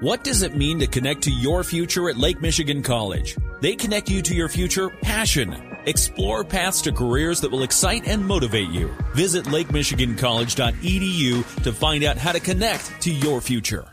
What does it mean to connect to your future at Lake Michigan College? They connect you to your future passion. Explore paths to careers that will excite and motivate you. Visit lakemichigancollege.edu to find out how to connect to your future.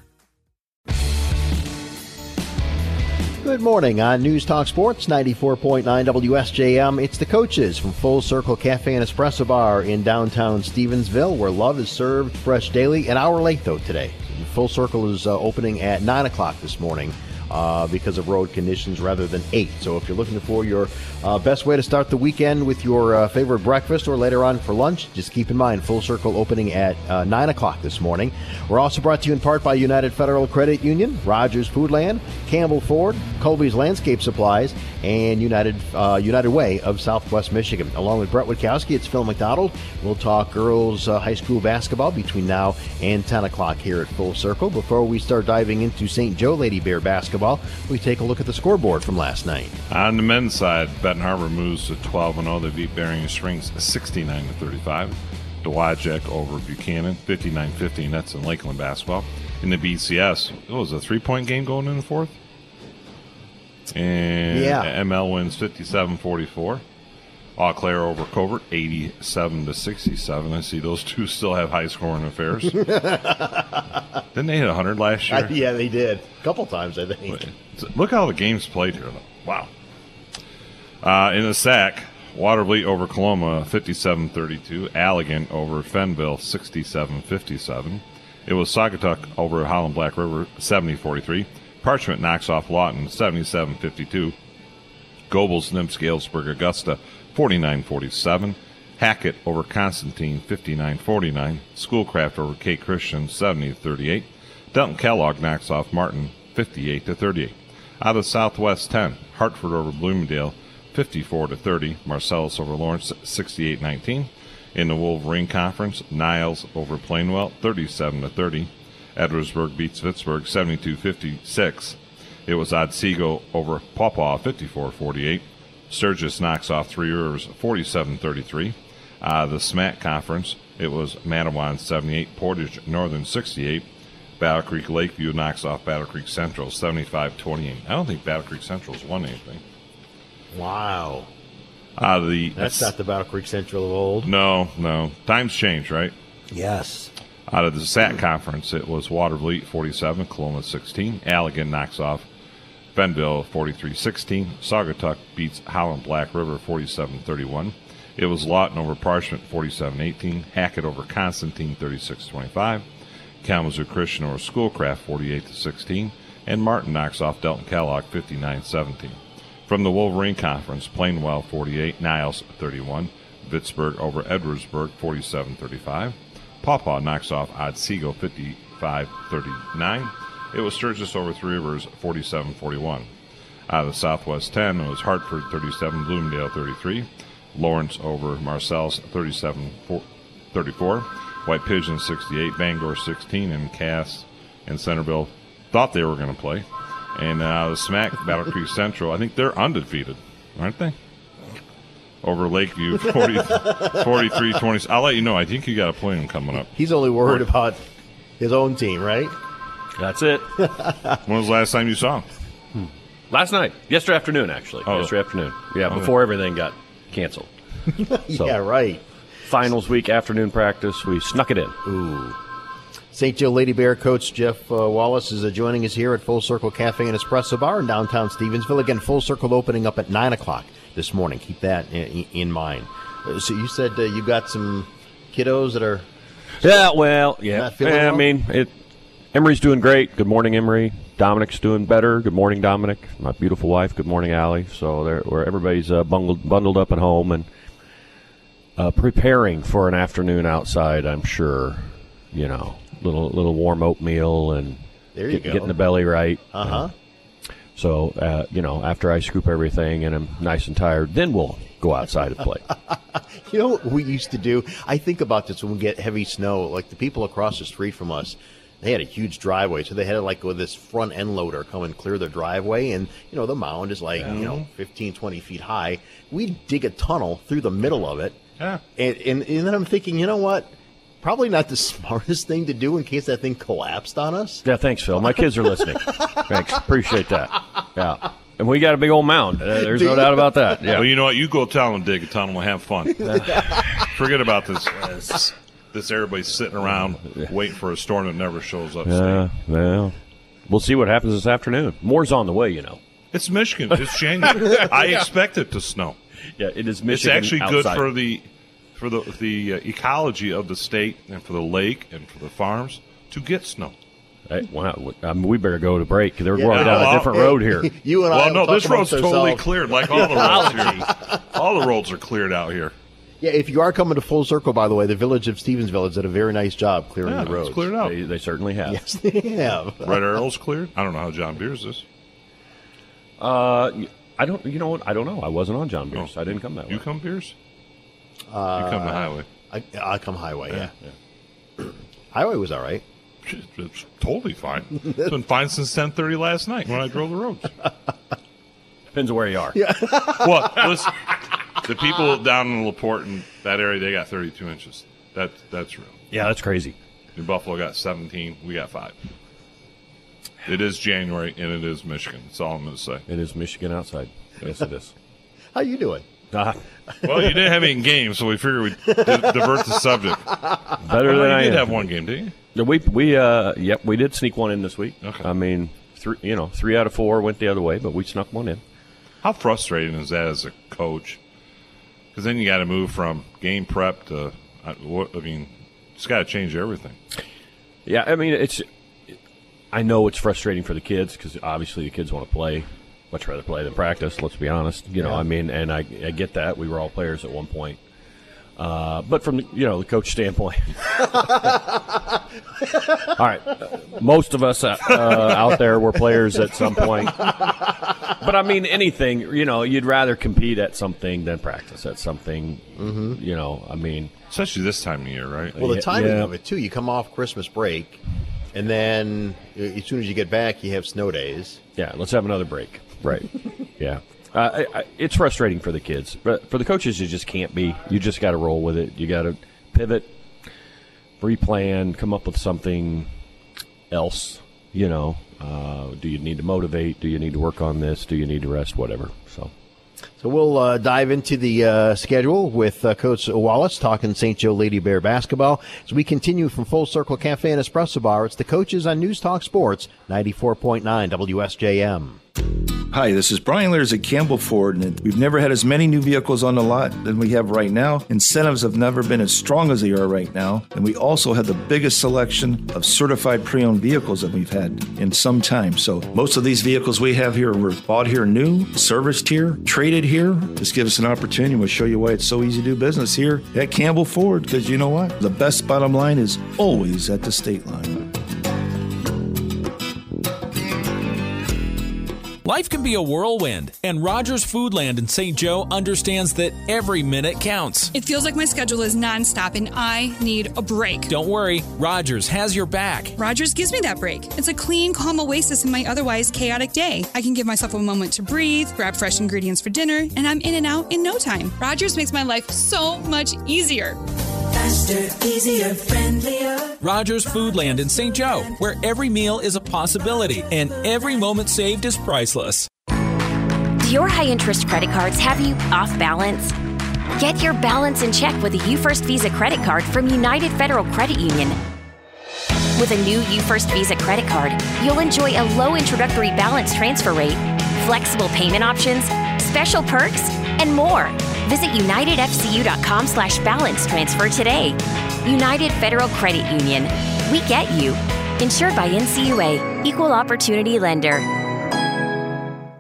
Good morning on News Talk Sports 94.9 WSJM. It's the coaches from Full Circle Cafe and Espresso Bar in downtown Stevensville, where love is served fresh daily. An hour late, though, today. Full Circle is uh, opening at 9 o'clock this morning uh, because of road conditions rather than 8. So if you're looking for your uh, best way to start the weekend with your uh, favorite breakfast or later on for lunch, just keep in mind Full Circle opening at uh, 9 o'clock this morning. We're also brought to you in part by United Federal Credit Union, Rogers Foodland, Campbell Ford, Colby's Landscape Supplies, and United uh, United Way of Southwest Michigan. Along with Brett Witkowski, it's Phil McDonald. We'll talk girls uh, high school basketball between now and 10 o'clock here at Full Circle. Before we start diving into St. Joe Lady Bear basketball, we take a look at the scoreboard from last night. On the men's side, Benton Harbor moves to 12 0. They beat Berrien Springs 69 to 35. Dowagiac over Buchanan 59 15. That's in Lakeland basketball. In the BCS, it was a three point game going in the fourth. And Yeah. ML wins 57 44. Eau Claire over Covert 87 to 67. I see those two still have high scoring affairs. Didn't they hit 100 last year? yeah, they did. A couple times, I think. Look how the game's played here, though. Wow. Uh, in the SAC, Watervliet over Coloma, 57-32. Allegan over Fennville, 67-57. It was Saugatuck over Holland Black River, 70-43. Parchment knocks off Lawton, 77-52. Gobles, Nimps, Galesburg, Augusta, 49-47. Hackett over Constantine, 59-49. Schoolcraft over K Christian, 70-38. Delton Kellogg knocks off Martin, 58-38. Out of Southwest 10, Hartford over Bloomingdale, 54 to 30. Marcellus over Lawrence, 68-19. In the Wolverine Conference, Niles over Plainwell, 37 to 30. Edwardsburg beats Vicksburg, 72-56. It was Otsego over Paw Paw, 54-48. Sturgis knocks off Three Rivers, 47-33. Uh, the SMAC Conference, it was Mattawan, 78. Portage Northern, 68. Battle Creek Lakeview knocks off Battle Creek Central, 75-28. I don't think Battle Creek Central's won anything. Wow. Of the That's not the Battle Creek Central of old. no, no. Times change, right? Yes. Out of the SAT conference, it was Watervliet 47, Coloma 16. Allegan knocks off Fennville 43 16. Saugatuck beats Holland Black River 47 31. It was Lawton over Parchment 47 18. Hackett over Constantine 36 25. Kalamazoo Christian over Schoolcraft 48 16. And Martin knocks off Delton Kellogg 59 17. From the Wolverine Conference, Plainwell 48, Niles 31. Vicksburg over Edwardsburg 47 35. Paw Paw knocks off Otsego 55 39. It was Sturgis over Three Rivers 47 41. Out of the Southwest 10, it was Hartford 37, Bloomingdale 33. Lawrence over Marcellus 37 34. White Pigeon 68, Bangor 16, and Cass and Centreville thought they were going to play. And uh, the SMAC Battle Creek Central, I think they're undefeated, aren't they? Over Lakeview 40, 43 20. I'll let you know. I think you got a play coming up. He's only worried about his own team, right? That's it. When was the last time you saw them? Last night, yesterday afternoon, actually. Oh. Yesterday afternoon. Yeah, Okay. before everything got canceled. So- yeah, right. Finals week afternoon practice, we snuck it in. Ooh. St. Joe Lady Bear coach Jeff uh, Wallace is uh, joining us here at Full Circle Cafe and Espresso Bar in downtown Stevensville. Again, Full Circle opening up at 9 o'clock this morning. Keep that in, in mind. Uh, so you said uh, you got some kiddos that are. Yeah, well, yeah. Yeah, I well? mean, it. Emery's doing great. Good morning, Emery. Dominic's doing better. Good morning, Dominic. My beautiful wife. Good morning, Allie. So they're, where everybody's uh, bundled, bundled up at home and uh, preparing for an afternoon outside. I'm sure, you know, little little warm oatmeal and There you get- go. getting the belly right. Uh huh. So, uh, you know, after I scoop everything and I'm nice and tired, then we'll go outside and play. You know what we used to do? I think about this when we get heavy snow. Like the people across the street from us, they had a huge driveway, so they had to like go with this front end loader come and clear the driveway. And you know the mound is like you know 15, 20 feet high. We dig a tunnel through the middle of it, Yeah. and, and and then I'm thinking, you know what? probably not the smartest thing to do in case that thing collapsed on us. Yeah, thanks, Phil. My kids are listening. thanks, appreciate that. Yeah, and we got a big old mound. Uh, there's no doubt about that. Yeah. Well, you know what? You go tell them, dig a tunnel, and have fun. Forget about this. This everybody's sitting around waiting for a storm that never shows up. Yeah, well, we'll see what happens this afternoon. More's on the way, you know. It's Michigan. It's January. I expect it to snow. Yeah, it is Michigan. It's Michigan. actually good for the for the the uh, ecology of the state and for the lake and for the farms to get snow. Hey, wow, I mean, we better go to break. They're Yeah. going down Well, a different road here. You and I. Well, no, this road's totally ourselves. cleared, like all the roads here. All the roads are cleared out here. Yeah, if you are coming to full circle, by the way, the village of Stevensville has done a very nice job clearing Yeah, the roads. it's cleared out. They, they certainly have. Yes, they have. Red Arrow's cleared. I don't know how John Beers is. Uh, I don't. You know what? I don't know. I wasn't on John Beers. Oh. I didn't come that way. You come Beers? you come the highway. I, I come highway. Yeah. Yeah, highway was all right. It's, it's totally fine. It's been fine since ten thirty last night when I drove the roads. Depends on where you are. Well, listen, the people down in Laporte and that area, they got thirty two inches. That that's real. Yeah, that's crazy. New Buffalo got seventeen. We got five. It is January and it is Michigan. That's all I'm going to say. It is Michigan outside. Yes, it is. How you doing? Ah, Well, you didn't have any games, so we figured we'd di- divert the subject. better than Well, I did am. have one game, didn't you? Yeah, We we uh yep we did sneak one in this week. Okay. I mean three you know three out of four went the other way, but we snuck one in. How frustrating is that as a coach? Because then you got to move from game prep to, I, what, I mean, it's got to change everything. Yeah, I mean it's. I know it's frustrating for the kids because obviously the kids want to play. Much rather play than practice. Let's be honest. You know, Yeah. I mean, and I, I get that we were all players at one point. Uh, but from the, you know the coach standpoint, all right, most of us uh, uh, out there were players at some point. But I mean, anything you know, you'd rather compete at something than practice at something. You know, I mean, Especially this time of year, right? Well, the timing yeah. of it too. You come off Christmas break, and then uh, as soon as you get back, you have snow days. Yeah, let's have another break. Right. yeah. Uh, I, I, it's frustrating for the kids, but for the coaches, you just can't be. You just got to roll with it. You got to pivot, replan, come up with something else. You know, uh, do you need to motivate? Do you need to work on this? Do you need to rest? Whatever. So. So we'll uh, dive into the uh, schedule with uh, Coach Wallace talking St. Joe Lady Bear basketball as we continue from Full Circle Cafe and Espresso Bar. It's the coaches on News Talk Sports, 94.9 WSJM. Hi, this is Brian Lears at Campbell Ford, and we've never had as many new vehicles on the lot than we have right now. Incentives have never been as strong as they are right now, and we also have the biggest selection of certified pre owned vehicles that we've had in some time. So, most of these vehicles we have here were bought here new, serviced here, traded here. Just give us an opportunity. We'll show you why it's so easy to do business here at Campbell Ford, because you know what? The best bottom line is always at the state line. Life can be a whirlwind, and Rogers Foodland in St. Joe understands that every minute counts. It feels like my schedule is nonstop and I need a break. Don't worry, Rogers has your back. Rogers gives me that break. It's a clean, calm oasis in my otherwise chaotic day. I can give myself a moment to breathe, grab fresh ingredients for dinner, and I'm in and out in no time. Rogers makes my life so much easier. Faster, easier, friendlier. Rogers Foodland in St. Joe, where every meal is a possibility and every moment saved is priceless. Do your high interest credit cards have you off balance? Get your balance in check with a UFirst Visa credit card from United Federal Credit Union. With a new UFirst Visa credit card, you'll enjoy a low introductory balance transfer rate, flexible payment options, special perks, and more. Visit unitedfcu.com slash balance transfer today. United Federal Credit Union. We get you. Insured by NCUA, Equal Opportunity Lender.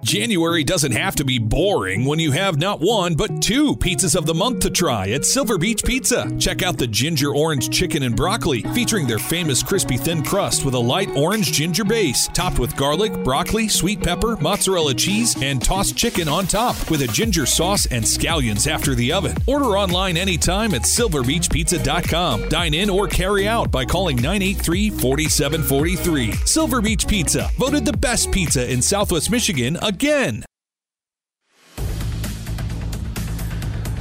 January doesn't have to be boring when you have not one, but two pizzas of the month to try at Silver Beach Pizza. Check out the ginger orange chicken and broccoli, featuring their famous crispy thin crust with a light orange ginger base, topped with garlic, broccoli, sweet pepper, mozzarella cheese, and tossed chicken on top, with a ginger sauce and scallions after the oven. Order online anytime at silverbeachpizza.com. Dine in or carry out by calling 983 4743. Silver Beach Pizza, voted the best pizza in Southwest Michigan again.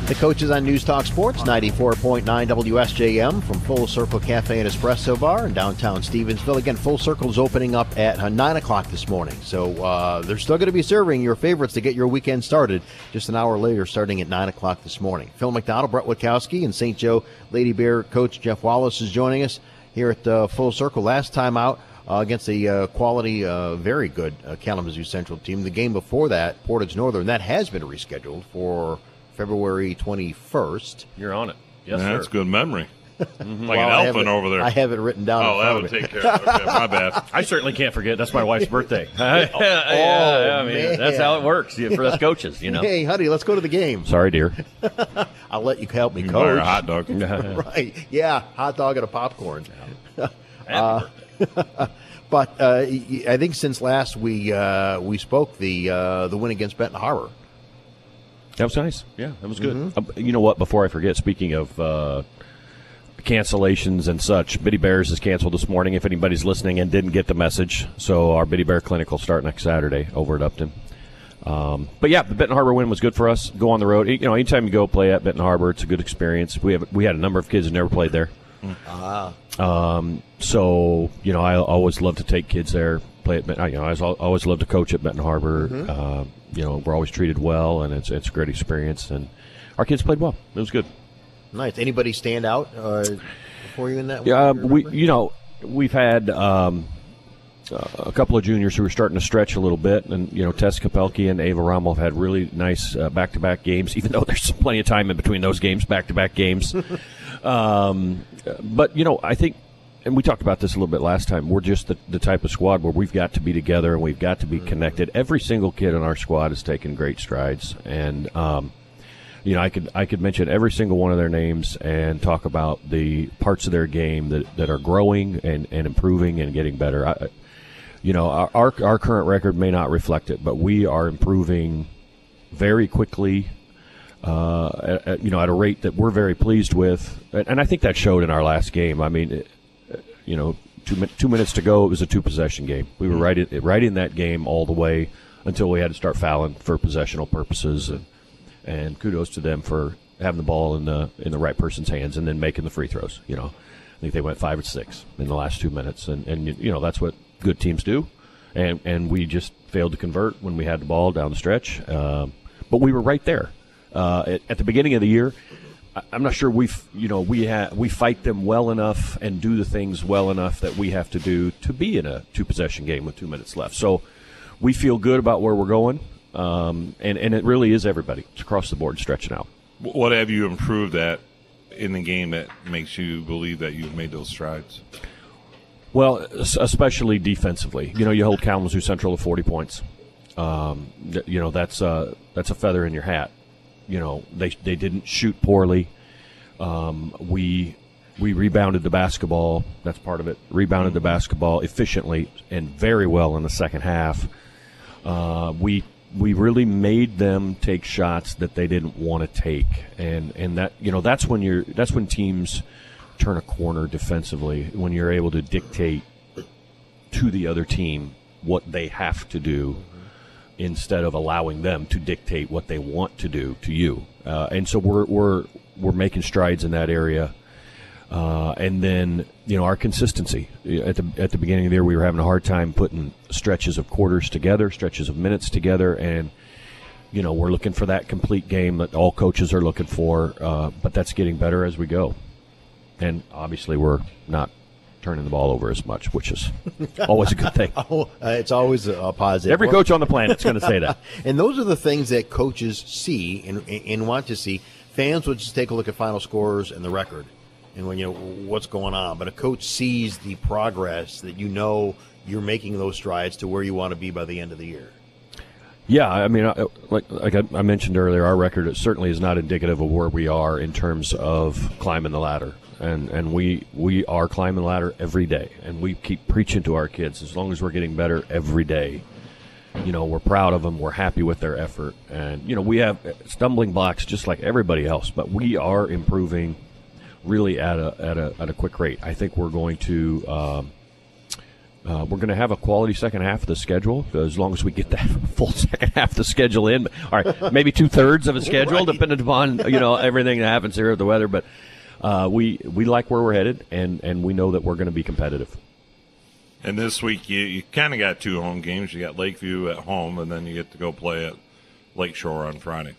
The coaches on News Talk Sports, 94.9 WSJM from Full Circle Cafe and Espresso Bar in downtown Stevensville. Again, Full Circle is opening up at uh, 9 o'clock this morning. So uh, they're still going to be serving your favorites to get your weekend started just an hour later, starting at 9 o'clock this morning. Phil McDonald, Brett Witkowski, and St. Joe Lady Bear coach Jeff Wallace is joining us here at uh, Full Circle. Last time out, uh, against a uh, quality, uh, very good uh, Kalamazoo Central team. The game before that, Portage Northern, that has been rescheduled for February 21st. You're on it. Yes, Yeah, sir. That's good memory. like Well, an I have elephant it- over there. I have it written down. oh, that front would take care of it. Okay, my bad. I certainly can't forget. That's my wife's birthday. Oh, yeah, I mean, man. that's how it works yeah, for us coaches, you know. Hey, honey, let's go to the game. Sorry, dear. I'll let you help me You can buy coach. a hot dog. right? Yeah, hot dog and a popcorn. Uh, but uh, y- y- I think since last we uh, we spoke, the uh, the win against Benton Harbor. That was nice. Yeah, that was good. Mm-hmm. Uh, you know what? Before I forget, speaking of uh, cancellations and such, Biddy Bears is canceled this morning. If anybody's listening and didn't get the message, so our Biddy Bear Clinic will start next Saturday over at Upton. Um, but yeah, the Benton Harbor win was good for us. Go on the road. You know, anytime you go play at Benton Harbor, it's a good experience. We have we had a number of kids who never played there. Um, so you know, I always love to take kids there, play at. Benton- You know, I always, love to coach at Benton Harbor. Uh, you know, we're always treated well, and it's it's a great experience. And our kids played well. It was good. Nice. Anybody stand out uh, for you in that? Yeah, um, we you know we've had um, uh, a couple of juniors who are starting to stretch a little bit, and you know Tess Kapelke and Ava Rommel have had really nice uh, back-to-back games. Even though there's plenty of time in between those games, back-to-back games. um, but you know, I think, and we talked about this a little bit last time. We're just the, the type of squad where we've got to be together and we've got to be connected. Every single kid in our squad has taken great strides, and um, you know, I could I could mention every single one of their names and talk about the parts of their game that, that are growing and, and improving and getting better. I, you know, our, our our current record may not reflect it, but we are improving very quickly. Uh, at, at, you know, at a rate that we're very pleased with, and, and I think that showed in our last game. I mean, it, you know, two two minutes to go, it was a two possession game. We were right in, right in that game all the way until we had to start fouling for possessional purposes, and and kudos to them for having the ball in the in the right person's hands and then making the free throws. You know, I think they went five or six in the last two minutes, and and you know that's what good teams do, and and we just failed to convert when we had the ball down the stretch, um, but we were right there uh, at, at the beginning of the year. I- I'm not sure we, have you know, we ha- we fight them well enough and do the things well enough that we have to do to be in a two possession game with two minutes left. So we feel good about where we're going, um, and and it really is everybody. It's across the board stretching out. What have you improved at in the game that makes you believe that you've made those strides? Well, especially defensively. You know, you hold Kalamazoo Central to 40 points. Um, you know, that's uh, that's a feather in your hat. You know, they they didn't shoot poorly. Um, we we rebounded the basketball. That's part of it. Rebounded the basketball efficiently and very well in the second half. Uh, we we really made them take shots that they didn't want to take, and and that you know that's when you're that's when teams turn a corner defensively when you're able to dictate to the other team what they have to do instead of allowing them to dictate what they want to do to you. Uh, and so we're we're we're making strides in that area. Uh, and then you know our consistency at the at the beginning of the year we were having a hard time putting stretches of quarters together, stretches of minutes together, and you know we're looking for that complete game that all coaches are looking for. Uh, but that's getting better as we go, and obviously we're not turning the ball over as much, which is always a good thing. Oh, uh, it's always a, a positive. Every coach on the planet's going to say that. and those are the things that coaches see and, and want to see. Fans will just take a look at final scores and the record, and when you know what's going on. But a coach sees the progress that you know you're making those strides to where you want to be by the end of the year. Yeah, I mean, like like I mentioned earlier, our record certainly is not indicative of where we are in terms of climbing the ladder, and and we we are climbing the ladder every day, and we keep preaching to our kids as long as we're getting better every day. You know, we're proud of them. We're happy with their effort, and you know, we have stumbling blocks just like everybody else, but we are improving really at a at a at a quick rate. I think we're going to. Um, uh, we're going to have a quality second half of the schedule as long as we get that full second half of the schedule in. All right, maybe two thirds of a schedule, right. depending upon you know everything that happens here with the weather. But uh, we we like where we're headed, and and we know that we're going to be competitive. And this week you, you kind of got two home games. You got Lakeview at home, and then you get to go play at Lakeshore on Friday.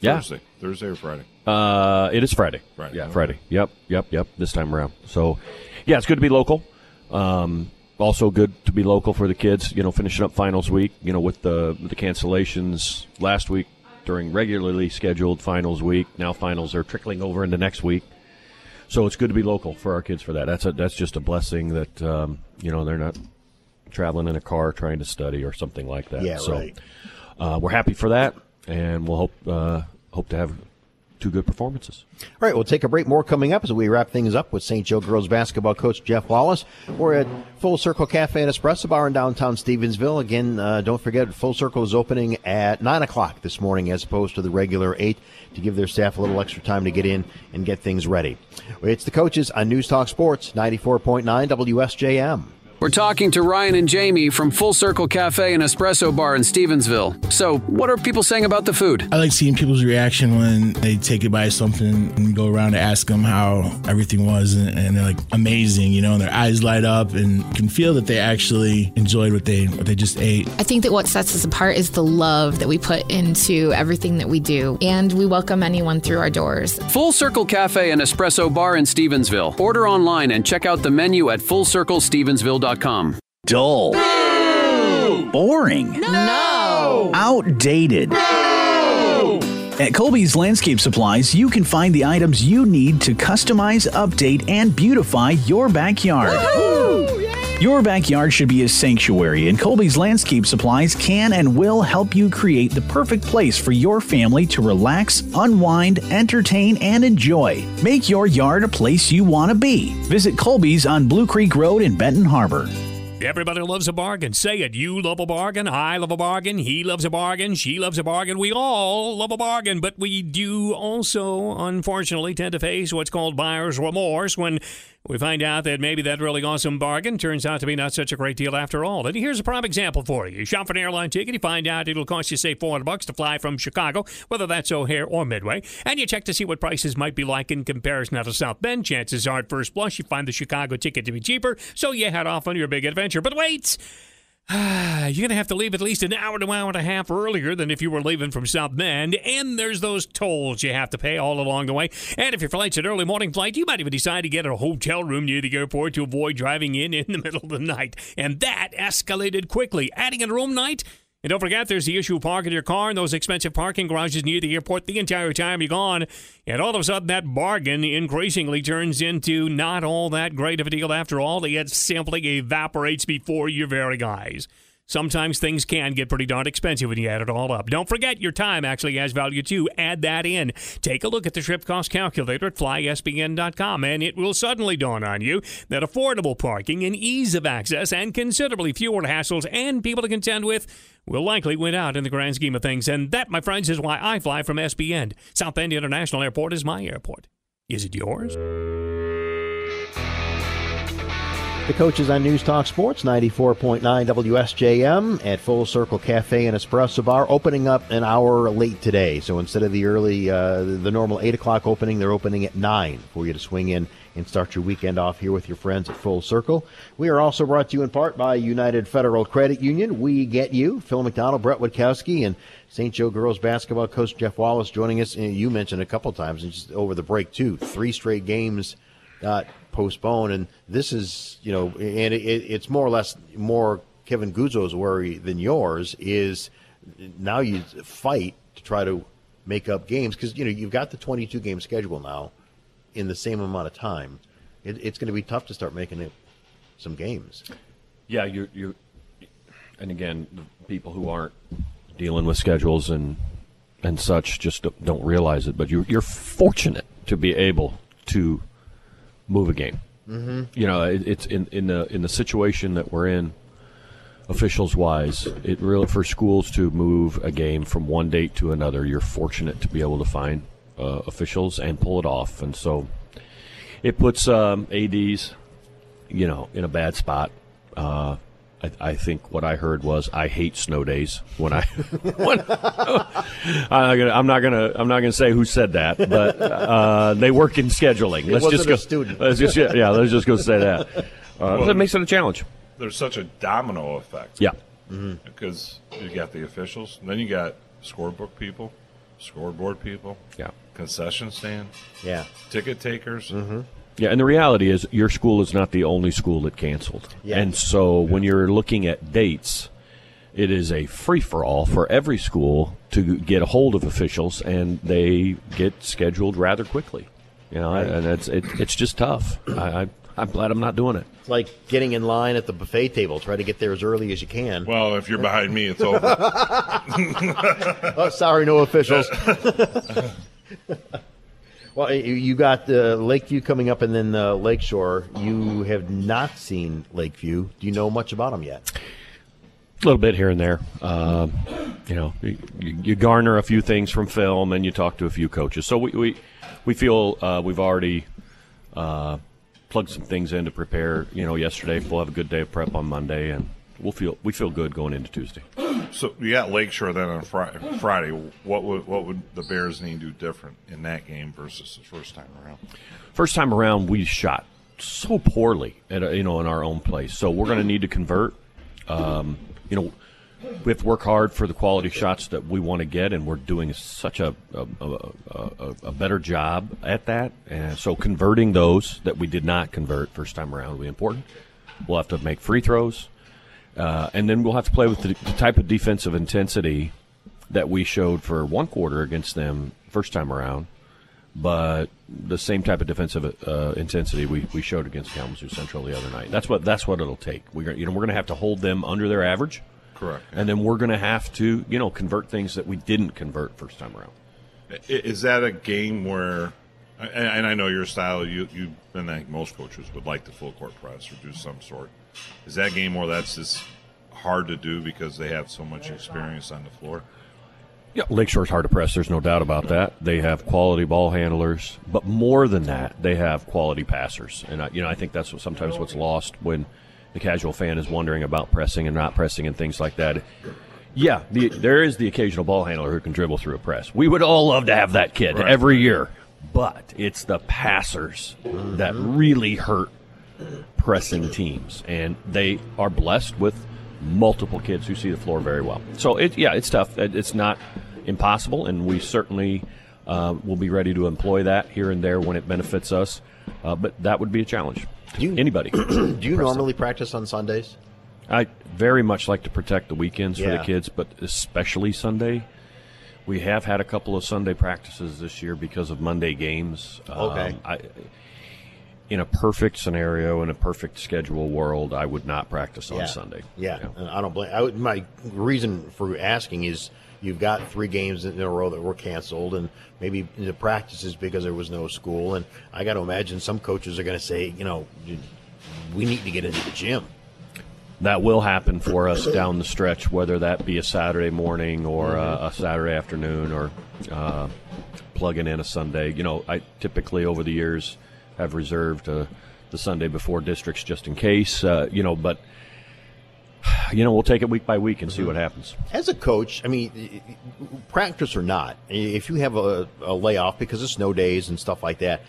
Yeah. Thursday, Thursday or Friday. Uh, it is Friday. Friday. Yeah, Friday. Yep, yep, yep. This time around. So, yeah, it's good to be local. Um, also good to be local for the kids. You know, finishing up finals week. You know, with the with the cancellations last week during regularly scheduled finals week. Now finals are trickling over into next week. So it's good to be local for our kids for that. That's a that's just a blessing that um, you know they're not traveling in a car trying to study or something like that. Yeah, so, right. Uh, we're happy for that, and we'll hope uh, hope to have two good performances. All right, we'll take a break. More coming up as we wrap things up with St. Joe girls basketball coach Jeff Wallace. We're at Full Circle Cafe and Espresso Bar in downtown Stevensville. Again, uh, don't forget, Full Circle is opening at 9 o'clock this morning as opposed to the regular 8 to give their staff a little extra time to get in and get things ready. It's the coaches on News Talk Sports, 94.9 WSJM. We're talking to Ryan and Jamie from Full Circle Cafe and Espresso Bar in Stevensville. So, what are people saying about the food? I like seeing people's reaction when they take it by something and go around to ask them how everything was, and, and they're like amazing, you know, and their eyes light up and can feel that they actually enjoyed what they what they just ate. I think that what sets us apart is the love that we put into everything that we do, and we welcome anyone through our doors. Full Circle Cafe and Espresso Bar in Stevensville. Order online and check out the menu at fullcirclestevensville.com. Dull. No. Boring. No. Outdated. No. At Colby's Landscape Supplies, you can find the items you need to customize, update, and beautify your backyard. Your backyard should be a sanctuary, and Colby's Landscape Supplies can and will help you create the perfect place for your family to relax, unwind, entertain, and enjoy. Make your yard a place you want to be. Visit Colby's on Blue Creek Road in Benton Harbor. Everybody loves a bargain. Say it. You love a bargain. I love a bargain. He loves a bargain. She loves a bargain. We all love a bargain, but we do also, unfortunately, tend to face what's called buyer's remorse when we find out that maybe that really awesome bargain turns out to be not such a great deal after all. And here's a prime example for you. You shop for an airline ticket, you find out it'll cost you, say, 400 bucks to fly from Chicago, whether that's O'Hare or Midway, and you check to see what prices might be like in comparison to South Bend. Chances are at first blush you find the Chicago ticket to be cheaper, so you head off on your big adventure. But wait! You're going to have to leave at least an hour to an hour and a half earlier than if you were leaving from South Bend. And there's those tolls you have to pay all along the way. And if your flight's an early morning flight, you might even decide to get a hotel room near the airport to avoid driving in in the middle of the night. And that escalated quickly. Adding a room night and don't forget, there's the issue of parking your car in those expensive parking garages near the airport the entire time you're gone. And all of a sudden, that bargain increasingly turns into not all that great of a deal after all. It simply evaporates before your very eyes. Sometimes things can get pretty darn expensive when you add it all up. Don't forget your time actually has value too. Add that in. Take a look at the trip cost calculator at flysbn.com, and it will suddenly dawn on you that affordable parking and ease of access and considerably fewer hassles and people to contend with will likely win out in the grand scheme of things. And that, my friends, is why I fly from SBN. South Bend International Airport is my airport. Is it yours? The coaches on News Talk Sports, 94.9 WSJM at Full Circle Cafe and Espresso Bar, opening up an hour late today. So instead of the early, uh, the normal 8 o'clock opening, they're opening at 9 for you to swing in and start your weekend off here with your friends at Full Circle. We are also brought to you in part by United Federal Credit Union. We get you. Phil McDonald, Brett Witkowski, and St. Joe girls basketball coach Jeff Wallace joining us. And you mentioned a couple times, and just over the break, too. Three straight games got postponed, and this is, you know, and it, it's more or less more Kevin Guzzo's worry than yours is now you fight to try to make up games because you know you've got the 22 game schedule now in the same amount of time. It, it's going to be tough to start making it some games. Yeah, you you, and again, people who aren't dealing with schedules and and such just don't realize it. But you, you're fortunate to be able to move a game. Mm-hmm. You know, it, it's in in the in the situation that we're in, officials wise, it really for schools to move a game from one date to another. You're fortunate to be able to find uh, officials and pull it off, and so it puts um, ads, you know, in a bad spot. Uh, I, I think what I heard was I hate snow days. When I, when, I'm not gonna I'm not gonna say who said that, but uh, they work in scheduling. It let's wasn't just go. a student. Let's just yeah. Let's just go say that. Uh, Well, that makes it a challenge. There's such a domino effect. Yeah. Because you got the officials, and then you got scorebook people, scoreboard people, yeah, concession stand, yeah, ticket takers. Mm-hmm. Yeah, and the reality is your school is not the only school that canceled. Yeah. And so when you're looking at dates, it is a free for all for every school to get a hold of officials, and they get scheduled rather quickly. You know, Right. and it's it, it's just tough. I, I I'm glad I'm not doing it. It's like getting in line at the buffet table. Try to get there as early as you can. Well, if you're behind me, it's over. oh, sorry, no officials. well, you- got uh, Lakeview coming up, and then uh, Lakeshore. You have not seen Lakeview. Do you know much about them yet? A little bit here and there. Um, you know, you, you garner a few things from film, and you talk to a few coaches. So we we, we feel uh, we've already uh, plugged some things in to prepare. You know, yesterday we'll have a good day of prep on Monday, and we'll feel we feel good going into Tuesday. So you got Lakeshore then on Friday. Friday, what would what would the Bears need to do different in that game versus the first time around? First time around, we shot so poorly at you know in our own place. So we're going to need to convert. Um, you know, we have to work hard for the quality shots that we want to get, and we're doing such a a, a, a, a better job at that. And so converting those that we did not convert first time around will be important. We'll have to make free throws, uh, and then we'll have to play with the, the type of defensive intensity that we showed for one quarter against them first time around but the same type of defensive uh, intensity we, we showed against Kalamazoo Central the other night. That's what that's what it'll take. We're you know we're going to have to hold them under their average, Correct. and then we're going to have to you know convert things that we didn't convert first time around. Is that a game where, and I know your style, you you and I think most coaches would like the full court press or do some sort. Is that game where that's just hard to do because they have so much experience on the floor? Yeah, Lakeshore's hard to press. There's no doubt about that. They have quality ball handlers, but more than that, they have quality passers. And I, you know, I think that's what, sometimes what's lost when the casual fan is wondering about pressing and not pressing and things like that. Yeah, the, there is the occasional ball handler who can dribble through a press. We would all love to have that kid Right. every year, but it's the passers that really hurt pressing teams, and they are blessed with multiple kids who see the floor very well. So it, yeah, it's tough. It's not impossible, and we certainly uh, will be ready to employ that here and there when it benefits us. Uh, but that would be a challenge. to anybody? Do you normally practice on Sundays? I very much like to protect the weekends for the kids, but especially Sunday. We have had a couple of Sunday practices this year because of Monday games. Okay. Um, I, in a perfect scenario, in a perfect schedule world, I would not practice on yeah. Sunday. Yeah, and I don't blame. I would, my reason for asking is you've got three games in a row that were canceled, and maybe the practices because there was no school. And I got to imagine some coaches are going to say, you know, we need to get into the gym. That will happen for us down the stretch, whether that be a Saturday morning or uh, a Saturday afternoon or uh, plugging in a Sunday. You know, I typically over the years have reserved uh, the Sunday before districts just in case. Uh, you know, but you know we'll take it week by week and see what happens. As a coach, I mean, practice or not, if you have a, a layoff because of snow days and stuff like that,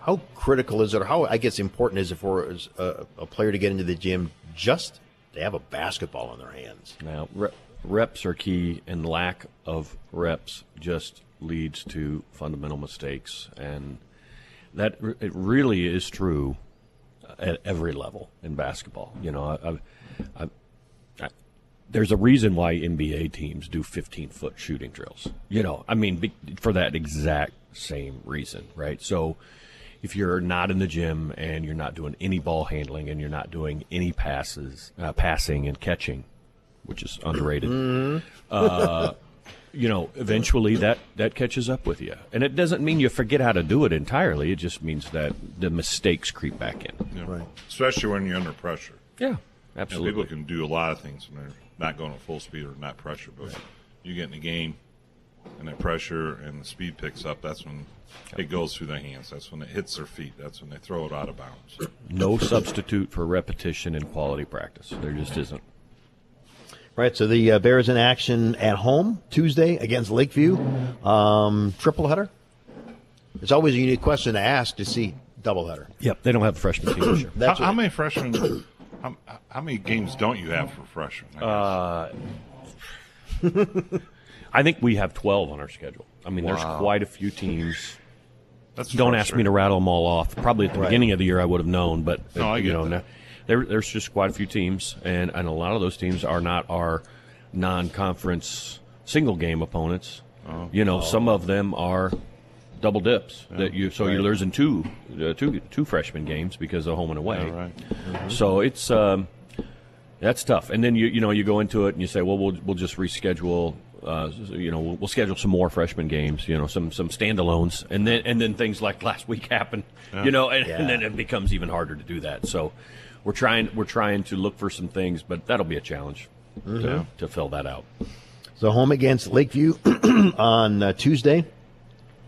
how critical is it, or how I guess important is it for a, a player to get into the gym just to have a basketball in their hands? Now, re- reps are key, and lack of reps just leads to fundamental mistakes, and that it really is true at every level in basketball. You know, I, I, I, I, there's a reason why NBA teams do 15 foot shooting drills. You know, I mean, be, for that exact same reason, right? So. If you're not in the gym and you're not doing any ball handling and you're not doing any passes, uh, passing and catching, which is underrated. uh, you know, eventually that that catches up with you, and it doesn't mean you forget how to do it entirely. It just means that the mistakes creep back in. Yeah. Right. Especially when you're under pressure. Yeah, You know, absolutely. people can do a lot of things when they're not going at full speed or not pressure, but you get in the game, and that pressure and the speed picks up, that's when it goes through their hands. That's when it hits their feet. That's when they throw it out of bounds. No substitute for repetition and quality practice. There just isn't. Right, so the uh, Bears in action at home Tuesday against Lakeview. Um, triple header. It's always a unique question to ask to see doubleheader. Yep, they don't have a freshman team this year. how, how many freshmen? How, how many games don't you have for freshmen? Uh, I think we have 12 on our schedule. I mean, Wow. there's quite a few teams. That's Don't ask me to rattle them all off. Probably at the Right. beginning of the year I would have known, but No, I you get know, that. There, there's just quite a few teams, and, and a lot of those teams are not our non-conference single game opponents. You know, some of them are double dips that you so you're losing two, uh, two, two freshman games because of home and away. Yeah, right. Mhm. So it's um, that's tough. And then you you know you go into it and you say, well, we'll we'll just reschedule. Uh, you know, we'll, we'll schedule some more freshman games. You know, some some standalones, and then and then things like last week happen. Yeah. You know, and, Yeah. and then it becomes even harder to do that. So we're trying we're trying to look for some things, but that'll be a challenge Mhm. to, to fill that out. So home against Lakeview on uh, Tuesday,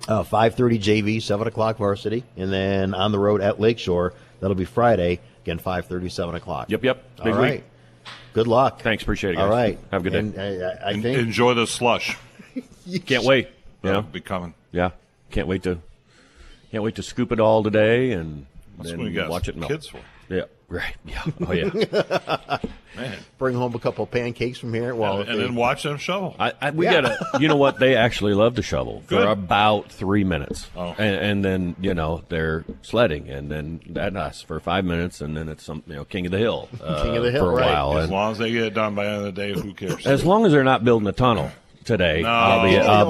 uh, five thirty JV, seven o'clock varsity, and then on the road at Lakeshore. That'll be Friday again, five thirty, seven o'clock. Yep, yep. All Big right. Week. Good luck. Thanks, appreciate it. Guys. All right. have a good day. And I, I- I En- think enjoy the slush. Can't wait. That'll Yeah, be coming. Yeah, can't wait to can't wait to scoop it all today and That's then what you watch it melt. kids for. Yeah, right. Yeah. Oh yeah. Man. bring home a couple of pancakes from here. Well, and, and they- then watch them shovel. I, I, we Yeah. gotta. You know what? They actually love to shovel Good. for about three minutes, Oh. and, and then you know they're sledding, and then that us for five minutes, and then it's some you know king of the hill, uh, King of the hill, for a right. while. as And long as they get it done by the end of the day, who cares? as long as they're not building a tunnel today, No. I'll be. I'll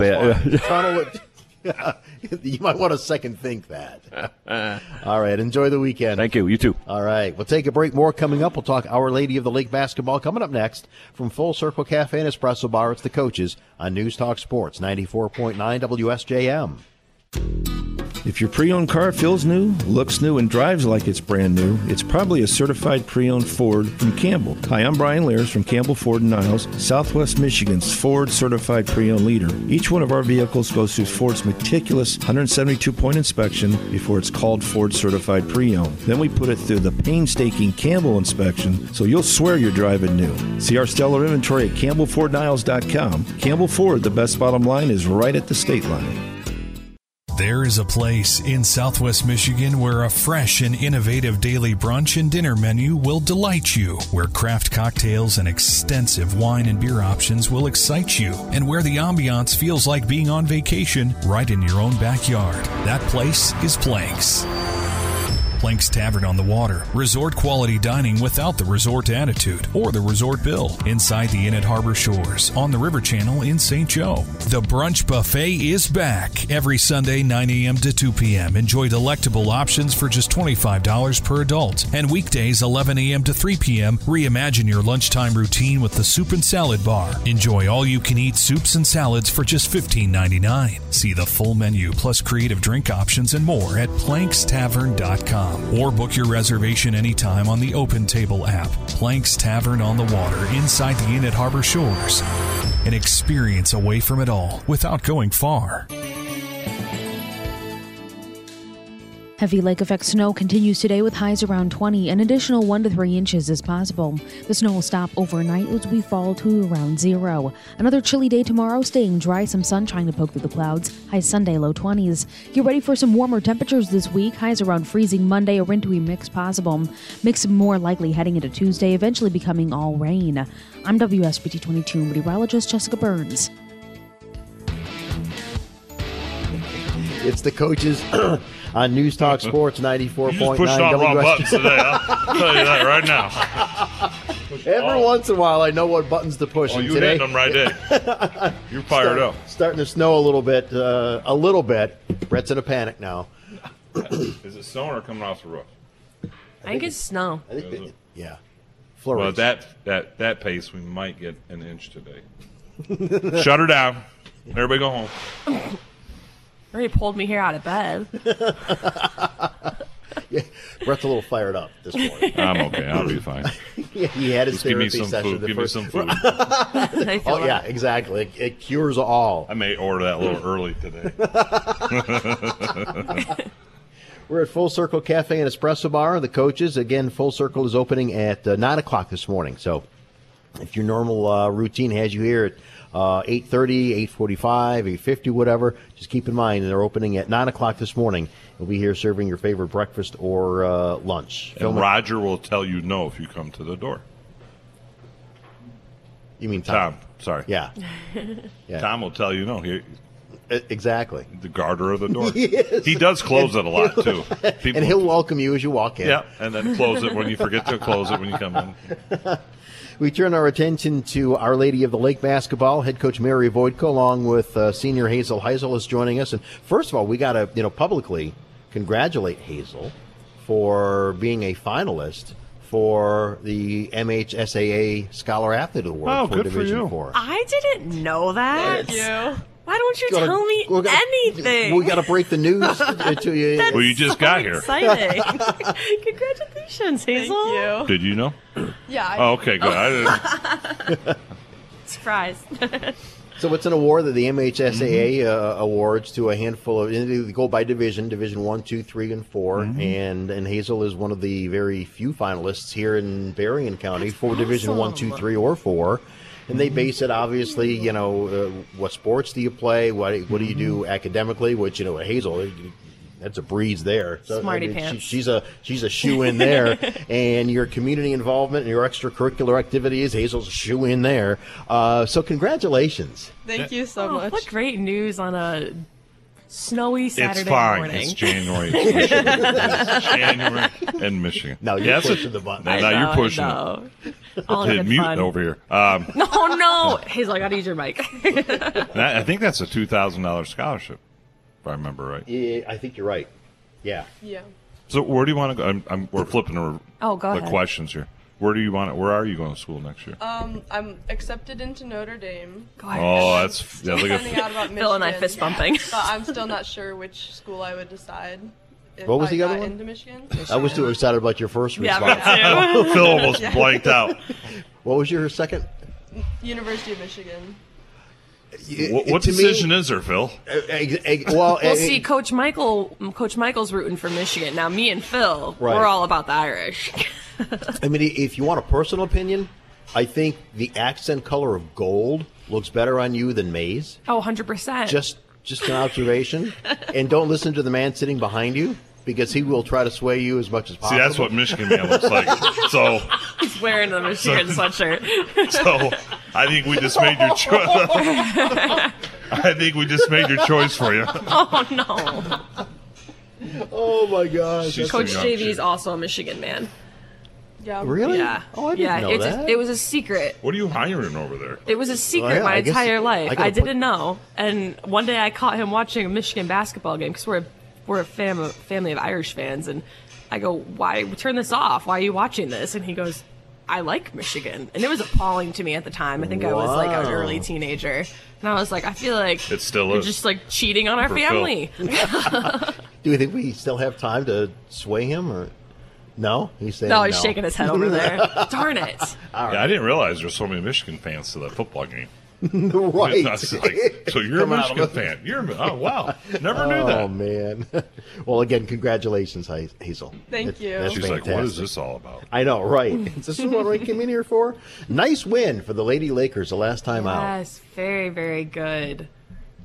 be. Tunnel it- you might want to second think that. All right, enjoy the weekend. Thank you. You too. All right, we'll take a break. More coming up. We'll talk Our Lady of the Lake basketball coming up next from Full Circle Cafe and Espresso Bar. It's the coaches on News Talk Sports 94.9 WSJM. If your pre owned car feels new, looks new, and drives like it's brand new, it's probably a certified pre owned Ford from Campbell. Hi, I'm Brian Lears from Campbell Ford and Niles, Southwest Michigan's Ford certified pre owned leader. Each one of our vehicles goes through Ford's meticulous 172 point inspection before it's called Ford certified pre owned. Then we put it through the painstaking Campbell inspection so you'll swear you're driving new. See our stellar inventory at CampbellFordNiles.com. Campbell Ford, the best bottom line, is right at the state line. There is a place in southwest Michigan where a fresh and innovative daily brunch and dinner menu will delight you, where craft cocktails and extensive wine and beer options will excite you, and where the ambiance feels like being on vacation right in your own backyard. That place is Planks. Planks Tavern on the Water. Resort quality dining without the resort attitude or the resort bill. Inside the Inn at Harbor Shores on the River Channel in St. Joe. The Brunch Buffet is back every Sunday, 9 a.m. to 2 p.m. Enjoy delectable options for just $25 per adult. And weekdays, 11 a.m. to 3 p.m. Reimagine your lunchtime routine with the Soup and Salad Bar. Enjoy all you can eat soups and salads for just $15.99. See the full menu plus creative drink options and more at plankstavern.com or book your reservation anytime on the Open Table app. Planks Tavern on the Water inside the Inn at Harbor Shores. An experience away from it all without going far. Heavy lake effect snow continues today with highs around 20. An additional 1 to 3 inches is possible. The snow will stop overnight as we fall to around zero. Another chilly day tomorrow, staying dry, some sun trying to poke through the clouds. High Sunday, low 20s. Get ready for some warmer temperatures this week. Highs around freezing Monday, a wintry mix possible. Mix more likely heading into Tuesday, eventually becoming all rain. I'm WSBT 22 meteorologist Jessica Burns. It's the coaches on News Talk Sports 94.9 You just pushed on wrong buttons today. I'll tell you that right now. Every once in a while, I know what buttons to push. Oh, you today, hitting them right there. You're fired up. Starting to snow a little bit. Uh, a little bit. Brett's in a panic now. Is it snowing or coming off the roof? I think it's snow. I think that- yeah. Well, at that that that pace, we might get an inch today. Shut her down. Everybody go home. Already pulled me here out of bed. yeah, Brett's a little fired up this morning. I'm okay. I'll be fine. yeah, he had his Just give me therapy some session. food. the Give me some food. oh yeah, exactly. It, it cures all. I may order that a little early today. We're at Full Circle Cafe and Espresso Bar. The coaches again. Full Circle is opening at uh, nine o'clock this morning. So, if your normal uh, routine has you here at uh, 8.30, 8.45, 8.50, whatever, just keep in mind they're opening at 9 o'clock this morning. We'll be here serving your favorite breakfast or uh, lunch. and Film it- Roger will tell you no if you come to the door. You mean Tom? sorry. Yeah. Yeah. Tom will tell you no. He, exactly. The garter of the door. Yes. He does close it a lot too. People, and he'll welcome you as you walk in. yeah, and then close it when you forget to close it when you come in. We turn our attention to Our Lady of the Lake basketball. Head coach Mary Voidko, along with uh, senior Hazel Heisel, is joining us. And first of all, we got to you know publicly congratulate Hazel for being a finalist for the MHSAA Scholar Athlete Award Oh, for good for Division you. Four. I didn't know that. Thank you. Why don't you Gotta- tell me gotta- anything? We got to break the news to to you. That's Well, you just so got here. Exciting! Congratulations, Hazel. You. Did you know? Yeah. I- Oh, okay, good. I didn't. Surprise. So it's an award that the MHSAA Mm-hmm. uh, awards to a handful of. and They go by division, division one, two, three, and 4 Mm-hmm. and and Hazel is one of the very few finalists here in Berrien County for division one, two, three, or four. And they base it obviously, you know, uh, what sports do you play? What what do you do Mm-hmm. academically? Which you know, Hazel, that's a breeze there. Smarty she- pants. she's a she's a shoe in there, and your community involvement and your extracurricular activities, Hazel's a shoe in there. Uh, so congratulations. Thank you so much. What great news on a snowy Saturday it's fine. morning. It's January. It's Michigan. It's January in Michigan. Now you're Yeah, that's pushing a- the button. Now, I now know, you're pushing know. it. All Hit mute fun. over here. Um, No, no, like, I gotta your mic. that- I think that's a two thousand dollars scholarship, if I remember right. Yeah, I think you're right. Yeah. yeah. So where do you want to go? I'm, I'm, we're flipping the, Oh, go the ahead. questions here. Where do you want? To, where are you going to school next year? Um, I'm accepted into Notre Dame. Oh, that's yeah, look Finding out at about Michigan. Phil and I fist bumping. But I'm still not sure which school I would decide. If What was I the got other one? Into Michigan. I was too excited about your first Yeah, me response. too. Phil almost Yeah. blanked out. What was your second? University of Michigan. What, what to me- decision is there, Phil? Uh, uh, well, Well, uh, see, Coach Michael, Coach Michael's rooting for Michigan. Now, me and Phil, Right. we're all about the Irish. I mean, if you want a personal opinion, I think the accent color of gold looks better on you than maize. Oh, 100%. Just, just an observation. and don't listen to the man sitting behind you because he will try to sway you as much as possible. See, that's what Michigan man looks like. So, He's wearing the Michigan sweatshirt. so I think we just made your choice. I think we just made your choice for you. oh, no. Oh, my gosh. She's Coach. JV is also a Michigan man. Yeah. Really? Yeah. Oh, I didn't yeah, know it's that. A, it was a secret. What are you hiring over there? It was a secret Well, yeah, my entire I life. I, gotta didn't know. And one day I caught him watching a Michigan basketball game because we're a, we're a fam- family of Irish fans. And I go, "Why turn this off? Why are you watching this?" And he goes, "I like Michigan." And it was appalling to me at the time. I think I was like an early teenager, and I was like, "I feel like it's still you're is. just like cheating on our family." Do you think we still have time to sway him or no? He's saying no, he's shaking his head over there. Darn it! All Yeah, I didn't realize there's so many Michigan fans to that football game. right. Like, so you're a Come out Michigan fan? You're a, oh wow, never knew Oh that. Oh man! well, again, congratulations, Ha- Hazel. Thank you. That's She's like, what is this all about? I know, right? this is what we came in here for. Nice win for the Lady Lakers the last time out. Yes, very, very good.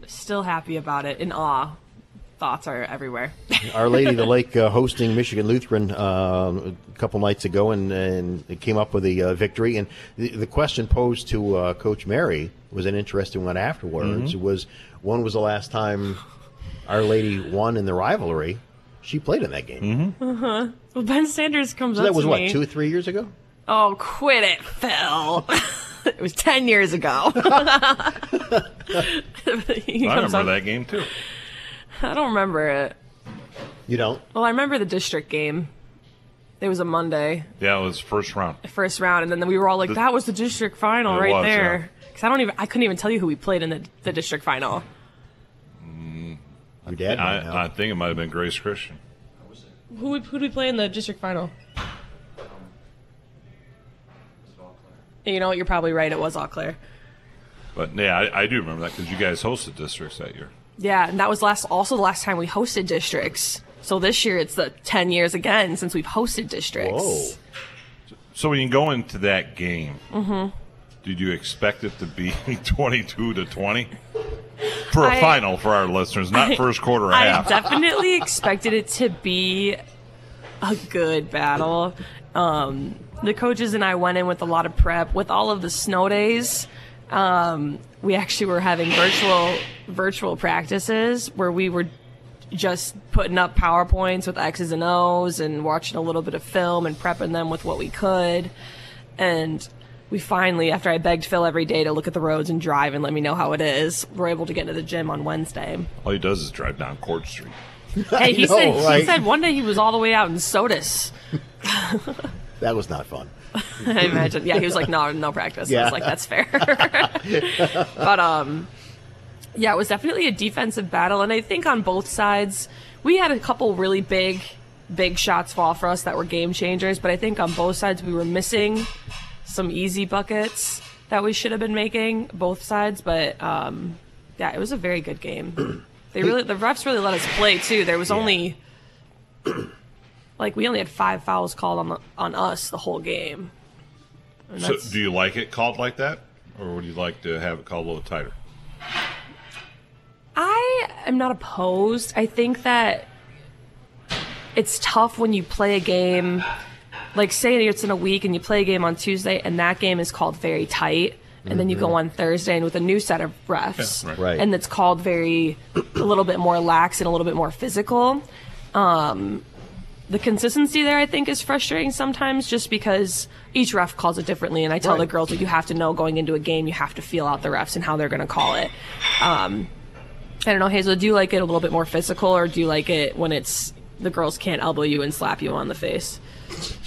Still happy about it. In awe. Thoughts are everywhere. Our Lady of the Lake uh, hosting Michigan Lutheran um, a couple nights ago, and, and it came up with a uh, victory. And the, the question posed to uh, Coach Mary was an interesting one afterwards. Mm-hmm. Was when was the last time Our Lady won in the rivalry? She played in that game. Uh-huh. Well, Ben Sanders comes So up that was to what me. two or three years ago. Oh, quit it, Phil. it was 10 years ago. He I remember up- that game too. I don't remember it. You don't? Well, I remember the district game. It was a Monday, Yeah, it was first round. first round, and then we were all like, The- "That was the district final It right was, there." Because I don't even, I couldn't even tell you who we played in the, the district final. Your dad. I, I think it might have been Grace Christian. Who who did we play in the district final? You know what? You're probably right. It was Eau Claire. But yeah, I, I do remember that because you guys hosted districts that year. Yeah, and that was last also the last time we hosted districts. So this year it's the ten years again since we've hosted districts. Whoa. So when you go into that game, Mm-hmm. did you expect it to be 22 to 20 for a I- final for our listeners, not I- first quarter I half? definitely expected it to be a good battle. Um, the coaches and I went in with a lot of prep. With all of the snow days, um, we actually were having virtual virtual practices where we were just putting up powerpoints with X's and O's and watching a little bit of film and prepping them with what we could. And we finally, after I begged Phil every day to look at the roads and drive and let me know how it is, we're able to get into the gym on Wednesday. All he does is drive down Court Street. Hey, he know, said he said one day he was all the way out in Sodus. That was not fun. I imagine. Yeah, he was like, no, no practice. I was like, that's fair. but um, yeah, it was definitely a defensive battle, and I think on both sides we had a couple really big, big shots fall for us that were game changers. But I think on both sides we were missing some easy buckets that we should have been making both sides. But um, yeah, it was a very good game. They really, the refs really let us play too. There was only like we only had five fouls called on the, on us the whole game. So do you like it called like that? Or would you like to have it called a little tighter? I am not opposed. I think that it's tough when you play a game, like say it's in a week and you play a game on Tuesday and that game is called very tight. And then you go Mhm. on Thursday and with a new set of refs, Yeah, right. Right. and it's called very a little bit more lax and a little bit more physical. Um, the consistency there, I think, is frustrating sometimes, just because each ref calls it differently. And I tell the girls that you have to know going into a game, you have to feel out the refs and how they're going to call it. Um, I don't know, Hazel. Do you like it a little bit more physical, or do you like it when it's the girls can't elbow you and slap you on the face?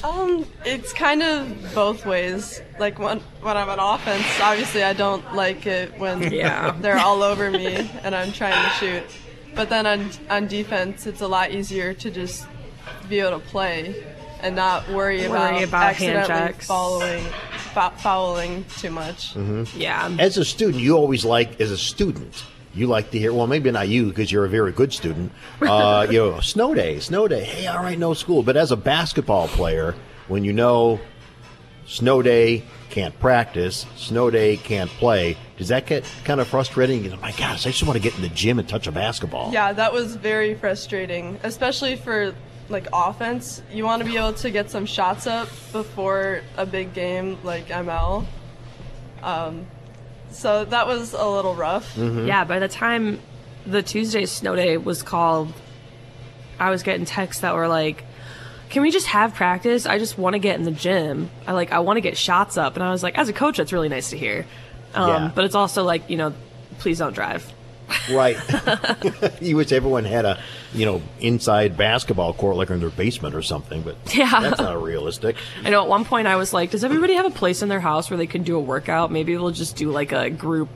Um, it's kind of both ways. Like when when I'm on offense, obviously I don't like it when Yeah. they're all over me and I'm trying to shoot. But then on on defense, it's a lot easier to just be able to play and not worry about, Worry about hand accidentally following fou- fouling too much. Mhm. Yeah. As a student, you always like, as a student, you like to hear, well, maybe not you because you're a very good student. Uh, you know, snow day, snow day. Hey, all right, no school. But as a basketball player, when you know snow day, can't practice, snow day, can't play, does that get kind of frustrating? You know, my gosh, I just want to get in the gym and touch a basketball. Yeah, that was very frustrating, especially for like offense. You want to be able to get some shots up before a big game like ML. Um, so that was a little rough. Yeah, by the time the Tuesday snow day was called, I was getting texts that were like, "Can we just have practice? I just want to get in the gym. I like I want to get shots up." And I was like, as a coach, that's really nice to hear. Um, Yeah. But it's also like you know, please don't drive. Right. you wish everyone had a, you know, inside basketball court like in their basement or something, but Yeah. that's not realistic. I know at one point I was like, does everybody have a place in their house where they can do a workout? Maybe we'll just do like a group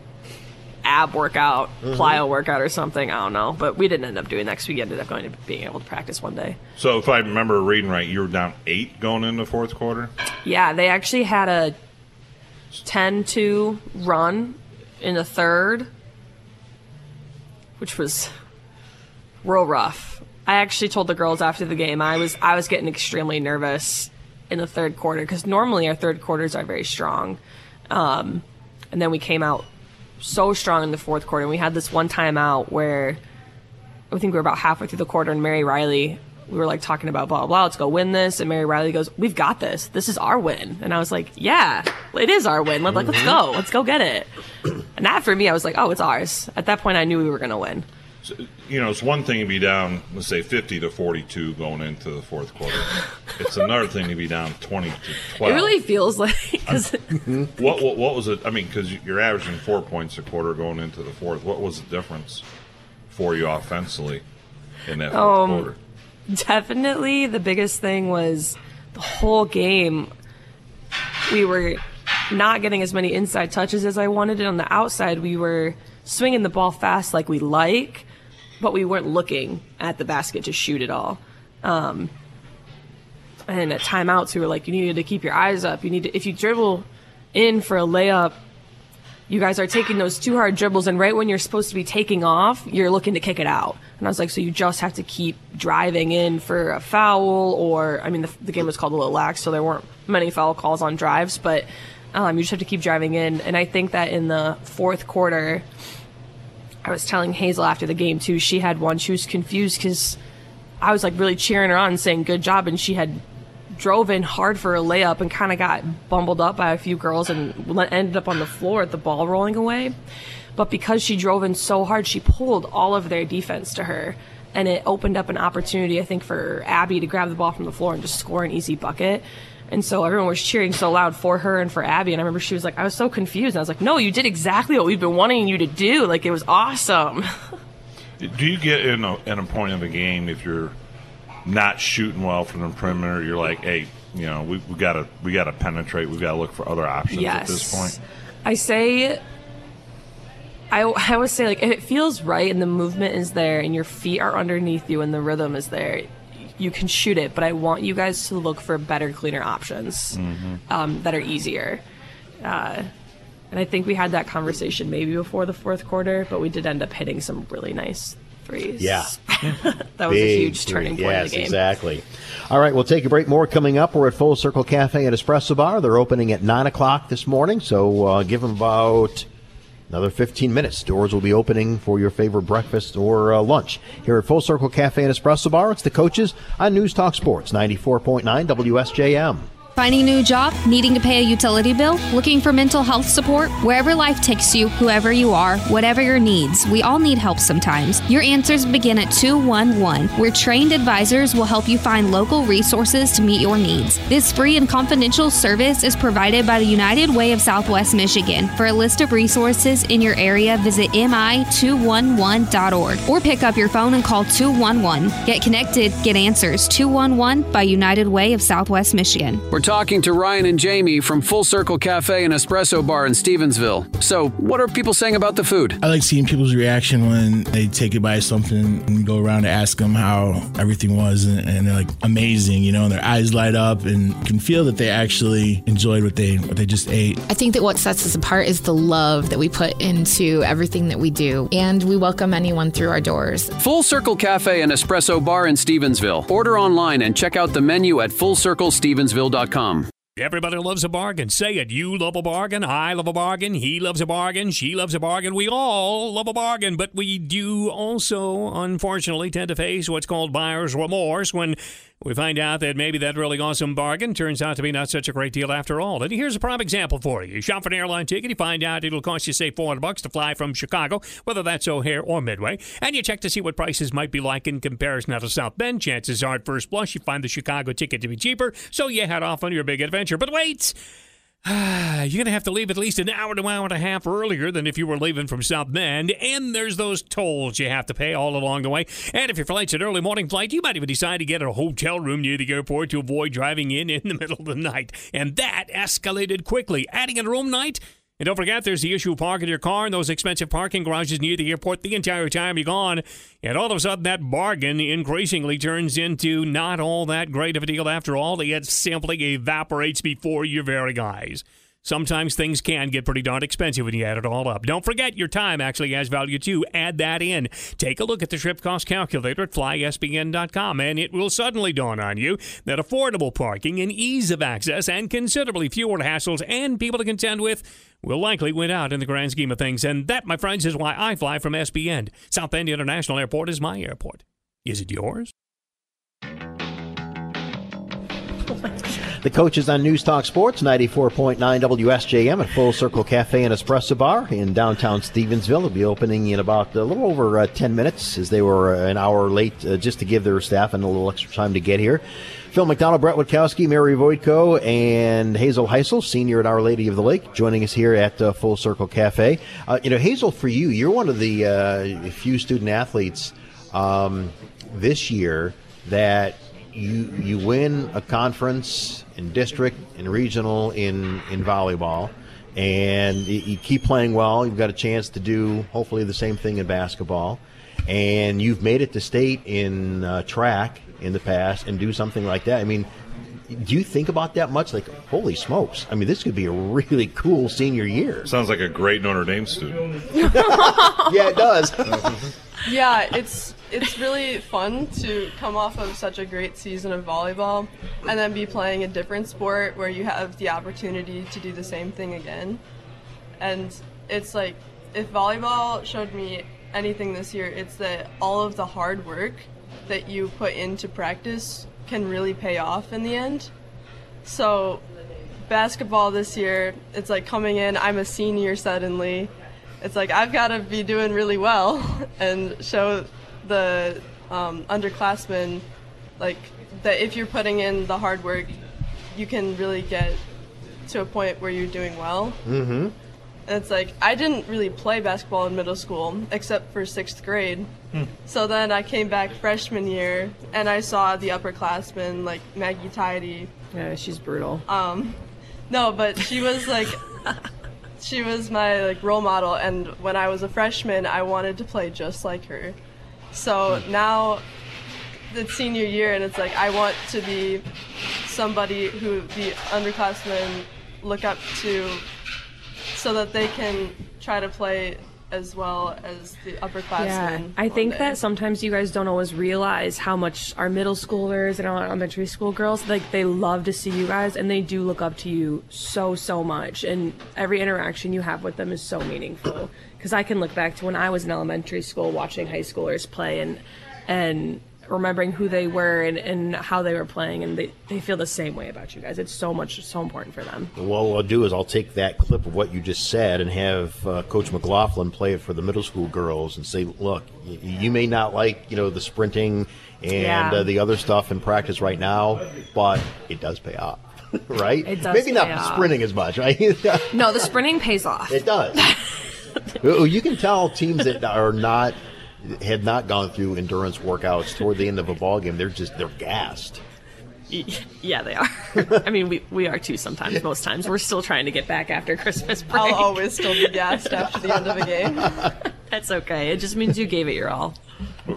ab workout, Mhm. plyo workout or something. I don't know. But we didn't end up doing that because we ended up going to being able to practice one day. So if I remember reading right, you were down eight going into the fourth quarter. Yeah, they actually had a 10-2 run in the third, which was real rough. I actually told the girls after the game I was I was getting extremely nervous in the third quarter because normally our third quarters are very strong, um, and then we came out so strong in the fourth quarter. And we had this one time out where I think we were about halfway through the quarter, and Mary Riley, we were like talking about blah blah blah. Let's go win this, and Mary Riley goes, "We've got this. This is our win." And I was like, "Yeah, it is our win. Like, let's go. Let's go get it." And that for me, I was like, "Oh, it's ours." At that point, I knew we were gonna win. So, you know, it's one thing to be down, let's say, fifty to forty-two going into the fourth quarter. it's another thing to be down twenty to twelve. It really feels like 'cause what, what what was it? I mean, because you're averaging four points a quarter going into the fourth. What was the difference for you offensively in that fourth Um, quarter? Definitely the biggest thing was the whole game. We were not getting as many inside touches as I wanted, and on the outside, we were swinging the ball fast like we like, but we weren't looking at the basket to shoot it all. Um, and at timeouts we were like, you needed to keep your eyes up. You need to, if you dribble in for a layup, you guys are taking those two hard dribbles, and right when you're supposed to be taking off, you're looking to kick it out. And I was like, so you just have to keep driving in for a foul, or I mean, the, the game was called a little lax, so there weren't many foul calls on drives, but um, you just have to keep driving in. And I think that in the fourth quarter, I was telling Hazel after the game too, she had one. She was confused because I was like really cheering her on and saying good job, and she had drove in hard for a layup and kind of got bumbled up by a few girls and ended up on the floor at the ball rolling away. But because she drove in so hard, she pulled all of their defense to her. And it opened up an opportunity, I think, for Abby to grab the ball from the floor and just score an easy bucket. And so everyone was cheering so loud for her and for Abby. And I remember she was like, I was so confused. And I was like, no, you did exactly what we've been wanting you to do. Like, it was awesome. Do you get in a, a point of the game if you're not shooting well from the perimeter? You're like, hey, you know, we, we gotta we gotta penetrate. We gotta look for other options at this point. I say, I, I always say, like, if it feels right and the movement is there and your feet are underneath you and the rhythm is there, you can shoot it. But I want you guys to look for better, cleaner options um, that are easier. Uh, and I think we had that conversation maybe before the fourth quarter, but we did end up hitting some really nice threes. Yeah. that was a Big huge turning point yes, of the game. exactly. All right, we'll take a break. More coming up. We're at Full Circle Cafe and Espresso Bar. They're opening at 9 o'clock this morning, so uh, give them about another 15 minutes. Doors will be opening for your favorite breakfast or uh, lunch. Here at Full Circle Cafe and Espresso Bar, it's the coaches on News Talk Sports 94.9 WSJM. Finding a new job? Needing to pay a utility bill? Looking for mental health support? Wherever life takes you, whoever you are, whatever your needs, we all need help sometimes. Your answers begin at 211, where trained advisors will help you find local resources to meet your needs. This free and confidential service is provided by the United Way of Southwest Michigan. For a list of resources in your area, visit mi211.org or pick up your phone and call 211. Get connected, get answers. 211 by United Way of Southwest Michigan. We're talking to Ryan and Jamie from Full Circle Cafe and Espresso Bar in Stevensville. So, what are people saying about the food? I like seeing people's reaction when they take it by something and go around and ask them how everything was, and, and they're like amazing, you know, and their eyes light up and can feel that they actually enjoyed what they what they just ate. I think that what sets us apart is the love that we put into everything that we do, and we welcome anyone through our doors. Full Circle Cafe and Espresso Bar in Stevensville. Order online and check out the menu at fullcirclestevensville.com. Everybody loves a bargain. Say it. You love a bargain. I love a bargain. He loves a bargain. She loves a bargain. We all love a bargain. But we do also, unfortunately, tend to face what's called buyer's remorse when we find out that maybe that really awesome bargain turns out to be not such a great deal after all. And here's a prime example for you. You shop for an airline ticket, you find out it'll cost you, say, 400 bucks to fly from Chicago, whether that's O'Hare or Midway, and you check to see what prices might be like in comparison to South Bend. Chances are at first blush you find the Chicago ticket to be cheaper, so you head off on your big adventure. But wait! You're going to have to leave at least an hour to an hour and a half earlier than if you were leaving from South Bend. And there's those tolls you have to pay all along the way. And if your flight's an early morning flight, you might even decide to get a hotel room near the airport to avoid driving in in the middle of the night. And that escalated quickly. Adding a room night? And don't forget, there's the issue of parking your car in those expensive parking garages near the airport the entire time you're gone. And all of a sudden, that bargain increasingly turns into not all that great of a deal after all. It simply evaporates before your very eyes. Sometimes things can get pretty darn expensive when you add it all up. Don't forget, your time actually has value too. Add that in. Take a look at the trip cost calculator at flysbn.com, and it will suddenly dawn on you that affordable parking and ease of access and considerably fewer hassles and people to contend with will likely win out in the grand scheme of things. And that, my friends, is why I fly from SBN. South Bend International Airport is my airport. Is it yours? Oh, The coaches on News Talk Sports, 94.9 WSJM at Full Circle Cafe and Espresso Bar in downtown Stevensville. Will be opening in about a little over uh, 10 minutes as they were uh, an hour late uh, just to give their staff and a little extra time to get here. Phil McDonald, Brett Witkowski, Mary Voitko, and Hazel Heisel, senior at Our Lady of the Lake, joining us here at uh, Full Circle Cafe. Uh, you know, Hazel, for you, you're one of the uh, few student athletes um, this year that you you win a conference in district and regional in in volleyball and you, you keep playing well you've got a chance to do hopefully the same thing in basketball and you've made it to state in uh, track in the past and do something like that i mean do you think about that much? Like, holy smokes! I mean, this could be a really cool senior year. Sounds like a great Notre Dame student. yeah, it does. yeah, it's it's really fun to come off of such a great season of volleyball and then be playing a different sport where you have the opportunity to do the same thing again. And it's like if volleyball showed me anything this year, it's that all of the hard work that you put into practice can really pay off in the end. So basketball this year, it's like coming in, I'm a senior suddenly. It's like I've got to be doing really well and show the um, underclassmen like that if you're putting in the hard work, you can really get to a point where you're doing well. Mm-hmm. And it's like I didn't really play basketball in middle school except for sixth grade. Hmm. So then I came back freshman year and I saw the upperclassmen like Maggie Tidy. Yeah, she's brutal. Um, no, but she was like, she was my like role model. And when I was a freshman, I wanted to play just like her. So now it's senior year, and it's like I want to be somebody who the underclassmen look up to, so that they can try to play as well as the upperclassmen. Yeah, I think day. that sometimes you guys don't always realize how much our middle schoolers and our elementary school girls like they love to see you guys and they do look up to you so so much and every interaction you have with them is so meaningful because I can look back to when I was in elementary school watching high schoolers play and and remembering who they were and, and how they were playing and they, they feel the same way about you guys. It's so much so important for them. Well, what I'll do is I'll take that clip of what you just said and have uh, Coach McLaughlin play it for the middle school girls and say, look, y- you may not like, you know, the sprinting and Yeah. uh, the other stuff in practice right now, but it does pay off, right? It does Maybe not off. sprinting as much, right? No, the sprinting pays off. It does. You can tell teams that are not had not gone through endurance workouts toward the end of a ball game. They're just they're gassed. Yeah, they are. I mean, we, we are too sometimes. Most times, we're still trying to get back after Christmas break. I'll always still be gassed after the end of a game. That's okay. It just means you gave it your all.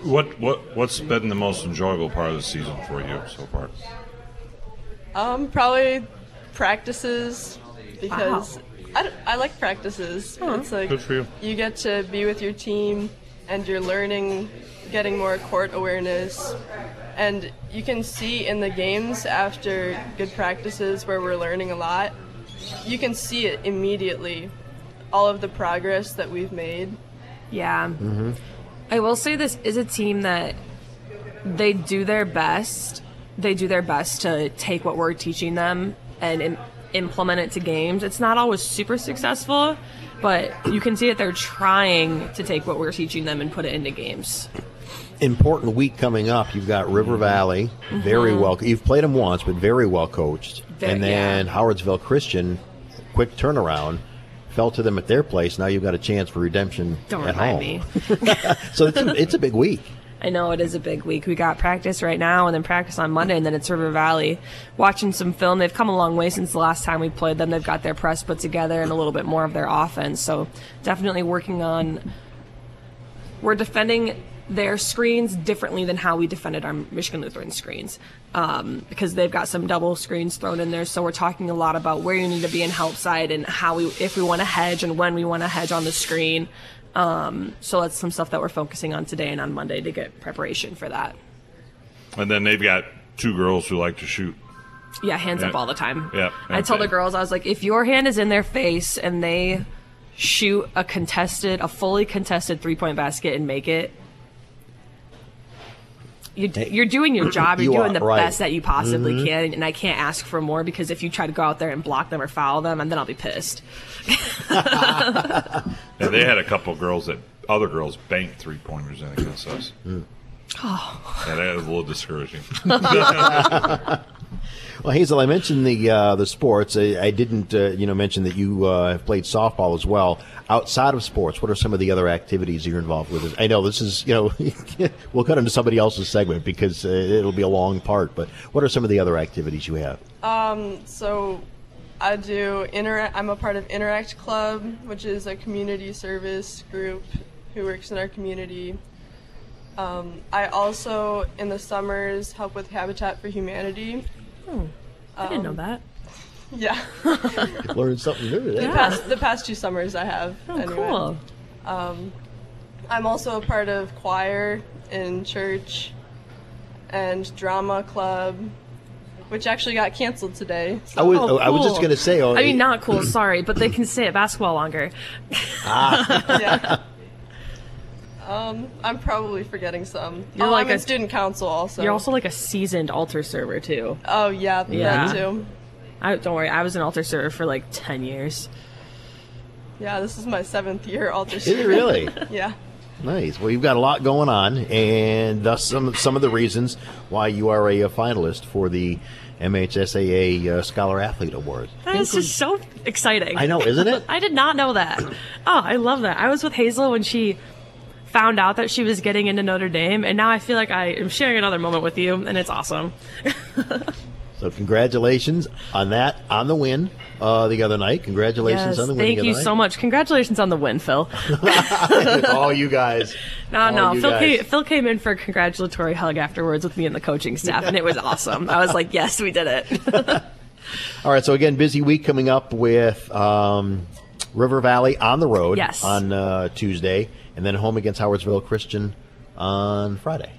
What what what's been the most enjoyable part of the season for you so far? Um, probably practices because I I like practices. It's like Good for you. get to be with your team and you're learning, getting more court awareness. And you can see in the games after good practices where we're learning a lot, you can see it immediately, all of the progress that we've made. Yeah. Mm-hmm. I will say this is a team that they do their best. They do their best to take what we're teaching them and Im- implement it to games. It's not always super successful, but you can see that they're trying to take what we're teaching them and put it into games. important week coming up. You've got River Valley, very Mhm. well. You've played them once, but very well coached. Very- and then Howardsville Christian, quick turnaround. Fell to them at their place. Now you've got a chance for redemption Don't at remind home. me. so it's a, it's a big week. I know it is a big week. We got practice right now and then practice on Monday and then it's River Valley. Watching some film, they've come a long way since the last time we played them. They've got their press put together and a little bit more of their offense. So definitely working on we're defending their screens differently than how we defended our Michigan Lutheran screens um, because they've got some double screens thrown in there. So we're talking a lot about where you need to be in help side and how we, if we want to hedge and when we want to hedge on the screen. Um, so that's some stuff that we're focusing on today and on Monday to get preparation for that. And then they've got two girls who like to shoot. Yeah, hands up all the time. Yeah, I tell the girls, I was like, if your hand is in their face and they shoot a contested, a fully contested three point basket and make it, you, you're doing your job. You're You doing the right. best that you possibly Mhm. can, and I can't ask for more because if you try to go out there and block them or foul them, and then I'll be pissed. Yeah, they had a couple of girls that other girls banked three pointers in against us. Oh. Yeah, that was a little discouraging. Well, Hazel, I mentioned the uh, the sports. I, I didn't, uh, you know, mention that you uh, have played softball as well. Outside of sports, what are some of the other activities you're involved with? I know this is, you know, we'll cut into somebody else's segment because uh, it'll be a long part. But what are some of the other activities you have? Um, so I do interact. I'm a part of Interact Club, which is a community service group who works in our community. Um, I also, in the summers, help with Habitat for Humanity, Oh, I didn't know um, that. Yeah. Learned something new today. The past the past two summers I have. Oh, anyway. cool. Um, I'm also a part of choir in church and drama club, which actually got canceled today. I was Oh, I was just going to say. Oh, I mean, uh, not cool. Sorry, but they can stay at basketball longer. Ah. yeah. Um, I'm probably forgetting some. You're oh, like I'm in a- student council also. You're also like a seasoned altar server too. Oh yeah, Yeah. that too. I don't worry. I was an altar server for like ten years. Yeah, this is my seventh year altar. Is it really? yeah. Nice. Well, you've got a lot going on, and thus some some of the reasons why you are a, uh finalist for the MHSAA uh, Scholar Athlete Award. This is so exciting. I know, isn't it? I did not know that. Oh, I love that. I was with Hazel when she found out that she was getting into Notre Dame, and now I feel like I am sharing another moment with you, and it's awesome. So congratulations on that, on the win uh, the other night. Congratulations Yes, on the win. thank the you other so much. Congratulations on the win, Phil. All you guys. No, no. Phil guys. came, Phil came in for a congratulatory hug afterwards with me and the coaching staff, and it was awesome. I was like, yes, we did it. All right. So again, busy week coming up with um, River Valley on the road Yes. on uh, Tuesday, and then home against Howardsville Christian on Friday.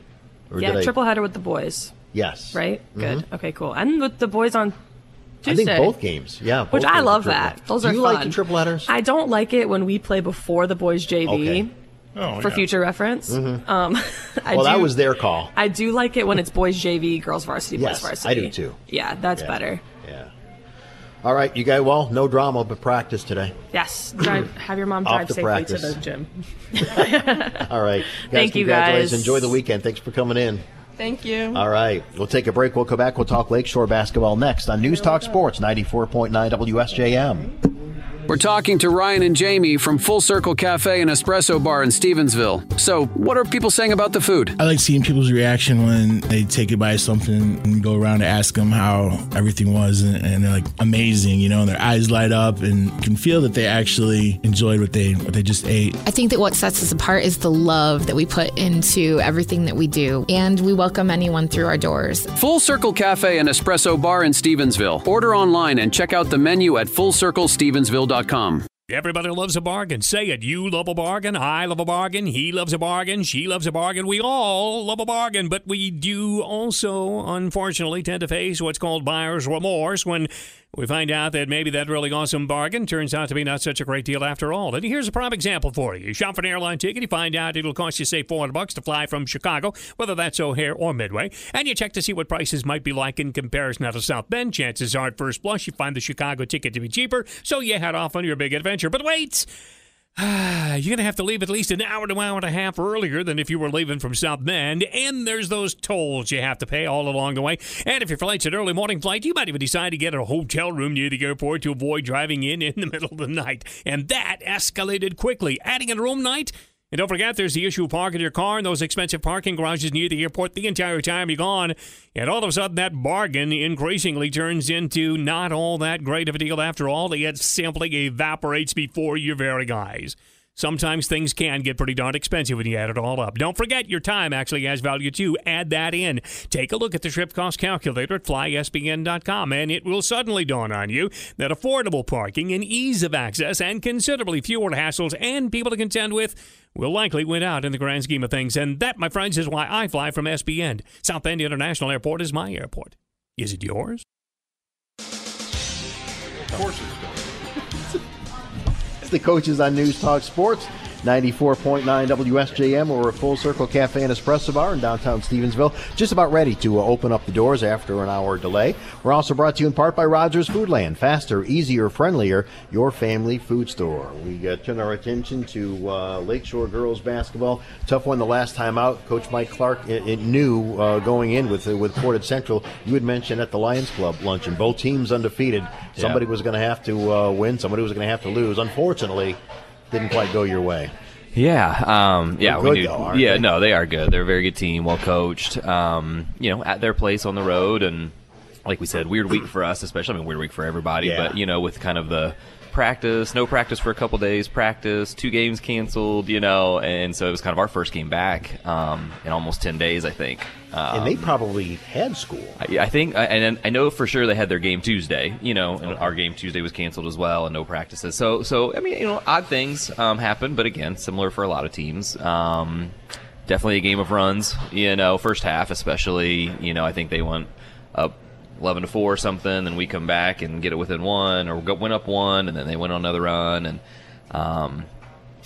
Or yeah, did I- triple header with the boys. Yes. Right? Good. Mhm. Okay, cool. And with the boys on I think both games. Yeah. Which both I love are triple. that. Those Do are you fun. like the triple headers? I don't like it when we play before the boys JV. Okay. Oh, for yeah. future reference. Mhm. Um, I well, that was their call. I do like it when it's boys JV, girls varsity, Yes, boys varsity. I do too. Yeah, that's Yeah. better. Yeah. All right, you guys. Well, no drama, but practice today. Yes, drive, have your mom drive safely practice. to the gym. All right. Guys, Thank you, guys. Enjoy the weekend. Thanks for coming in. Thank you. All right. We'll take a break. We'll come back. We'll talk Lakeshore basketball next on News Talk Sports 94.9 WSJM. We're talking to Ryan and Jamie from Full Circle Cafe and Espresso Bar in Stevensville. So, what are people saying about the food? I like seeing people's reaction when they take it by something and go around to ask them how everything was, and, and they're like amazing, you know, and their eyes light up and can feel that they actually enjoyed what they what they just ate. I think that what sets us apart is the love that we put into everything that we do, and we welcome anyone through our doors. Full Circle Cafe and Espresso Bar in Stevensville. Order online and check out the menu at fullcirclestevensville.com. Everybody loves a bargain. Say it. You love a bargain. I love a bargain. He loves a bargain. She loves a bargain. We all love a bargain. But we do also, unfortunately, tend to face what's called buyer's remorse when we find out that maybe that really awesome bargain turns out to be not such a great deal after all. And here's a prime example for you. You shop for an airline ticket, you find out it'll cost you, say, 400 bucks to fly from Chicago, whether that's O'Hare or Midway, and you check to see what prices might be like in comparison to South Bend. Chances are, at first blush, you find the Chicago ticket to be cheaper, so you head off on your big adventure. But wait! You're going to have to leave at least an hour to an hour and a half earlier than if you were leaving from South Bend. And there's those tolls you have to pay all along the way. And if your flight's an early morning flight, you might even decide to get a hotel room near the airport to avoid driving in in the middle of the night. And that escalated quickly. Adding a room night, and don't forget, there's the issue of parking your car in those expensive parking garages near the airport the entire time you're gone. And all of a sudden, that bargain increasingly turns into not all that great of a deal after all. It simply evaporates before your very eyes. Sometimes things can get pretty darn expensive when you add it all up. Don't forget, your time actually has value too. Add that in. Take a look at the trip cost calculator at flysbn.com, and it will suddenly dawn on you that affordable parking and ease of access and considerably fewer hassles and people to contend with will likely win out in the grand scheme of things. And that, my friends, is why I fly from SBN. South Bend International Airport is my airport. Is it yours? It's the coaches on News Talk Sports. 94.9 WSJM. We're a full circle cafe and espresso bar in downtown Stevensville. Just about ready to uh, open up the doors after an hour delay. We're also brought to you in part by Rogers Foodland. Faster, easier, friendlier, your family food store. We uh, turn our attention to uh, Lakeshore girls basketball. Tough one the last time out. Coach Mike Clark it, it knew uh, going in with, with Portage Central. You had mentioned at the Lions Club luncheon, both teams undefeated. Somebody was going to have to uh, win, somebody was going to have to lose. Unfortunately, didn't quite go your way. Yeah, um, yeah, we good knew. though, yeah, they? no, they are good. They're a very good team, well coached. Um, you know, at their place on the road, and like we said, weird week for us, especially. I mean, weird week for everybody, Yeah. but you know, with kind of the practice, no practice for a couple days, practice, two games canceled, you know, and so it was kind of our first game back um, in almost 10 days, I think. Um, and they probably had school. I, I think, I- and I know for sure they had their game Tuesday, you know, and our game Tuesday was canceled as well, and no practices. So, so I mean, you know, odd things um, happen, but again, similar for a lot of teams. Um, definitely a game of runs, you know, first half especially. You know, I think they went up. 11 to 4 or something, and we come back and get it within one, or went up one, and then they went on another run, and um,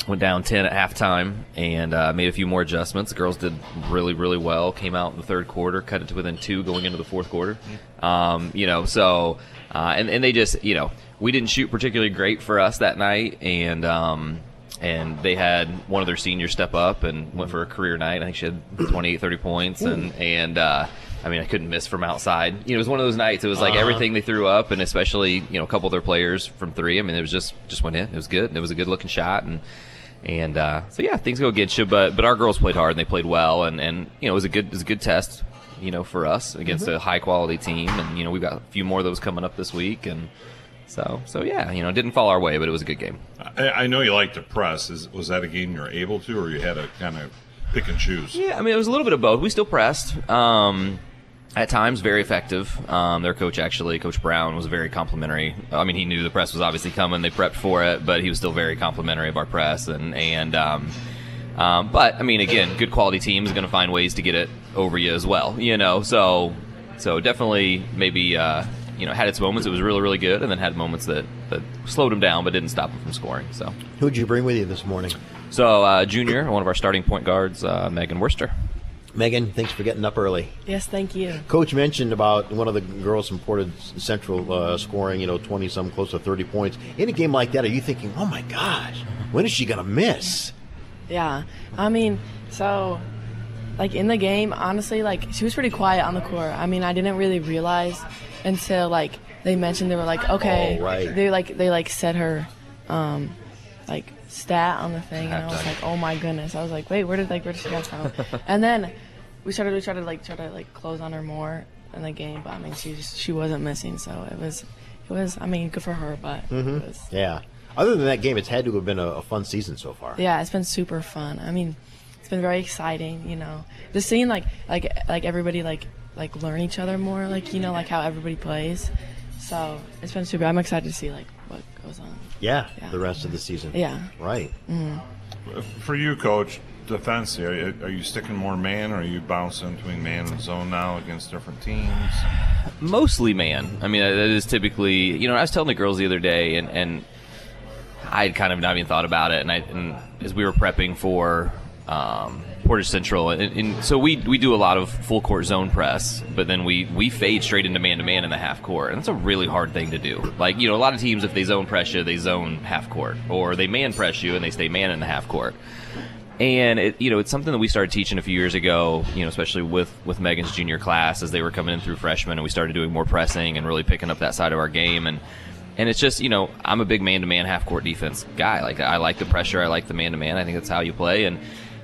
went down 10 at halftime and uh, made a few more adjustments. The girls did really, really well. Came out in the third quarter, cut it to within two going into the fourth quarter. Um, you know, so, uh, and, and they just, you know, we didn't shoot particularly great for us that night. And, um, and they had one of their seniors step up and went for a career night. I think she had 28, 30 points. And, and, uh, I mean, I couldn't miss from outside. You know, it was one of those nights. It was like Uh-huh. everything they threw up, and especially you know a couple of their players from three. I mean, it was just just went in. It was good. and It was a good looking shot, and and uh, so yeah, things go against you. But but our girls played hard and they played well, and and you know it was a good it was a good test. You know, for us against Mhm. a high quality team, and you know we've got a few more of those coming up this week, and so so yeah, you know, it didn't fall our way, but it was a good game. I, I know you like to press. Is was that a game you were able to, or you had to kind of pick and choose? Yeah, I mean, it was a little bit of both. We still pressed. Um, at times, very effective. Um, their coach, actually, Coach Brown, was very complimentary. I mean, he knew the press was obviously coming. They prepped for it, but he was still very complimentary of our press. And and um, um, but I mean, again, good quality team is going to find ways to get it over you as well. You know, so so definitely maybe uh, you know had its moments. It was really really good, and then had moments that that slowed them down, but didn't stop them from scoring. So Who'd you bring with you this morning? so uh, junior, one of our starting point guards, uh, Megan Worcester. Megan, thanks for getting up early. Yes, thank you. Coach mentioned about one of the girls from Portage Central uh, scoring, you know, 20 some, close to 30 points. In a game like that, are you thinking, oh my gosh, when is she going to miss? Yeah, I mean, so like in the game, honestly, like she was pretty quiet on the court. I mean, I didn't really realize until like they mentioned they were like, okay, Oh, right. they like they like said her, um, like stat on the thing, and I was like, oh my goodness. I was like, wait, where did like where did she get from? and then we started we started like try to like close on her more in the game, but I mean, she just, she wasn't missing, so it was it was I mean, good for her, but hmm it was Yeah. Other than that game, it's had to have been a, a fun season so far. yeah, it's been super fun. I mean, it's been very exciting. You know, just seeing like like like everybody like like learn each other more. Like you know, like how everybody plays. So it's been super. I'm excited to see like what goes on. Yeah, the rest of the season. Yeah. Right. hmm For you, coach, defense, are you, are you sticking more man, or are you bouncing between man and zone now against different teams? Mostly man. I mean, that is typically, you know, I was telling the girls the other day, and, and I had kind of not even thought about it, and I, and as we were prepping for um, Portage Central, and, and so we we do a lot of full court zone press, but then we we fade straight into man to man in the half court, and that's a really hard thing to do. Like you know, a lot of teams if they zone press you, they zone half court, or they man press you and they stay man in the half court. And it, you know, it's something that we started teaching a few years ago. You know, especially with with Megan's junior class as they were coming in through freshmen, and we started doing more pressing and really picking up that side of our game. And and it's just you know, I'm a big man to man half court defense guy. Like I like the pressure, I like the man to man. I think that's how you play. And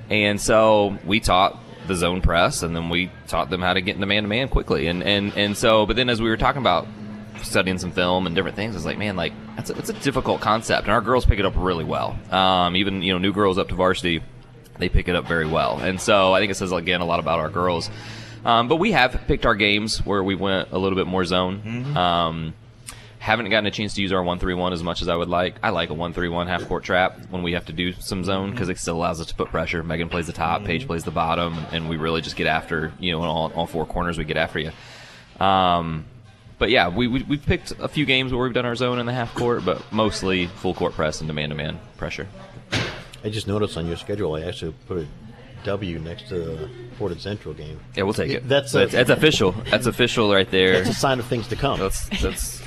and so we taught the zone press, and then we taught them how to get into man to man quickly. And and and so, but then as we were talking about studying some film and different things, it's like, man, like that's a, that's a difficult concept, and our girls pick it up really well. Um, even you know, new girls up to varsity, they pick it up very well. And so I think it says again a lot about our girls. Um, but we have picked our games where we went a little bit more zone. Um, haven't gotten a chance to use our one three one as much as I would like. I like a one three one half court trap when we have to do some zone because it still allows us to put pressure. Megan plays the top, Paige plays the bottom, and we really just get after you know in all, all four corners we get after you. Um, but yeah, we, we we've picked a few games where we've done our zone in the half court, but mostly full court press and demand to man pressure. I just noticed on your schedule, I actually put a W next to the Portage Central game. Yeah, we'll take it. That's that's, that's official. That's official right there. That's a sign of things to come. That's that's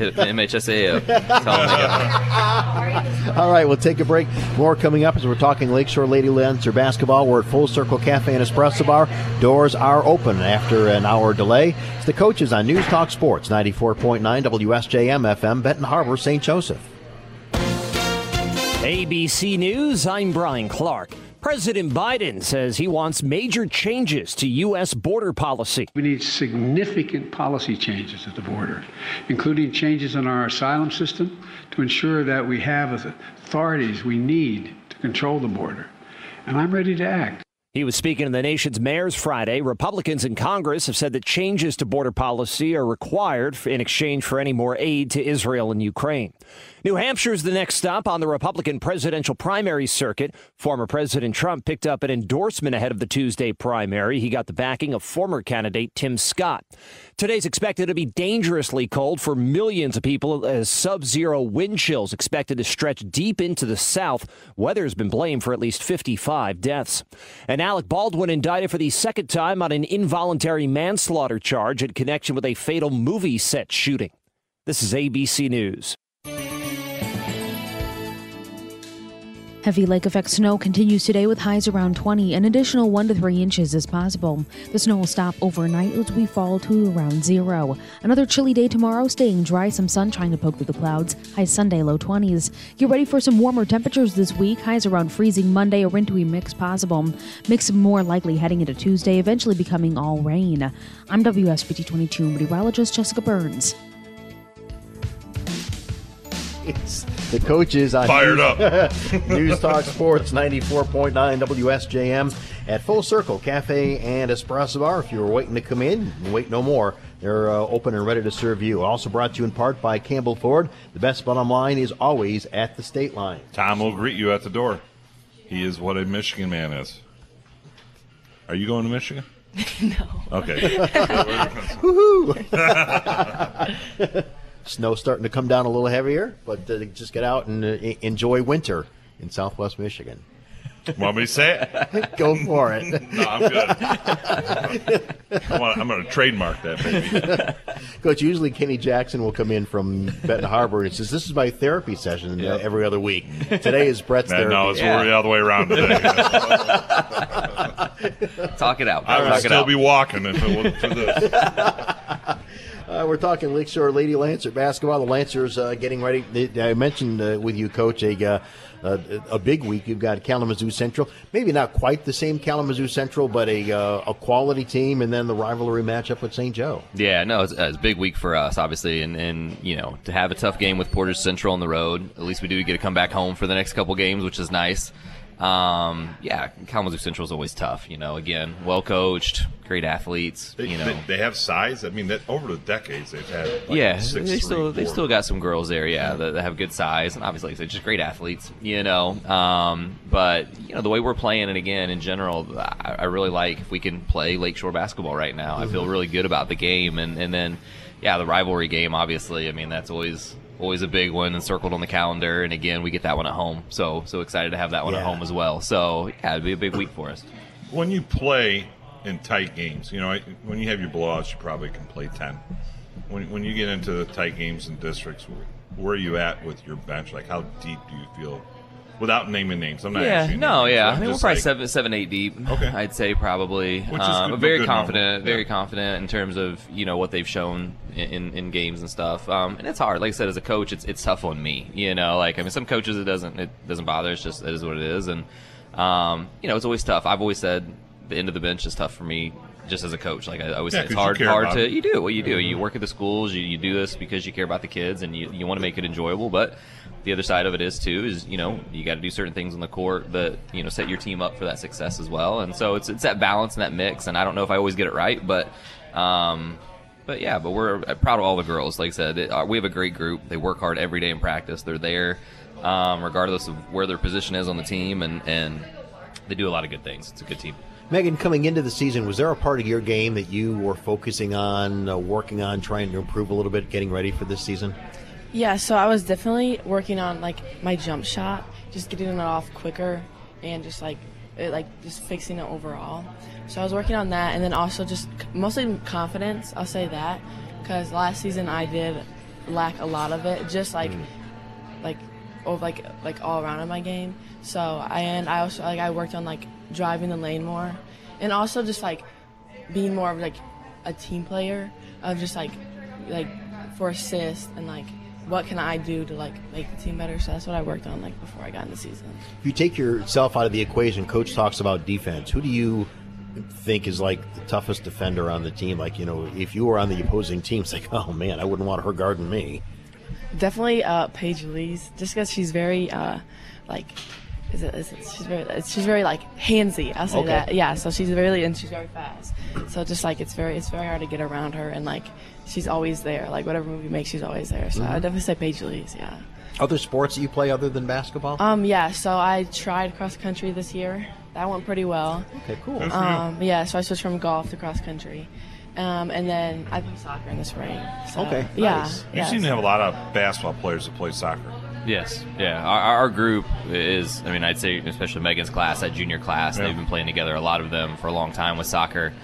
hit the MHSA up. Uh, Tell them All right, we'll take a break. More coming up as we're talking Lakeshore Lady Lancer basketball. We're at Full Circle Cafe and Espresso Bar. Doors are open after an hour delay. It's the coaches on News Talk Sports 94.9 WSJM FM, Benton Harbor, St. Joseph. ABC News, I'm Brian Clark. President Biden says he wants major changes to U.S. border policy. We need significant policy changes at the border, including changes in our asylum system to ensure that we have the authorities we need to control the border. And I'm ready to act. He was speaking to the nation's mayors Friday. Republicans in Congress have said that changes to border policy are required in exchange for any more aid to Israel and Ukraine. New Hampshire is the next stop on the Republican presidential primary circuit. Former President Trump picked up an endorsement ahead of the Tuesday primary. He got the backing of former candidate Tim Scott. Today's expected to be dangerously cold for millions of people as sub zero wind chills expected to stretch deep into the south. Weather has been blamed for at least 55 deaths. And Alec Baldwin indicted for the second time on an involuntary manslaughter charge in connection with a fatal movie set shooting. This is ABC News. Heavy lake effect snow continues today with highs around 20. An additional 1 to 3 inches is possible. The snow will stop overnight as we fall to around zero. Another chilly day tomorrow, staying dry, some sunshine to poke through the clouds. High Sunday, low 20s. Get ready for some warmer temperatures this week. Highs around freezing Monday, a wintry mix possible. Mix more likely heading into Tuesday, eventually becoming all rain. I'm WSBT 22 meteorologist Jessica Burns. It's the coaches on Fired News, up. News Talk Sports 94.9 WSJM at Full Circle Cafe and Espresso Bar. If you were waiting to come in, wait no more. They're uh, open and ready to serve you. Also brought to you in part by Campbell Ford. The best bottom line is always at the state line. Tom will greet you at the door. He is what a Michigan man is. Are you going to Michigan? no. Okay. Woohoo! Snow starting to come down a little heavier, but uh, just get out and uh, enjoy winter in Southwest Michigan. Want me to say it? Go for it. no, I'm good. I want, I'm going to trademark that, baby. Coach, usually Kenny Jackson will come in from Benton Harbor and says, "This is my therapy session uh, every other week." Today is Brett's Man, therapy. no, it's the other way around today. Talk it out. I would Talk still out. be walking if it wasn't for this. Uh, we're talking Lakeshore Lady Lancer basketball. The Lancers uh, getting ready. I mentioned uh, with you, Coach, a, uh, a a big week. You've got Kalamazoo Central. Maybe not quite the same Kalamazoo Central, but a uh, a quality team, and then the rivalry matchup with St. Joe. Yeah, no, it's, it's a big week for us, obviously, and, and you know to have a tough game with Portage Central on the road. At least we do get to come back home for the next couple games, which is nice. Um, yeah, Kalamazoo Central is always tough. You know, again, well coached, great athletes. They, you know, they, they have size. I mean, that over the decades they've had. Like yeah, six, they still they still got some girls there, yeah, that, that have good size and obviously they're just great athletes, you know. Um, but you know the way we're playing it again in general, I, I really like if we can play Lakeshore basketball right now. I feel really good about the game, and and then yeah, the rivalry game, obviously. I mean that's always always a big one and circled on the calendar. And again, we get that one at home, so so excited to have that one at home as well. So yeah, it'd be a big week for us. When you play in tight games, you know, when you have your blowouts, you probably can play ten. When when you get into the tight games and districts, where are you at with your bench? Like, how deep do you feel? Without naming names, I'm not. yeah, no, names, yeah. I'm I mean, we're probably like- seven, seven, eight deep. Okay. I'd say probably. Which is um, good- very confident, number. very Yeah. confident in terms of you know what they've shown in, in, in games and stuff. Um, and it's hard. Like I said, as a coach, it's it's tough on me. You know, like I mean, some coaches it doesn't it doesn't bother. It's just it is what it is, and um, you know, it's always tough. I've always said the end of the bench is tough for me. Just as a coach, like I always Yeah, say, it's hard, hard to it. you do what you do. You work at the schools, you, you do this because you care about the kids, and you, you want to make it enjoyable. But the other side of it is too is you know you got to do certain things on the court that you know set your team up for that success as well. And so it's it's that balance and that mix. And I don't know if I always get it right, but um, but yeah, but we're proud of all the girls. Like I said, it, uh, we have a great group. They work hard every day in practice. They're there, um, regardless of where their position is on the team, and and they do a lot of good things. It's a good team. Megan, coming into the season, was there a part of your game that you were focusing on, uh, working on, trying to improve a little bit, getting ready for this season? Yeah, so I was definitely working on like my jump shot, just getting it off quicker, and just like it, like just fixing it overall. So I was working on that, and then also just mostly confidence. I'll say that because last season I did lack a lot of it, just like mm. like over like like all around in my game. So I and I also like I worked on like driving the lane more, and also just like being more of like a team player of just like like for assists and like what can I do to like make the team better. So that's what I worked on like before I got in the season. If you take yourself out of the equation, coach talks about defense. Who do you think is like the toughest defender on the team? Like, you know, if you were on the opposing team, it's like, oh man, I wouldn't want her guarding me. Definitely uh, Paige Lee's, just because she's very uh, like. Is it, is it, she's very she's very like handsy. I'll say Okay. that. Yeah. So she's really and she's very fast. So just like it's very it's very hard to get around her and like she's always there. Like whatever movie you make, she's always there. So Mhm. I definitely say Paige Lee's. Yeah. Other sports that you play other than basketball? Um. Yeah. So I tried cross country this year. That went pretty well. Okay. Cool. Good for you. Um. Yeah. So I switched from golf to cross country. Um. And then I play soccer in the spring. So, Okay, Yeah. nice. You yeah. seem to have a lot of basketball players that play soccer. Yes, yeah. Our, our group is, I mean, I'd say, especially Megan's class, that junior class, Yeah. they've been playing together, a lot of them, for a long time with soccer.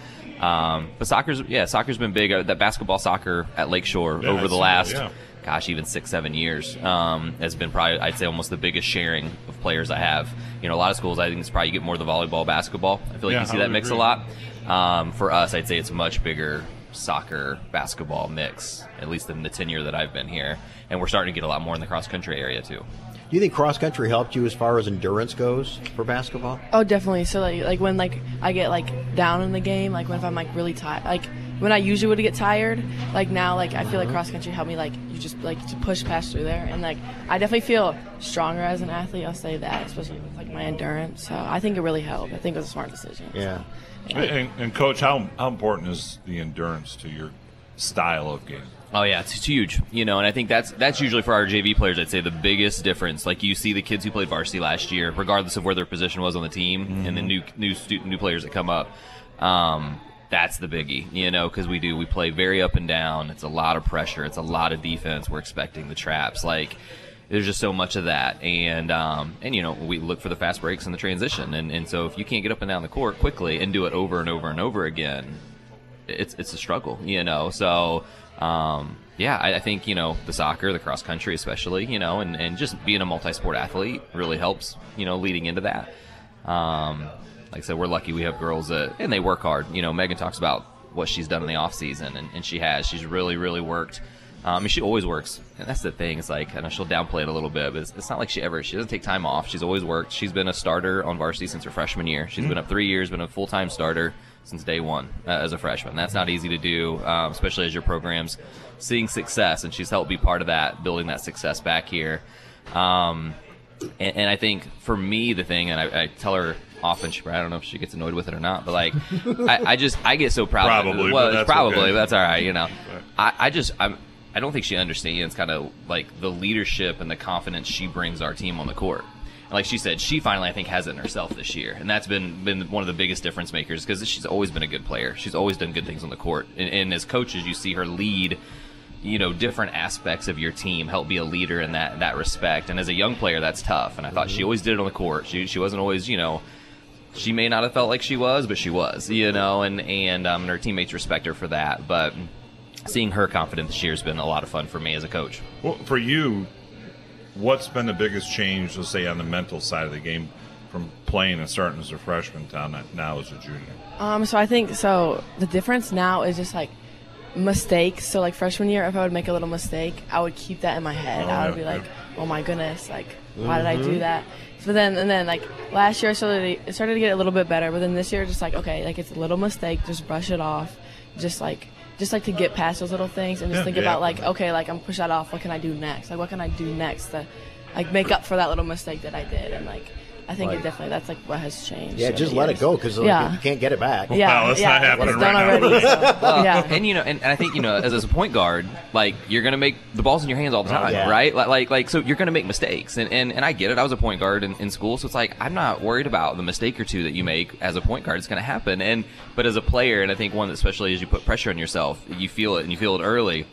Um, but soccer's, yeah, soccer's been big. Uh, that basketball soccer at Lakeshore Yeah, over I the that, last, yeah. gosh, even six, seven years um, has been probably, I'd say, almost the biggest sharing of players I have. You know, a lot of schools, I think it's probably you get more the volleyball, basketball. I feel like Yeah, you see I that mix agree. a lot. Um, for us, I'd say it's much bigger soccer basketball mix, at least in the tenure that I've been here. And we're starting to get a lot more in the cross country area too. Do you think cross country helped you as far as endurance goes for basketball? Oh, definitely. So like, like when like I get like down in the game, like when if I'm like really tired, like when I usually would get tired, like now like I feel like Mhm. cross country helped me like you just like to push past through there, and like I definitely feel stronger as an athlete. I'll say that, especially with like my endurance. So I think it really helped. I think it was a smart decision. Yeah. And, and coach, how how important is the endurance to your style of game? Oh yeah, it's, it's huge. You know, and I think that's that's usually for our JV players. I'd say the biggest difference. Like you see the kids who played varsity last year, regardless of where their position was on the team, and the new new stu- new players that come up. Um, that's the biggie, you know, because we do we play very up and down. It's a lot of pressure. It's a lot of defense. We're expecting the traps. Like there's just so much of that, and um, and you know we look for the fast breaks and the transition, and and so if you can't get up and down the court quickly and do it over and over and over again, it's it's a struggle, you know. So um, yeah, I, I think you know the soccer, the cross country, especially, you know, and, and just being a multi-sport athlete really helps, you know, leading into that. Um, like I said, we're lucky we have girls that and they work hard. You know, Megan talks about what she's done in the off season, and, and she has. She's really really worked. Um, and she always works, and that's the thing. It's like I know she'll downplay it a little bit, but it's, it's not like she ever. She doesn't take time off. She's always worked. She's been a starter on varsity since her freshman year. She's Mhm. been up three years, been a full time starter since day one uh, as a freshman. That's not easy to do, um, especially as your program's seeing success, and she's helped be part of that, building that success back here. Um, and, and I think for me, the thing, and I, I tell her often, she, I don't know if she gets annoyed with it or not, but like, I, I just, I get so proud. Probably. Well, that's probably, okay. that's all right. You know, I, I just, I'm, I don't think she understands kind of like the leadership and the confidence she brings our team on the court. And like she said, she finally I think has it in herself this year, and that's been been one of the biggest difference makers because she's always been a good player. She's always done good things on the court, and, and as coaches, you see her lead you know different aspects of your team help be a leader in that that respect. And as a young player that's tough. And i thought she always did it on the court. She, she wasn't always you know she may not have felt like she was but she was you know and and um, and her teammates respect her for that. But seeing her confidence this year has been a lot of fun for me as a coach. Well, for you, what's been the biggest change, let's say, on the mental side of the game from playing and starting as a freshman to now- as a junior? Um, so I think so. The difference now is just like mistakes. So like freshman year, if I would make a little mistake, I would keep that in my head. Oh, I would yeah, be like, yeah. "Oh my goodness! Like, why did I do Mhm. that?" So then, and then like last year, I started it started to get a little bit better. But then this year, just like okay, like it's a little mistake, just brush it off. Just like just like to get past those little things and just Yeah, think yeah. about like okay, like I'm push that off. What can I do next? Like what can I do next to like make up for that little mistake that I did? And like I think Right. it definitely that's like what has changed. Yeah, just the let it go because yeah. you can't get it back. Yeah, Well, it's yeah, not happening it's done right now. already. so, Well, yeah. and you know, and, and I think you know, as, as a point guard, like you're gonna make the balls in your hands all the Oh, time, yeah. right? Like, like, like, so you're gonna make mistakes, and, and and I get it. I was a point guard in, in school, so it's like I'm not worried about the mistake or two that you make as a point guard. It's gonna happen, and but as a player, and I think one, especially as you put pressure on yourself, you feel it, and you feel it early.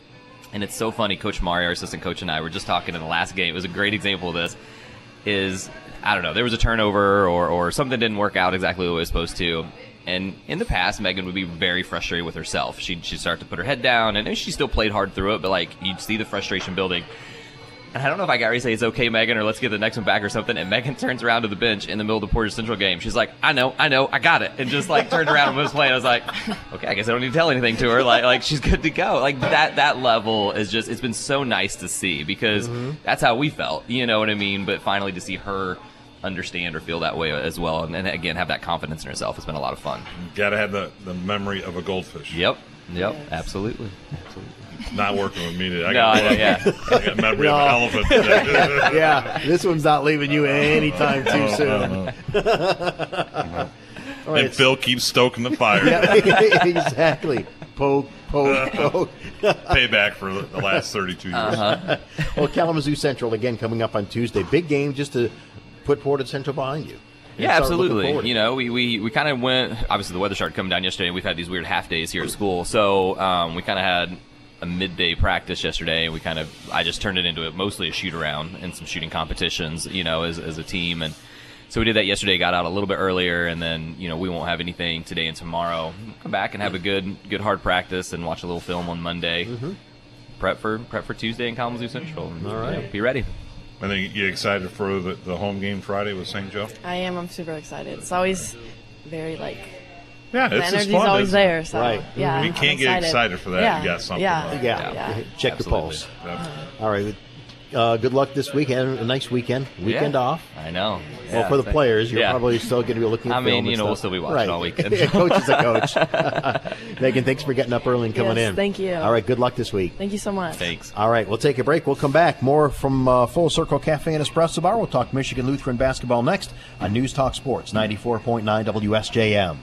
And it's so funny. Coach Mario, our assistant coach, and I were just talking in the last game. It was a great example of this. Is I don't know. There was a turnover or, or something didn't work out exactly the way it was supposed to. And in the past, Megan would be very frustrated with herself. She'd, she'd start to put her head down, and she still played hard through it, but like you'd see the frustration building. And I don't know if I got to say it's okay, Megan, or let's get the next one back or something. And Megan turns around to the bench in the middle of the Portage Central game. She's like, I know, I know, I got it. And just like turned around and was playing. I was like, okay, I guess I don't need to tell anything to her. Like, like she's good to go. Like that, that level is just, it's been so nice to see because Mhm. that's how we felt. You know what I mean? But finally to see her understand or feel that way as well. And, and again, have that confidence in herself. It's been a lot of fun. You Gotta have the, the memory of a goldfish. Yep. Yep. Absolutely. Absolutely. Not working with me today. I No, got, I know, yeah. I got memory No. of an elephant. today. yeah, this one's not leaving you anytime too Oh, soon. oh, All right, and Phil keeps stoking the fire. Yeah, exactly. Poke, poke, poke. Payback for the, the last 32 years. Uh-huh. well, Kalamazoo Central again coming up on Tuesday. Big game just to put Portage Central behind you. Yeah, absolutely. You know, we, we, we kind of went. Obviously, the weather started coming down yesterday. And we've had these weird half days here at school, so um, we kind of had a midday practice yesterday, and we kind of I just turned it into a, mostly a shoot around and some shooting competitions. You know, as as a team, and so we did that yesterday. Got out a little bit earlier, and then you know we won't have anything today and tomorrow. Come back and have a good good hard practice and watch a little film on Monday. Mhm. Prep for prep for Tuesday in Kalamazoo Central. All right. be ready. I think you excited for the, the home game Friday with St. Joe? I am. I'm super excited. It's always very like. Yeah, the it's just energy's fun, always there. So Right. yeah, We I'm can't get excited for that. Yeah. You got something Yeah. like- Yeah. Yeah. Check Absolutely. the pulse. Yeah. All right. Uh, good luck this weekend. A nice weekend. Weekend Yeah. off. I know. Well, Yeah, for the thank- players, you're yeah. probably still going to be looking. At I mean, film you and know, we'll still be watching right. all weekend. coach is a coach. Megan, thanks for getting up early and coming Yes, in. thank you. All right. Good luck this week. Thank you so much. Thanks. All right, we'll take a break. We'll come back. More from uh, Full Circle Cafe and Espresso Bar. We'll talk Michigan Lutheran basketball next on News Talk Sports 94.9 WSJM.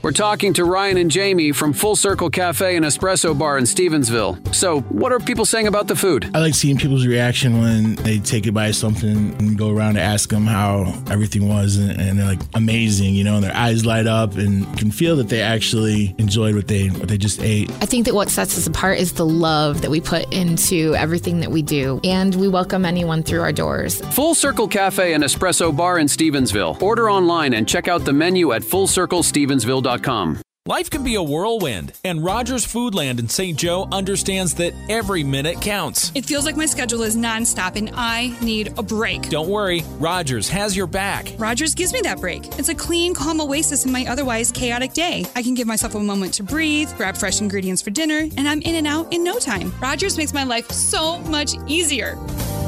We're talking to Ryan and Jamie from Full Circle Cafe and Espresso Bar in Stevensville. So, what are people saying about the food? I like seeing people's reaction when they take it by something and go around and ask them how everything was, and, and they're like amazing, you know, and their eyes light up and can feel that they actually enjoyed what they what they just ate. I think that what sets us apart is the love that we put into everything that we do, and we welcome anyone through our doors. Full Circle Cafe and Espresso Bar in Stevensville. Order online and check out the menu at fullcirclestevensville.com gmail.com. Life can be a whirlwind, and Rogers Foodland in St. Joe understands that every minute counts. It feels like my schedule is nonstop and I need a break. Don't worry, Rogers has your back. Rogers gives me that break. It's a clean, calm oasis in my otherwise chaotic day. I can give myself a moment to breathe, grab fresh ingredients for dinner, and I'm in and out in no time. Rogers makes my life so much easier.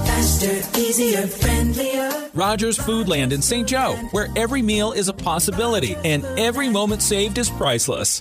Faster, easier, friendlier. Rogers Foodland in St. Joe, where every meal is a possibility and every moment saved is priceless useless.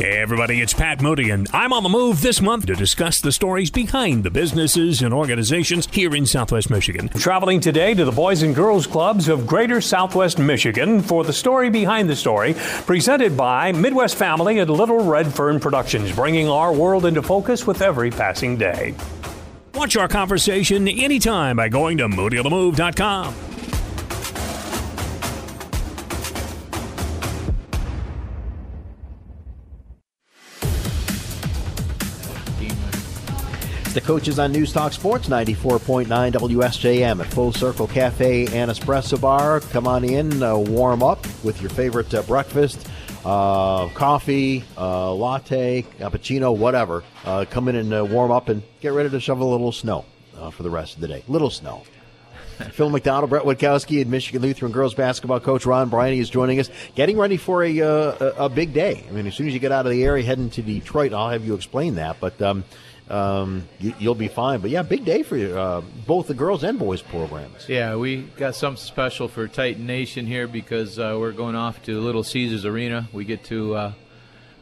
Hey everybody, it's Pat Moody, and I'm on the move this month to discuss the stories behind the businesses and organizations here in Southwest Michigan. Traveling today to the Boys and Girls Clubs of Greater Southwest Michigan for the story behind the story, presented by Midwest Family and Little Red Fern Productions, bringing our world into focus with every passing day. Watch our conversation anytime by going to moodyonthemove.com. the coaches on News Talk Sports 94.9 WSJM at Full Circle Cafe and Espresso Bar. Come on in, uh, warm up with your favorite uh, breakfast, uh, coffee, uh, latte, cappuccino, whatever. Uh, come in and uh, warm up and get ready to shovel a little snow uh, for the rest of the day. Little snow. Phil McDonald, Brett Witkowski, and Michigan Lutheran girls basketball coach Ron Briney is joining us, getting ready for a, uh, a a big day. I mean, as soon as you get out of the area, heading to Detroit, I'll have you explain that. But um, um, you, you'll be fine. But yeah, big day for you, uh, both the girls and boys programs. Yeah, we got something special for Titan Nation here because uh, we're going off to Little Caesars Arena. We get to uh,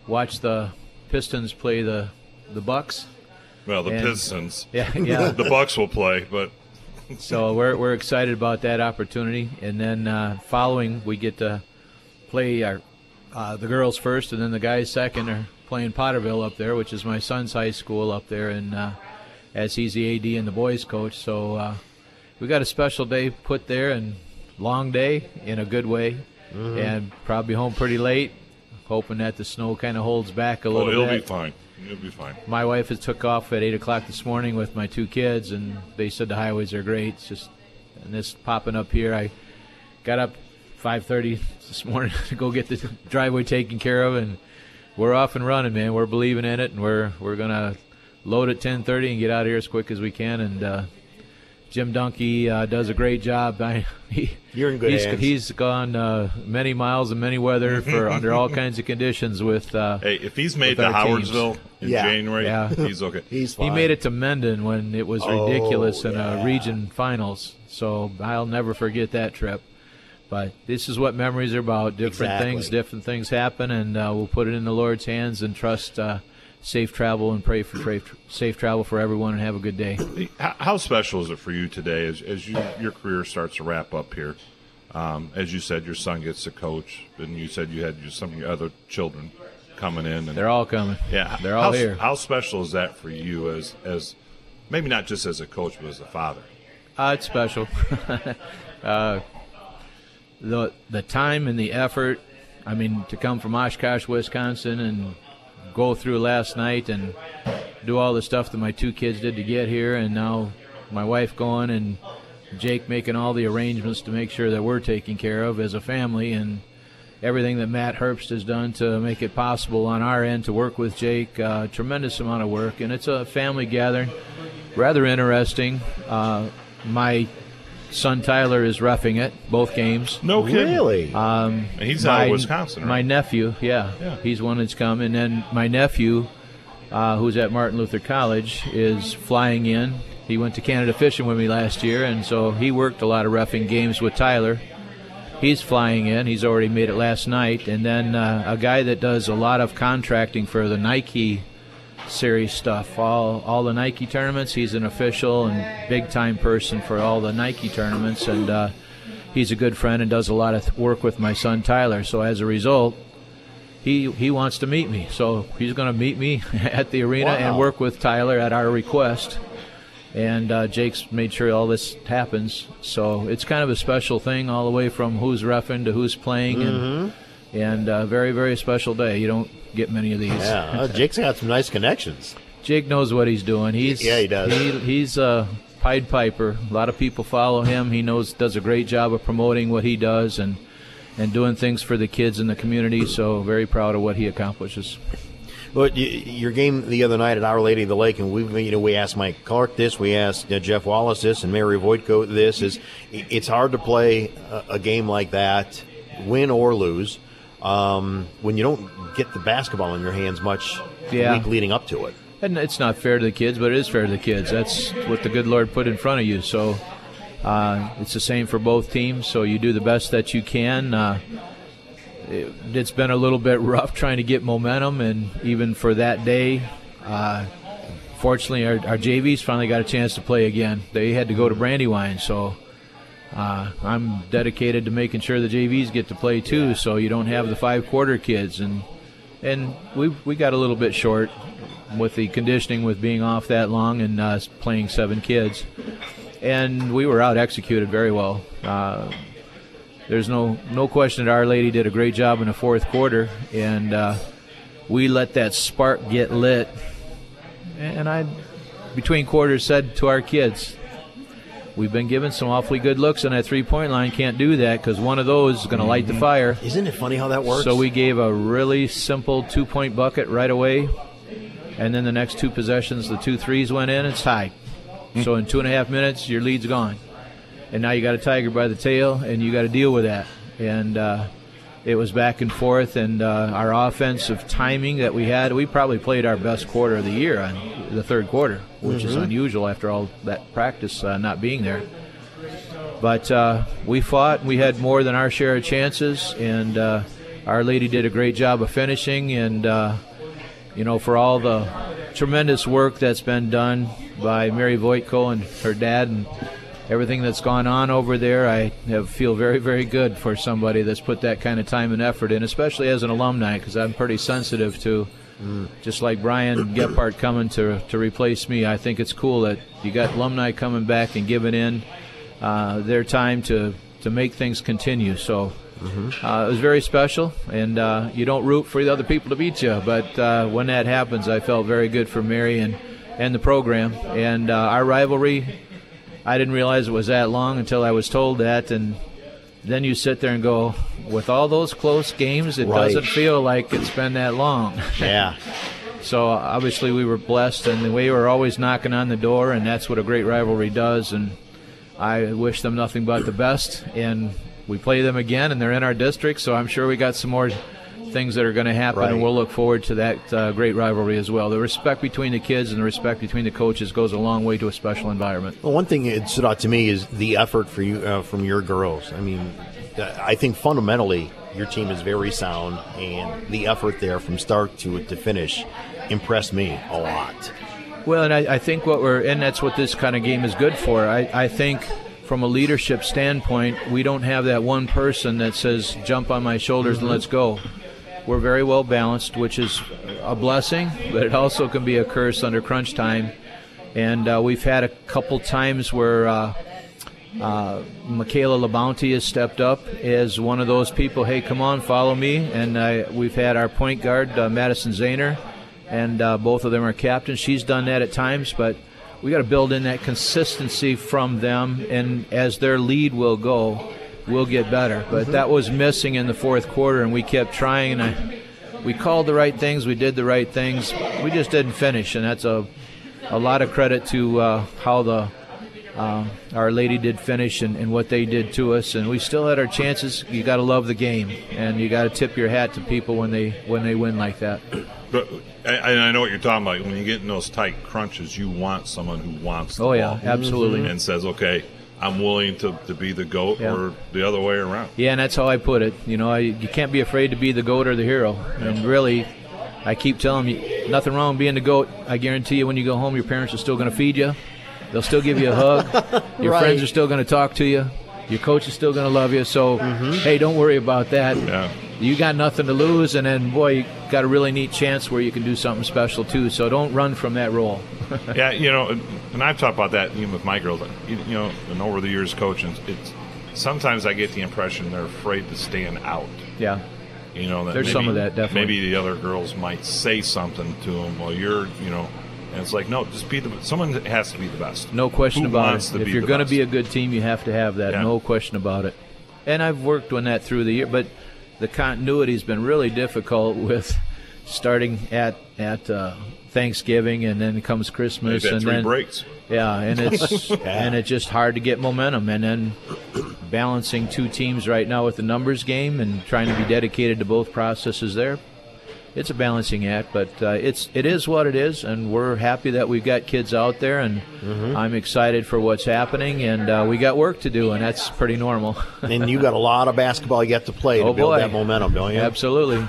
watch the Pistons play the the Bucks. Well, the And- Pistons. Yeah, yeah. the Bucks will play, but so we're we're excited about that opportunity. And then uh, following, we get to play our uh, the girls first, and then the guys second are playing Potterville up there, which is my son's high school up there, and uh, as he's the AD and the boys coach. So uh, we got a special day put there and long day in a good way, Mhm. and probably home pretty late, hoping that the snow kind of holds back a little. Oh, it'll bit. be fine. It'll be fine. My wife has took off at eight o'clock this morning with my two kids, and they said the highways are great. It's just and this popping up here. I got up five thirty this morning to go get the driveway taken care of, and we're off and running, man. We're believing in it, and we're we're gonna load at ten thirty and get out of here as quick as we can. And uh, Jim Dunkey uh, does a great job. I, he, You're in good he's, hands. He's gone uh, many miles and many weather for under all kinds of conditions with. Uh, Hey, if he's made with to our teams. Howardsville in Yeah. January, yeah. he's okay. He's He made it to Mendon when it was Oh, ridiculous in a region finals. So I'll never forget that trip. But this is what memories are about. Different Exactly. things, different things happen, and uh, we'll put it in the Lord's hands and trust uh, safe travel and pray for safe, safe travel for everyone and have a good day. How, how special is it for you today as, as you, your career starts to wrap up here? Um, as you said, your son gets to coach, and you said you had your, some of your other children coming in. And, They're all coming. Yeah, They're all how, here. How special is that for you as as maybe not just as a coach, but as a father? Uh, it's special. uh, the the time and the effort. I mean, to come from Oshkosh, Wisconsin, and go through last night and do all the stuff that my two kids did to get here, and now my wife going and Jake making all the arrangements to make sure that we're taken care of as a family, and everything that Matt Herbst has done to make it possible on our end to work with Jake. Uh, tremendous amount of work, and it's a family gathering. Rather interesting. Uh, my son Tyler is roughing it both games. No kidding. Really? Um, And he's out of Wisconsin, right? My nephew, yeah, Yeah. he's one that's come, and then my nephew, uh, who's at Martin Luther College, is flying in. He went to Canada fishing with me last year, and so he worked a lot of roughing games with Tyler. He's flying in. He's already made it last night, and then uh, a guy that does a lot of contracting for the Nike series stuff. All all the Nike tournaments. He's an official and big time person for all the Nike tournaments, and uh, he's a good friend and does a lot of work with my son Tyler. So as a result, he he wants to meet me. So he's going to meet me at the arena and work with Tyler at our request. And uh, Jake's made sure all this happens. So it's kind of a special thing, all the way from who's roughing to who's playing, and and uh, very very special day. You don't get many of these. Yeah, uh, Jake's got some nice connections. Jake knows what he's doing. He's Yeah, he does. He, he's a Pied Piper. A lot of people follow him. He knows does a great job of promoting what he does and and doing things for the kids in the community. So very proud of what he accomplishes. But your game the other night at Our Lady of the Lake, and we you know we asked Mike Clark this, we asked uh, Jeff Wallace this, and Mary Voitko this. Is it's hard to play a, a game like that, win or lose, um, when you don't get the basketball in your hands much the Yeah. week leading up to it. And it's not fair to the kids, but it is fair to the kids. That's what the good Lord put in front of you. So uh, it's the same for both teams. So you do the best that you can. Uh, it, it's been a little bit rough trying to get momentum, and even for that day, uh, fortunately, our, our JVs finally got a chance to play again. They had to go to Brandywine, so uh, I'm dedicated to making sure the JVs get to play too. So you don't have the five quarter kids, and and we we got a little bit short with the conditioning with being off that long and uh, playing seven kids, and we were out executed very well. Uh, there's no no question that Our Lady did a great job in the fourth quarter, and uh, we let that spark get lit. And I, between quarters, said to our kids, "We've been given some awfully good looks on that three point line. Can't do that because one of those is going to light the fire." Isn't it funny how that works? So we gave a really simple two point bucket right away, and then the next two possessions, the two threes went in. It's tied. So in two and a half minutes, your lead's gone, and now you got a tiger by the tail, and you got to deal with that. And uh, it was back and forth, and uh, our offensive timing that we had, we probably played our best quarter of the year on the third quarter, which is Mhm. unusual after all that practice uh, not being there. But uh, we fought. We had more than our share of chances, and uh, Our Lady did a great job of finishing. And uh, you know, for all the tremendous work that's been done by Mary Voitko and her dad, and everything that's gone on over there, I have feel very, very good for somebody that's put that kind of time and effort in, especially as an alumni, because I'm pretty sensitive to. Just like Brian Gephardt coming to to replace me, I think it's cool that you got alumni coming back and giving in uh, their time to to make things continue. So. Uh, it was very special, and uh, you don't root for the other people to beat you. But uh, when that happens, I felt very good for Mary and, and the program. And uh, our rivalry, I didn't realize it was that long until I was told that. And then you sit there and go, with all those close games, it Right. doesn't feel like it's been that long. Yeah. So obviously we were blessed, and we were always knocking on the door, and that's what a great rivalry does. And I wish them nothing but the best. And we play them again, and they're in our district, so I'm sure we got some more things that are going to happen, Right. and we'll look forward to that uh, great rivalry as well. The respect between the kids and the respect between the coaches goes a long way to a special environment. Well, one thing that stood out to me is the effort for you uh, from your girls. I mean, I think fundamentally your team is very sound, and the effort there from start to to finish impressed me a lot. Well, and I, I think what we're, and that's what this kind of game is good for. I, I think from a leadership standpoint, we don't have that one person that says, jump on my shoulders and let's go. We're very well balanced, which is a blessing, but it also can be a curse under crunch time. And uh, we've had a couple times where uh, uh, Michaela Labounty has stepped up as one of those people. Hey, come on, follow me. And uh, we've had our point guard, uh, Madison Zahner, and uh, both of them are captains. She's done that at times, but we got to build in that consistency from them. And as their lead will go, we'll get better. But that was missing in the fourth quarter, and we kept trying. And I, we called the right things, we did the right things. We just didn't finish, and that's a a lot of credit to uh, how the uh, our lady did finish and, and what they did to us, and we still had our chances. You got to love the game, and you got to tip your hat to people when they when they win like that. But and I know what you're talking about. When you get in those tight crunches, you want someone who wants. The Oh, yeah, ball absolutely. and says, "Okay, I'm willing to, to be the goat," Yeah. or the other way around. Yeah, and that's how I put it. You know, I, you can't be afraid to be the goat or the hero. And really, I keep telling you, nothing wrong with being the goat. I guarantee you, when you go home, your parents are still going to feed you. They'll still give you a hug. Your Right. friends are still going to talk to you. Your coach is still going to love you. So, mm-hmm. hey, don't worry about that. Yeah. You got nothing to lose, and then boy, you got a really neat chance where you can do something special too. So don't run from that role. yeah, you know, and I've talked about that even with my girls. You, you know, and over the years coaching, it's sometimes I get the impression they're afraid to stand out. Yeah. You know, that There's maybe, some of that, definitely. Maybe the other girls might say something to them. Well, you're, you know, and it's like, no, just be the. Someone has to be the best. No question Who about it. If you're going to be a good team, you have to have that. Yeah. No question about it. And I've worked on that through the year, but the continuity has been really difficult with starting at at uh, Thanksgiving and then comes Christmas They've and three then breaks. Yeah, and it's Yeah. and it's just hard to get momentum, and then balancing two teams right now with the numbers game and trying to be dedicated to both processes there. It's a balancing act, but uh, it's it is what it is, and we're happy that we've got kids out there, and Mm-hmm. I'm excited for what's happening, and uh, we got work to do, and that's pretty normal. and you got a lot of basketball yet to play to oh build boy. that momentum, don't you? Absolutely.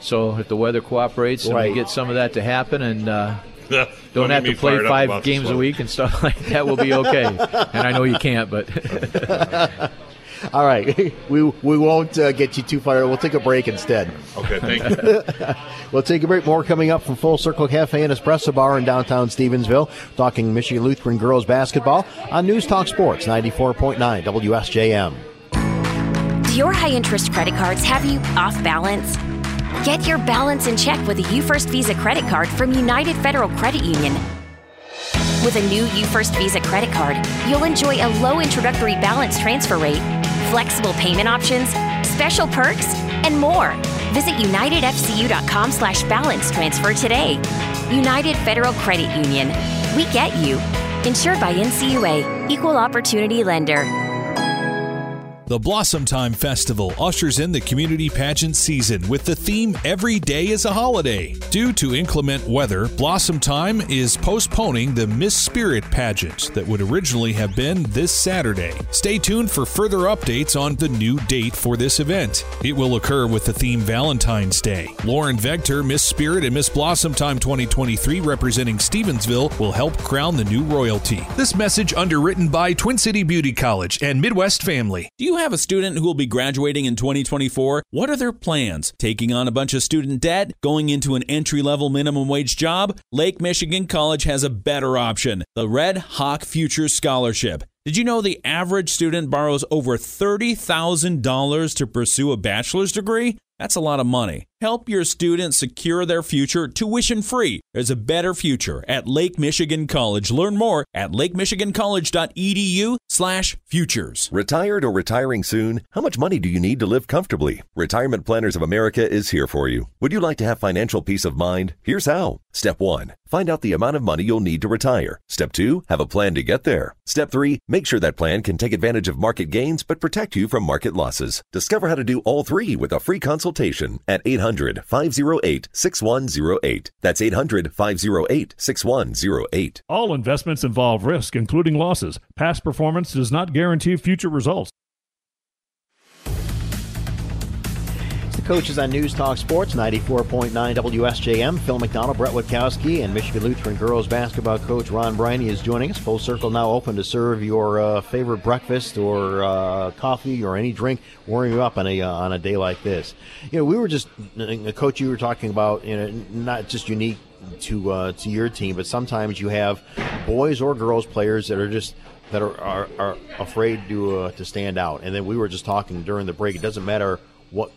So if the weather cooperates and Right. we get some of that to happen, and uh, Don't don't have to play five games a week and stuff like that, we'll be okay. and I know you can't, but All right, we we won't uh, get you too far. We'll take a break instead. Okay, thank you. we'll take a break. More coming up from Full Circle Cafe and Espresso Bar in downtown Stevensville. Talking Michigan Lutheran girls basketball on News Talk Sports 94.9 WSJM. Do your high interest credit cards have you off balance? Get your balance in check with a UFirst Visa credit card from United Federal Credit Union. With a new UFirst Visa credit card, you'll enjoy a low introductory balance transfer rate, flexible payment options, special perks, and more. Visit unitedfcu.com slash balance transfer today. United Federal Credit Union. We get you. Insured by NCUA, Equal Opportunity Lender. The Blossom Time Festival ushers in the community pageant season with the theme Every Day is a Holiday. Due to inclement weather, Blossom Time is postponing the Miss Spirit pageant that would originally have been this Saturday. Stay tuned for further updates on the new date for this event. It will occur with the theme Valentine's Day. Lauren Vector, Miss Spirit, and Miss Blossom Time 2023, representing Stevensville, will help crown the new royalty. This message underwritten by Twin City Beauty College and Midwest Family. Do you have a student who will be graduating in 2024? What are their plans? Taking on a bunch of student debt? Going into an entry level minimum wage job? Lake Michigan College has a better option the Red Hawk Futures Scholarship. Did you know the average student borrows over $30,000 to pursue a bachelor's degree? That's a lot of money. Help your students secure their future tuition free. There's a better future at Lake Michigan College. Learn more at lakemichigancollege.edu/futures. Retired or retiring soon? How much money do you need to live comfortably? Retirement Planners of America is here for you. Would you like to have financial peace of mind? Here's how. Step 1. Find out the amount of money you'll need to retire. Step 2. Have a plan to get there. Step 3. Make sure that plan can take advantage of market gains but protect you from market losses. Discover how to do all three with a free consultation at 800 508 6108. That's 800 508 6108. All investments involve risk, including losses. Past performance does not guarantee future results. Coaches on News Talk Sports, 94.9 WSJM. Phil McDonald, Brett Witkowski, and Michigan Lutheran girls basketball coach Ron Briney is joining us. Full Circle now open to serve your uh, favorite breakfast or uh, coffee or any drink, warming you up on a uh, on a day like this. You know, we were just, uh, coach, you were talking about, you know, not just unique to uh, to your team, but sometimes you have boys or girls players that are just that are, are, are afraid to uh, to stand out. And then we were just talking during the break. It doesn't matter what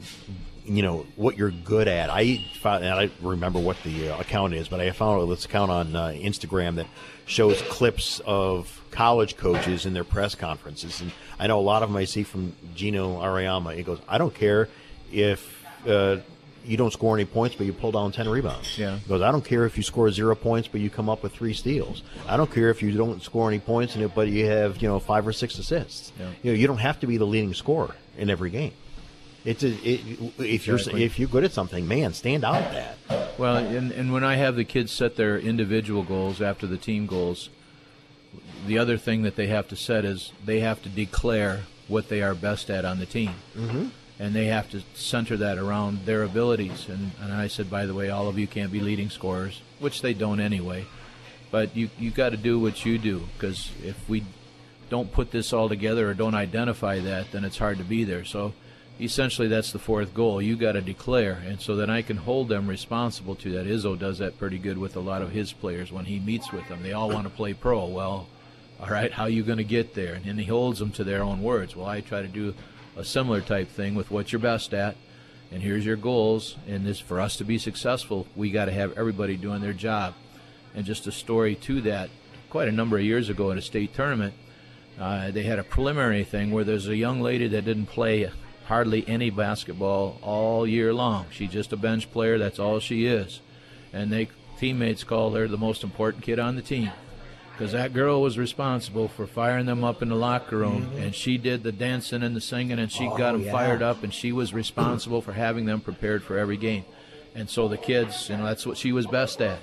you know what you're good at. I found, and I remember what the uh, account is, but I found this account on uh, Instagram that shows clips of college coaches in their press conferences, and I know a lot of them I see from Geno Auriemma. He goes, "I don't care if." Uh, you don't score any points, but you pull down 10 rebounds. Yeah. He goes, I don't care if you score zero points, but you come up with three steals. I don't care if you don't score any points, in it, but you have, you know, five or six assists. Yeah. You know, you don't have to be the leading scorer in every game. It's a, it, if you're Exactly. if you're good at something, man, stand out at that. Well, and, and when I have the kids set their individual goals after the team goals, the other thing that they have to set is they have to declare what they are best at on the team. Mm-hmm. And they have to center that around their abilities. And, and I said, by the way, all of you can't be leading scorers, which they don't anyway. But you you got to do what you do because if we don't put this all together or don't identify that, then it's hard to be there. So essentially, that's the fourth goal. You got to declare, and so then I can hold them responsible to that. Izzo does that pretty good with a lot of his players when he meets with them. They all want to play pro. Well, all right, how you going to get there? And then he holds them to their own words. Well, I try to do a similar type thing with what you're best at, and here's your goals. And this for us to be successful, we got to have everybody doing their job. And just a story to that, quite a number of years ago at a state tournament, uh, they had a preliminary thing where there's a young lady that didn't play hardly any basketball all year long. She's just a bench player. That's all she is. And they teammates called her the most important kid on the team because that girl was responsible for firing them up in the locker room, and she did the dancing and the singing, and she Oh, got them yeah. fired up, and she was responsible for having them prepared for every game. And so the kids, you know, that's what she was best at.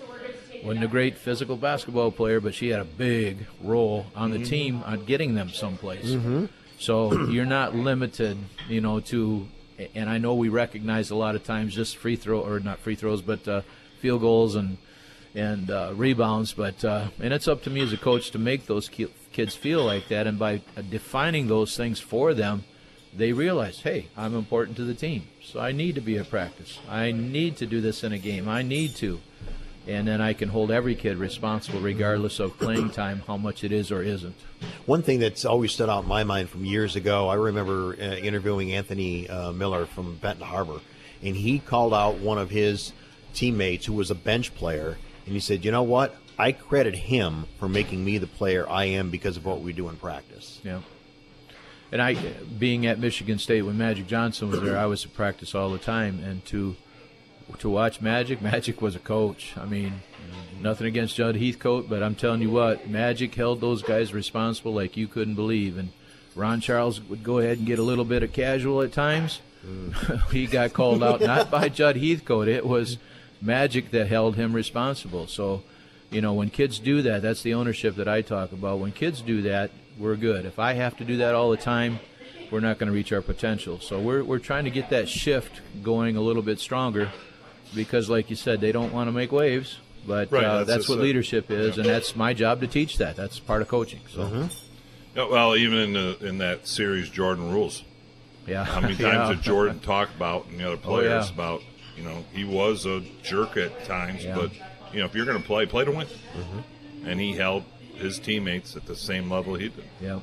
Wasn't a great physical basketball player, but she had a big role on the Mhm. team on getting them someplace. Mhm. So you're not limited, you know, to. And I know we recognize a lot of times just free throw or not free throws, but uh, field goals and and uh, rebounds. But uh, and it's up to me as a coach to make those kids feel like that. And by defining those things for them, they realize, hey, I'm important to the team, so I need to be at practice. I need to do this in a game. I need to. And then I can hold every kid responsible, regardless of playing time, how much it is or isn't. One thing that's always stood out in my mind from years ago, I remember uh, interviewing Anthony uh, Miller from Benton Harbor, and he called out one of his teammates who was a bench player, and he said, "You know what? I credit him for making me the player I am because of what we do in practice." Yeah. And I, being at Michigan State when Magic Johnson was there, I was at practice all the time, and to to watch Magic, Magic was a coach. I mean, nothing against Jud Heathcote, but I'm telling you what, Magic held those guys responsible like you couldn't believe. And Ron Charles would go ahead and get a little bit of casual at times. he got called out not by Jud Heathcote; it was Magic that held him responsible. So, you know, when kids do that, that's the ownership that I talk about. When kids do that, we're good. If I have to do that all the time, we're not going to reach our potential. So we're we're trying to get that shift going a little bit stronger, because, like you said, they don't want to make waves. But Right, uh, that's that's, what it. leadership is, and that's my job to teach that. That's part of coaching. So. Yeah, well, even in the, in that series, Jordan rules. Yeah. How many times Yeah. did Jordan talk about and the other Oh, yeah. players about you know he was a jerk at times, Yeah. but you know if you're going to play, play to win. Mm-hmm. And he held his teammates at the same level he did. Yeah.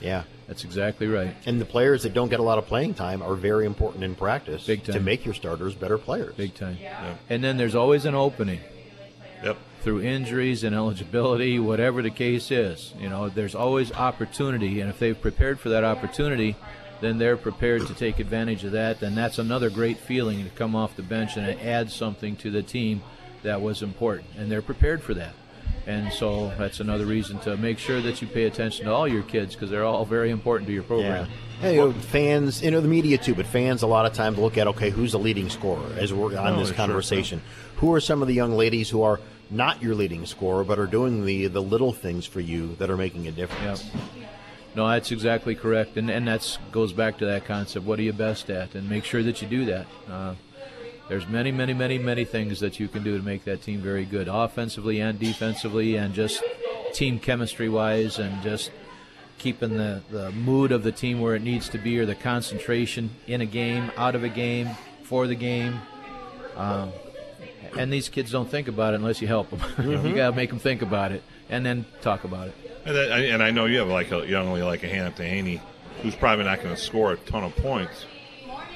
Yeah. That's exactly right. And the players that don't get a lot of playing time are very important in practice Big time. to make your starters better players. Big time. And then there's always an opening. Yep. Through injuries and eligibility, whatever the case is, you know, there's always opportunity, and if they've prepared for that opportunity, then they're prepared to take advantage of that. Then that's another great feeling to come off the bench and add something to the team that was important, and they're prepared for that. And so that's another reason to make sure that you pay attention to all your kids because they're all very important to your program. Yeah. Hey, you know, fans, you know, the media too, but fans a lot of times look at, okay, who's the leading scorer as we're on Oh, this sure. conversation? Who are some of the young ladies who are not your leading scorer, but are doing the, the little things for you that are making a difference? No, that's exactly correct, and and that's goes back to that concept. What are you best at, and make sure that you do that. Uh, there's many, many, many, many things that you can do to make that team very good, offensively and defensively, and just team chemistry wise, and just keeping the, the mood of the team where it needs to be, or the concentration in a game, out of a game, for the game. Um, and these kids don't think about it unless you help them. you Mhm. got to make them think about it, and then talk about it. And, that, and I know you have like a young lady like a Hannah Tahaney, who's probably not going to score a ton of points,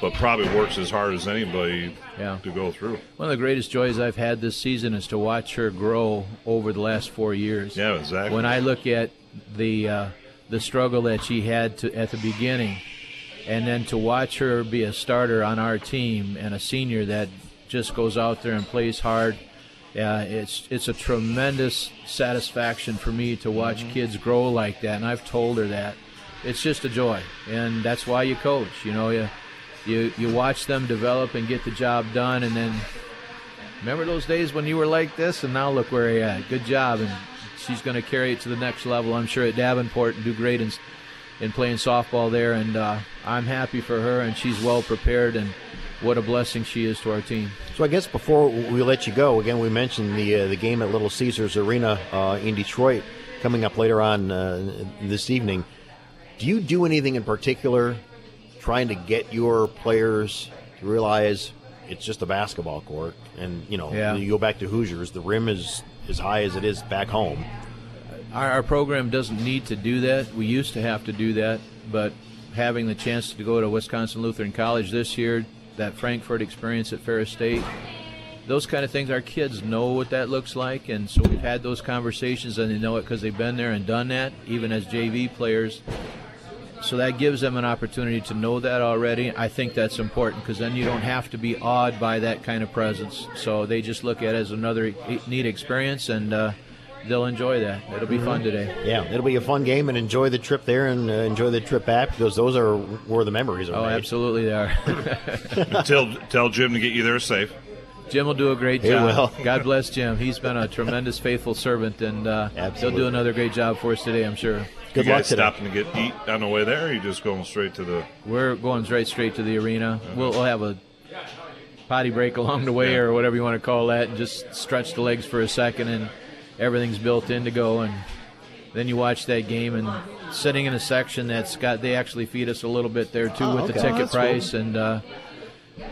but probably works as hard as anybody Yeah. to go through. One of the greatest joys I've had this season is to watch her grow over the last four years. Yeah, exactly. When I look at the uh, the struggle that she had to, at the beginning, and then to watch her be a starter on our team and a senior that just goes out there and plays hard, uh, it's it's a tremendous satisfaction for me to watch kids grow like that. And I've told her that it's just a joy, and that's why you coach. You know, you you you watch them develop and get the job done, and then remember those days when you were like this, and now look where you're at. Good job, and she's going to carry it to the next level. I'm sure at Davenport and do great in in playing softball there, and uh, I'm happy for her, and she's well prepared, and what a blessing she is to our team. So I guess before we let you go, again, we mentioned the uh, the game at Little Caesars Arena uh, in Detroit coming up later on uh, this evening. Do you do anything in particular trying to get your players to realize it's just a basketball court, and you know, Yeah. you go back to Hoosiers, the rim is as high as it is back home. Our, our program doesn't need to do that. We used to have to do that, but having the chance to go to Wisconsin Lutheran College this year, that Frankfurt experience at Ferris State, those kind of things, our kids know what that looks like, and so we've had those conversations, and they know it because they've been there and done that, even as JV players. So that gives them an opportunity to know that already. I think that's important because then you don't have to be awed by that kind of presence. So they just look at it as another e- neat experience, and uh, they'll enjoy that. It'll be fun Mhm. today. Yeah, it'll be a fun game, and enjoy the trip there, and uh, enjoy the trip back because those are where the memories are. Oh, made. absolutely they are. tell tell Jim to get you there safe. Jim will do a great He job. will. God bless Jim. He's been a tremendous, faithful servant, and uh, he'll do another great job for us today, I'm sure. You guys stopping to get eat on the way there, or you just going straight to the? We're going straight straight to the arena. We'll, we'll have a potty break along the way, or whatever you want to call that, and just stretch the legs for a second, and everything's built in to go. And then you watch that game, and sitting in a section that's got they actually feed us a little bit there too Oh, with okay. the Oh, ticket cool. price, and uh,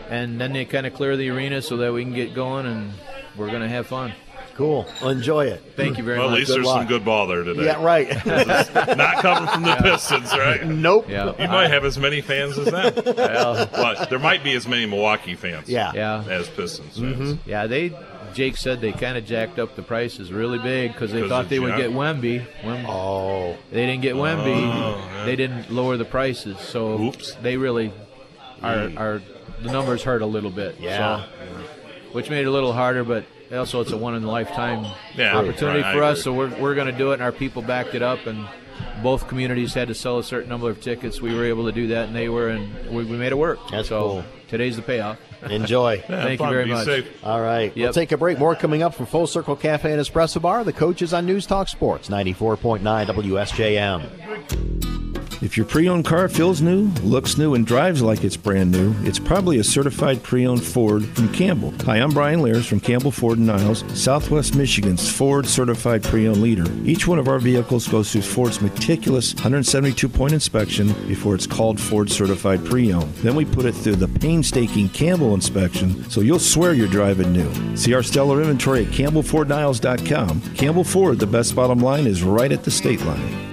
and then they kind of clear the arena so that we can get going, and we're gonna have fun. Cool. Well, enjoy it. Thank you very well, much. At least there's some good ball there today. Yeah, right. Not coming from the Yeah. Pistons, right? Nope. Yeah. You might have as many fans as them. Well. but there might be as many Milwaukee fans. Yeah. Yeah. As Pistons fans. Mm-hmm. Yeah, they. Jake said they kind of jacked up the prices really big because they thought of they would get Wemby. Wem- oh, they didn't get Wemby. Oh. They didn't lower the prices, so Oops. they really are. are mm. the numbers hurt a little bit. Yeah. so- which made it a little harder, but also it's a one in a lifetime Yeah, opportunity right, for us. So we're we're going to do it, and our people backed it up, and both communities had to sell a certain number of tickets. We were able to do that, and they were, and we, we made it work. That's so cool. Today's the payoff. Enjoy. Thank you very much. All right. We'll take a break. More coming up from Full Circle Cafe and Espresso Bar. The coaches on News Talk Sports, 94.9 WSJM. If your pre owned car feels new, looks new, and drives like it's brand new, it's probably a certified pre owned Ford from Campbell. Hi, I'm Brian Lears from Campbell Ford in Niles, Southwest Michigan's Ford certified pre owned leader. Each one of our vehicles goes through Ford's meticulous 172 point inspection before it's called Ford certified pre owned. Then we put it through the painstaking Campbell inspection so you'll swear you're driving new. See our stellar inventory at CampbellFordNiles.com. Campbell Ford, the best bottom line is right at the state line.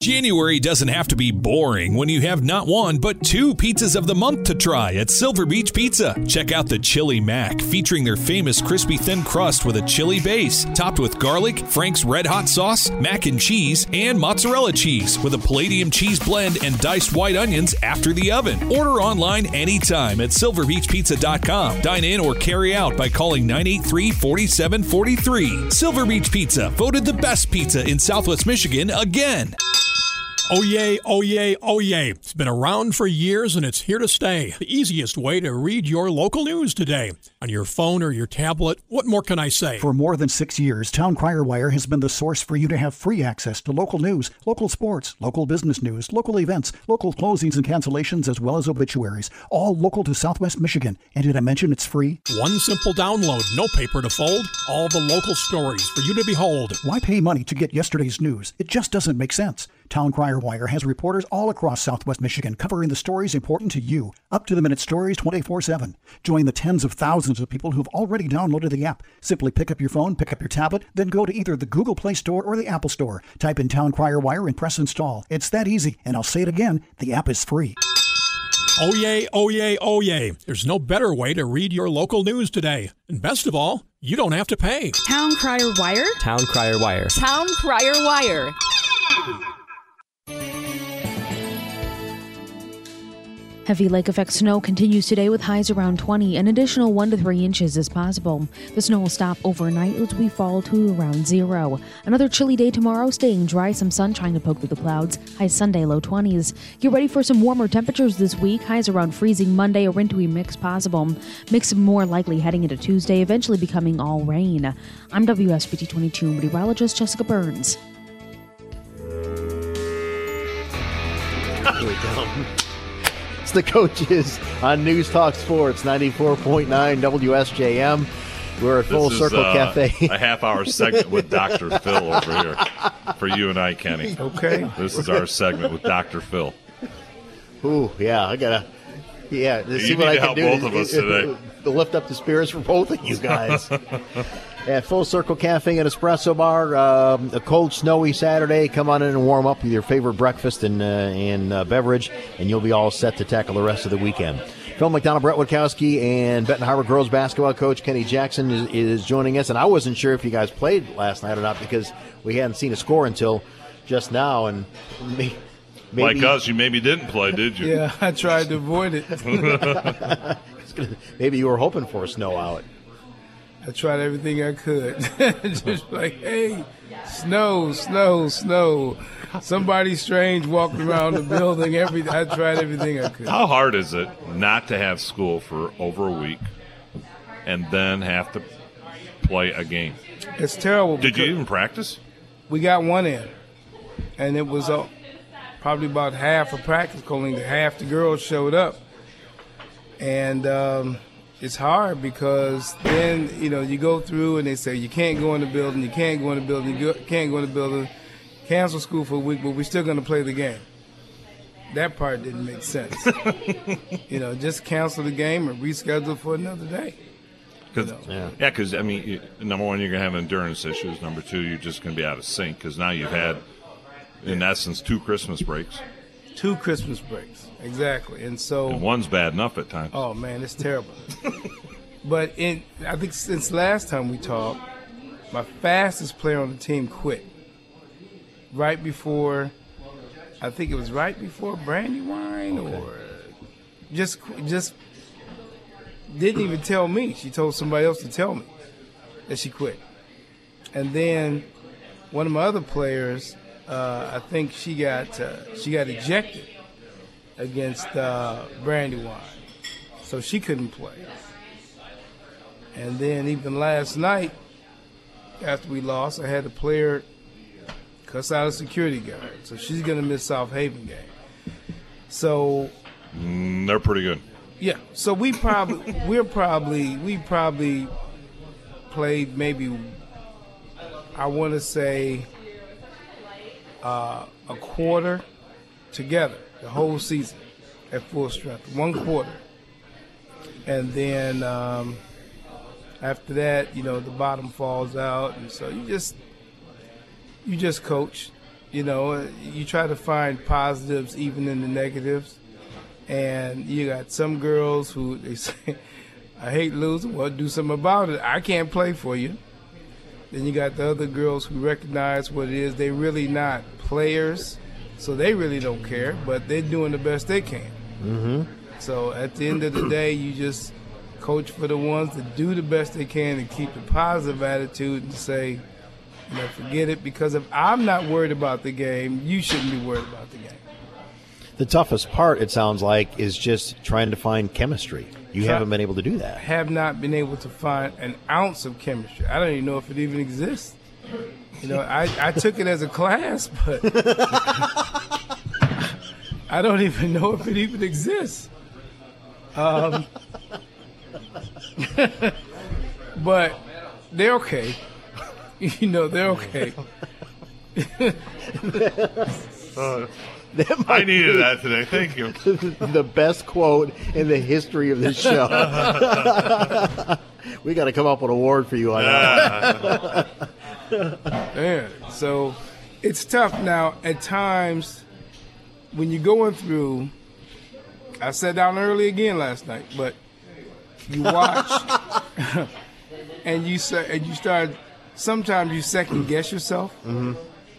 January doesn't have to be boring when you have not one, but two pizzas of the month to try at Silver Beach Pizza. Check out the Chili Mac, featuring their famous crispy thin crust with a chili base, topped with garlic, Frank's Red Hot sauce, mac and cheese, and mozzarella cheese with a palladium cheese blend and diced white onions after the oven. Order online anytime at silverbeachpizza.com. Dine in or carry out by calling 983 4743. Silver Beach Pizza, voted the best pizza in Southwest Michigan again. Oh yay, oh yay, oh yay. It's been around for years and it's here to stay. The easiest way to read your local news today. On your phone or your tablet, what more can I say? For more than six years, Town Crier Wire has been the source for you to have free access to local news, local sports, local business news, local events, local closings and cancellations, as well as obituaries, all local to Southwest Michigan. And did I mention it's free? One simple download, no paper to fold, all the local stories for you to behold. Why pay money to get yesterday's news? It just doesn't make sense. Town Crier Wire has reporters all across Southwest Michigan covering the stories important to you, up to the minute stories 24 7. Join the tens of thousands of people who've already downloaded the app. Simply pick up your phone, pick up your tablet, then go to either the Google Play Store or the Apple Store. Type in Town Crier Wire and press install. It's that easy, and I'll say it again the app is free. Oh yay, oh yay, oh yay. There's no better way to read your local news today. And best of all, you don't have to pay. Town Crier Wire? Town Crier Wire. Town Crier Wire. Heavy lake effect snow continues today with highs around 20. An additional 1 to 3 inches is possible. The snow will stop overnight as we fall to around zero. Another chilly day tomorrow, staying dry, some sun trying to poke through the clouds. High Sunday, low 20s. Get ready for some warmer temperatures this week. Highs around freezing Monday, a wintry mix possible. Mix more likely heading into Tuesday, eventually becoming all rain. I'm WSBT 22 meteorologist Jessica Burns. Here we go. It's the coaches on News Talk Sports 94.9 WSJM. We're at Full is, Circle uh, Cafe. a half hour segment with Dr. Phil over here for you and I, Kenny. Okay. This is our segment with Dr. Phil. Ooh, yeah, I gotta. Yeah, to You see need what I to can do both to, of us today. to lift up the spirits for both of you guys. At Full Circle Cafe and Espresso Bar, um, a cold, snowy Saturday. Come on in and warm up with your favorite breakfast and, uh, and uh, beverage, and you'll be all set to tackle the rest of the weekend. Phil McDonald, Brett Witkowski, and Benton Harbor girls basketball coach Kenny Jackson is, is joining us. And I wasn't sure if you guys played last night or not because we hadn't seen a score until just now. And me, maybe, Like us, you maybe didn't play, did you? Yeah, I tried to avoid it. maybe you were hoping for a snow out. I tried everything I could. Just like, hey, snow, snow, snow. Somebody strange walked around the building. Every I tried everything I could. How hard is it not to have school for over a week and then have to play a game? It's terrible. Did you even practice? We got one in, and it was uh, probably about half of practice. Only half the girls showed up, and um, it's hard because then you know you go through and they say you can't go in the building, you can't go in the building, you go- can't go in the building, cancel school for a week, but we're still going to play the game. That part didn't make sense. you know, just cancel the game and reschedule for another day. Cause, yeah, because I mean, you, number one, you're going to have endurance issues. Number two, you're just going to be out of sync because now you've had, in essence, two Christmas breaks, Two Christmas breaks, exactly, and so and one's bad enough at times. Oh man, it's terrible. but in I think since last time we talked, my fastest player on the team quit. Right before, I think it was right before Brandywine or just just didn't even tell me. She told somebody else to tell me that she quit. And then one of my other players, uh, I think she got uh, she got ejected against uh, Brandywine, so she couldn't play. And then even last night, after we lost, I had a player cuss out a security guard, so she's gonna miss South Haven game. So Mm, they're pretty good. yeah, so we probably we're probably we probably played maybe I want to say uh, a quarter together the whole season at full strength, one quarter, and then um, after that, you know, the bottom falls out, and so you just you just coach You know, you try to find positives even in the negatives. And you got some girls who they say, I hate losing. Well, do something about it. I can't play for you. Then you got the other girls who recognize what it is. They're really not players, so they really don't care, but they're doing the best they can. Mm-hmm. So at the end of the day, you just coach for the ones that do the best they can and keep a positive attitude and say, you know, forget it. Because if I'm not worried about the game, you shouldn't be worried about the game. The toughest part, it sounds like, is just trying to find chemistry. You Try- haven't been able to do that. Have not been able to find an ounce of chemistry. I don't even know if it even exists. You know, I, I took it as a class, but I don't even know if it even exists. Um, but they're okay. You know, they're okay. That I needed that today. Thank you. the best quote in the history of this show. we got to come up with an award for you on that. Man, so it's tough now. At times, when you're going through, I sat down early again last night, but you watch and you say and you start. Sometimes you second guess yourself, Mm-hmm.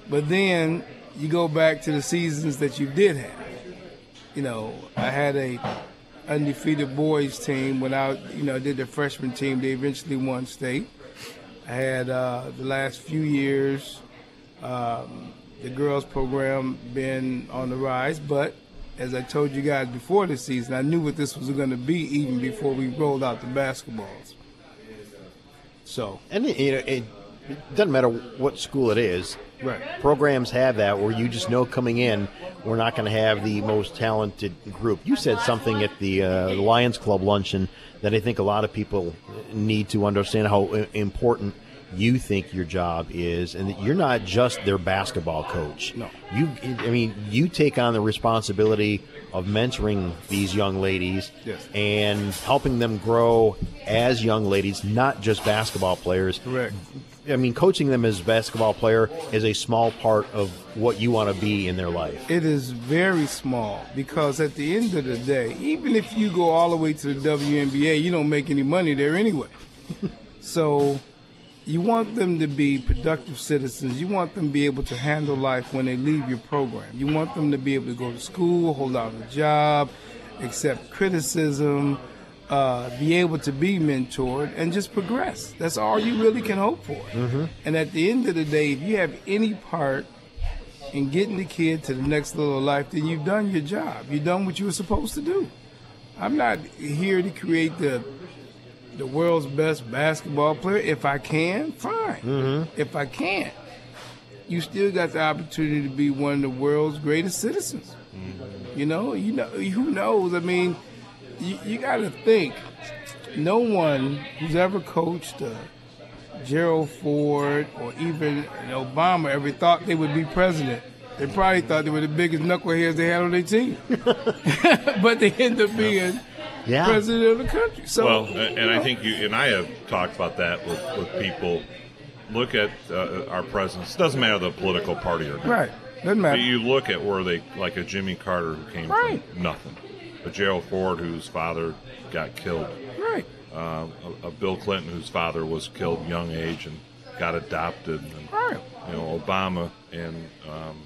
but then you go back to the seasons that you did have. You know, I had a undefeated boys team when I, you know, did the freshman team. They eventually won state. I had uh, the last few years um, the girls program been on the rise, but as I told you guys before the season, I knew what this was going to be even before we rolled out the basketballs. So, and it, you know, it, it doesn't matter what school it is. Right. Programs have that where you just know coming in, we're not going to have the most talented group. You said something at the, uh, the Lions Club luncheon that I think a lot of people need to understand how important you think your job is, and that you're not just their basketball coach. No. You, I mean, you take on the responsibility of mentoring these young ladies Yes. and helping them grow as young ladies, not just basketball players. Correct. I mean, coaching them as a basketball player is a small part of what you want to be in their life. It is very small because at the end of the day, even if you go all the way to the WNBA, you don't make any money there anyway. so you want them to be productive citizens. You want them to be able to handle life when they leave your program. You want them to be able to go to school, hold down a job, accept criticism, uh, be able to be mentored, and just progress. That's all you really can hope for. Mm-hmm. And at the end of the day, if you have any part in getting the kid to the next level of life, then you've done your job. You've done what you were supposed to do. I'm not here to create the the world's best basketball player. If I can, fine. Mm-hmm. If I can't, you still got the opportunity to be one of the world's greatest citizens. You know, you know, who knows? I mean, you, you got to think. No one who's ever coached uh, Gerald Ford or even Obama ever thought they would be president. They probably thought they were the biggest knuckleheads they had on their team, but they end up being Yeah. president of the country. So, well, and and I think you and I have talked about that with, with people. Look at uh, our presidents. Doesn't matter the political party or not. right, doesn't matter. But you look at where they, like a Jimmy Carter who came Right. from nothing, a Gerald Ford whose father got killed, Right. uh, a, a Bill Clinton whose father was killed young age and got adopted, and Right. you know Obama and um,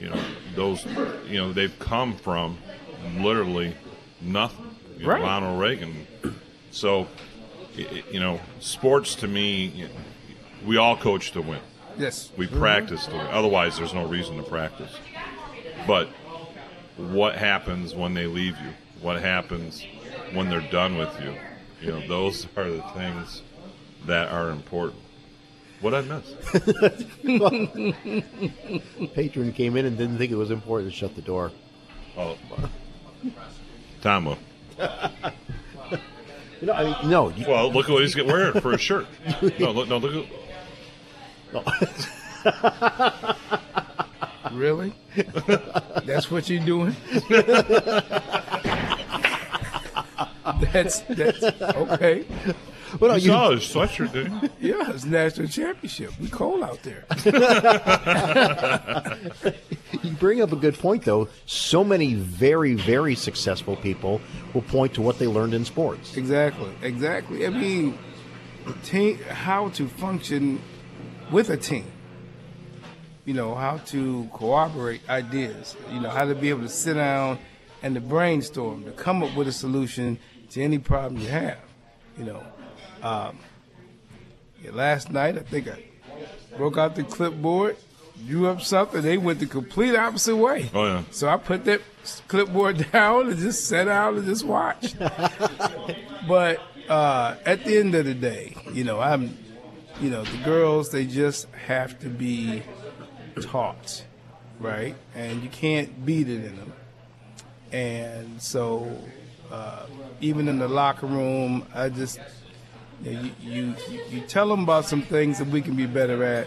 you know those, you know they've come from literally nothing. You know, Right. Ronald Reagan. So, you know, sports to me, we all coach to win. Yes. We Mhm. practice to win. Otherwise, there's no reason to practice. But what happens when they leave you? What happens when they're done with you? You know, those are the things that are important. What I miss? Patron came in and didn't think it was important to shut the door. Oh, will. You know, I mean, no. You, Well, look at what he's wearing for his shirt. No, look, no, look at. Really? that's what you're doing? that's that's okay. Well, no, you, you- saw his sweatshirt, didn't you? Yeah, it's national championship. We cold out there. You bring up a good point, though. So many very, very successful people will point to what they learned in sports. Exactly, exactly. I mean, team, how to function with a team. You know, how to cooperate ideas. You know, how to be able to sit down and to brainstorm, to come up with a solution to any problem you have. You know, um, yeah, last night I think I broke out the clipboard, drew up something. They went the complete opposite way. Oh yeah. So I put that clipboard down and just sat down and just watched. but uh, at the end of the day, you know, I'm, you know, the girls they just have to be taught, right? And you can't beat it in them. And so, uh, even in the locker room, I just you, you, you tell them about some things that we can be better at.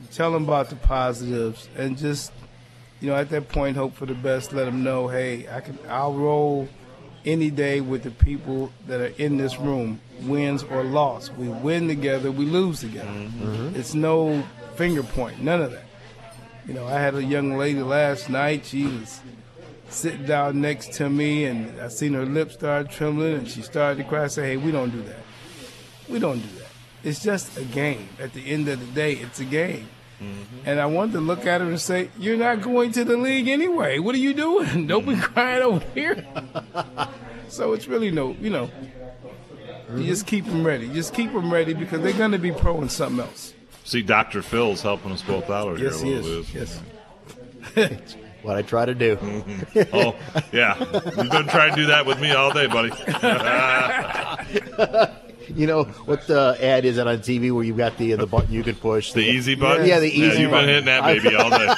You tell them about the positives, and just you know, at that point, hope for the best. Let them know, hey, I can, I'll roll any day with the people that are in this room, wins or loss. We win together, we lose together. It's no finger point, none of that. You know, I had a young lady last night. She was sitting down next to me, and I seen her lips start trembling, and she started to cry. I said, "Hey, we don't do that. We don't do that. It's just a game. At the end of the day, it's a game." Mm-hmm. And I wanted to look at her and say, "You're not going to the league anyway. What are you doing? Don't be crying over here." so it's really no, you know, you just keep them ready. Just keep them ready because they're going to be pro in something else. See, Dr. Phil's helping us both out over Yes, he here a little is. bit. Yes. what I try to do. Mm-hmm. oh, yeah. You've been trying to do that with me all day, buddy. You know what the ad is that on TV where you've got the the button you can push? The easy button? Yeah, the easy Yeah, you've been hitting that baby all day.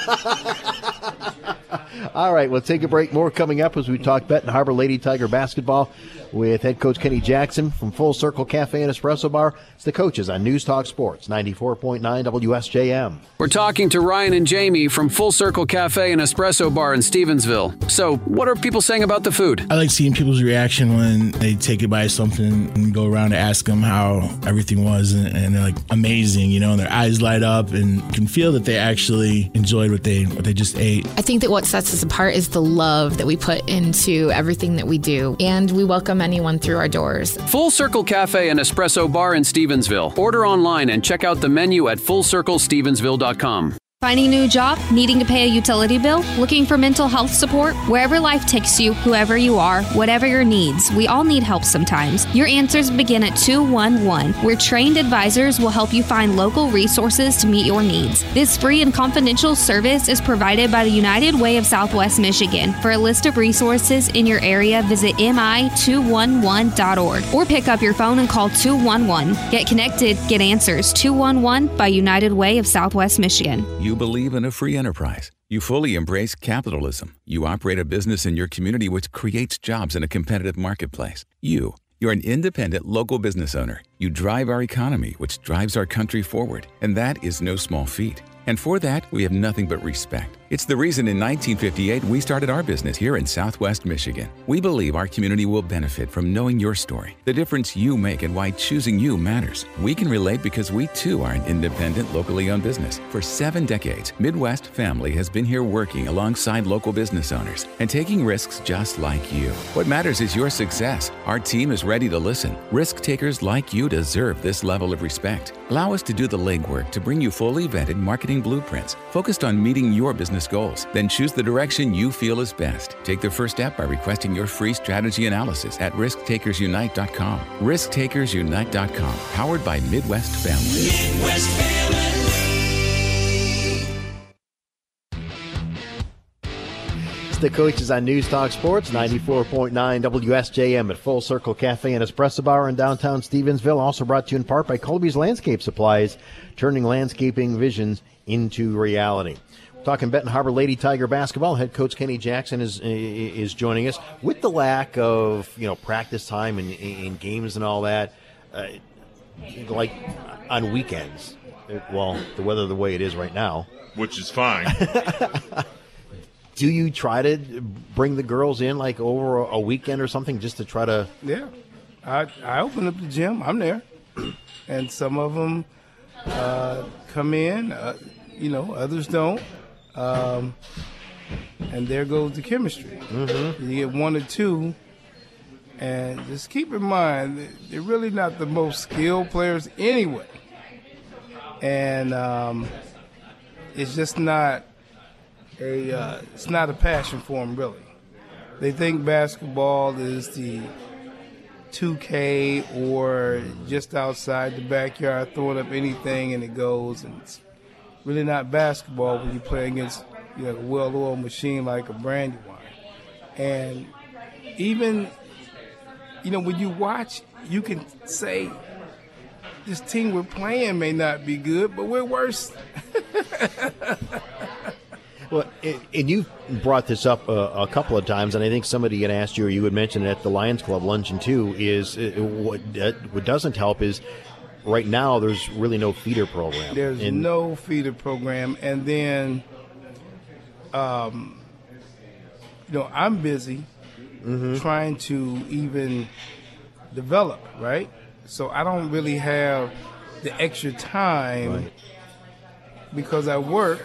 All right, we'll take a break. More coming up as we talk Benton Harbor Lady Tiger basketball with head coach Kenny Jackson from Full Circle Cafe and Espresso Bar. It's the coaches on News Talk Sports 94.9 WSJM. We're talking to Ryan and Jamie from Full Circle Cafe and Espresso Bar in Stevensville. So, what are people saying about the food? I like seeing people's reaction when they take a bite of something and go around and ask them how everything was, and, and they're like amazing, you know, and their eyes light up, and can feel that they actually enjoyed what they what they just ate. I think that what sets us apart is the love that we put into everything that we do, and we welcome anyone through our doors. Full Circle Cafe and Espresso Bar in Stevensville. Order online and check out the menu at fullcirclestevensville.com. Finding a new job? Needing to pay a utility bill? Looking for mental health support? Wherever life takes you, whoever you are, whatever your needs, we all need help sometimes. Your answers begin at 211, where trained advisors will help you find local resources to meet your needs. This free and confidential service is provided by the United Way of Southwest Michigan. For a list of resources in your area, visit mi211.org or pick up your phone and call 211. Get connected, get answers. 211 by United Way of Southwest Michigan. You believe in a free enterprise. You fully embrace capitalism. You operate a business in your community which creates jobs in a competitive marketplace. You, you're an independent local business owner. You drive our economy, which drives our country forward. And that is no small feat. And for that, we have nothing but respect. It's the reason in 1958 we started our business here in Southwest Michigan. We believe our community will benefit from knowing your story, the difference you make, and why choosing you matters. We can relate because we too are an independent, locally owned business. For seven decades, Midwest Family has been here working alongside local business owners and taking risks just like you. What matters is your success. Our team is ready to listen. Risk takers like you deserve this level of respect. Allow us to do the legwork to bring you fully vetted marketing blueprints focused on meeting your business goals. Then choose the direction you feel is best. Take the first step by requesting your free strategy analysis at risktakersunite.com. Risktakersunite.com, powered by Midwest Family. Midwest It's the coaches on News Talk Sports 94.9 WSJM at Full Circle Cafe and Espresso Bar in downtown Stevensville. Also brought to you in part by Colby's Landscape Supplies, turning landscaping visions into reality. Talking Benton Harbor Lady Tiger basketball, head coach Kenny Jackson is is joining us. With the lack of you know practice time and in games and all that, uh, like on weekends, well, the weather the way it is right now, which is fine. do you try to bring the girls in like over a weekend or something just to try to? Yeah, I I open up the gym. I'm there. and some of them uh, come in. Uh, you know, others don't. Um, and there goes the chemistry. Mm-hmm. You get one or two, and just keep in mind they're really not the most skilled players anyway. And um, it's just not a uh, it's not a passion for them really. They think basketball is the 2K or just outside the backyard throwing up anything and it goes. And it's really not basketball when you play against you know, a well-oiled machine like a Brandywine. And even, you know, when you watch, you can say this team we're playing may not be good, but we're worse. Well, and you brought this up uh, a couple of times, and I think somebody had asked you, or you had mentioned it at the Lions Club luncheon too. Is uh, what what doesn't help is right now there's really no feeder program. There's And- no feeder program, and then, um, you know, I'm busy Mm-hmm. trying to even develop, right? So I don't really have the extra time because I work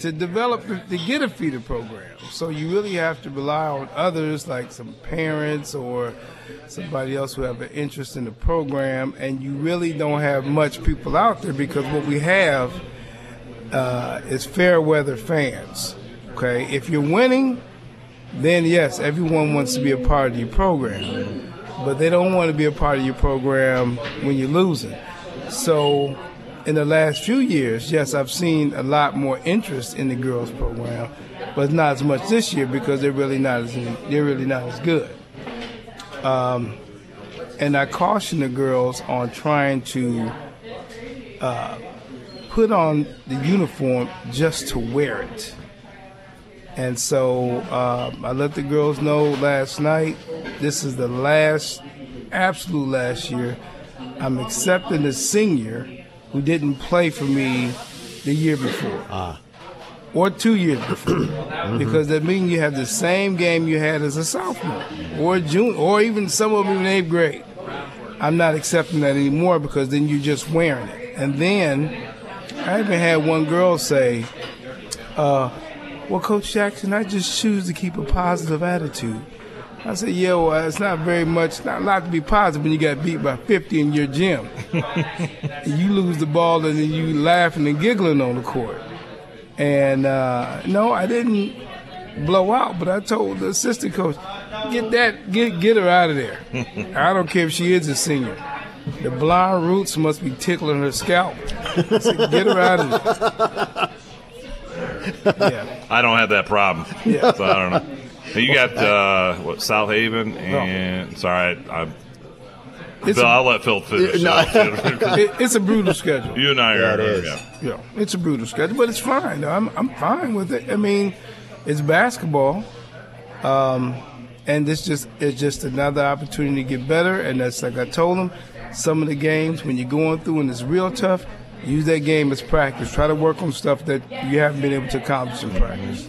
to develop to get a feeder program. So you really have to rely on others, like some parents or somebody else who have an interest in the program, and you really don't have much people out there because what we have uh, is fair weather fans. Okay, if you're winning, then yes, everyone wants to be a part of your program, but they don't want to be a part of your program when you're losing. So, in the last few years, yes, I've seen a lot more interest in the girls program, but not as much this year because they're really not as they're really not as good. Um, and I caution the girls on trying to uh, put on the uniform just to wear it. And so um, I let the girls know last night this is the last, absolute last year. I'm accepting the senior who didn't play for me the year before. Ah. Or two years before. Because that means you have the same game you had as a sophomore or junior or even some of them in eighth grade. I'm not accepting that anymore because then you're just wearing it. And then I even had one girl say, uh, well, Coach Jackson, I just choose to keep a positive attitude. I said, yeah, well, it's not very much, not a lot to be positive when you got beat by 50 in your gym. you lose the ball and then you laughing and giggling on the court. And uh, no, I didn't blow out, but I told the assistant coach, get that, get get her out of there. I don't care if she is a senior. The blonde roots must be tickling her scalp. I said, get her out of there. yeah. I don't have that problem. Yeah. So I don't know. And you got uh, what South Haven and sorry, I, I'm. It's Phil, a- I'll let Phil finish. No. It- it's a brutal schedule. You and I Yeah, are. it is. yeah. Yeah, it's a brutal schedule, but it's fine. I'm I'm fine with it. I mean, it's basketball, um, and it's just it's just another opportunity to get better. And that's like I told them, some of the games when you're going through and it's real tough, use that game as practice. Try to work on stuff that you haven't been able to accomplish in practice.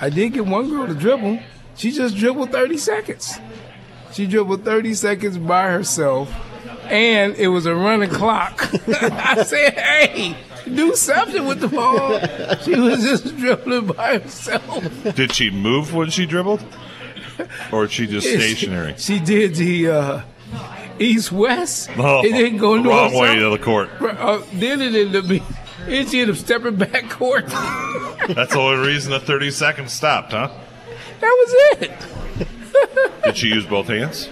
I did get one girl to dribble. She just dribbled 30 seconds. She dribbled 30 seconds by herself, and it was a running clock. I said, hey, do something with the ball. She was just dribbling by herself. Did she move when she dribbled, or is she just stationary? She did the uh, east west. Oh, it didn't go north wrong way to the court. Uh, then it ended up being, then she ended up stepping back court. That's the only reason the 30 seconds stopped, huh? That was it. Did she use both hands?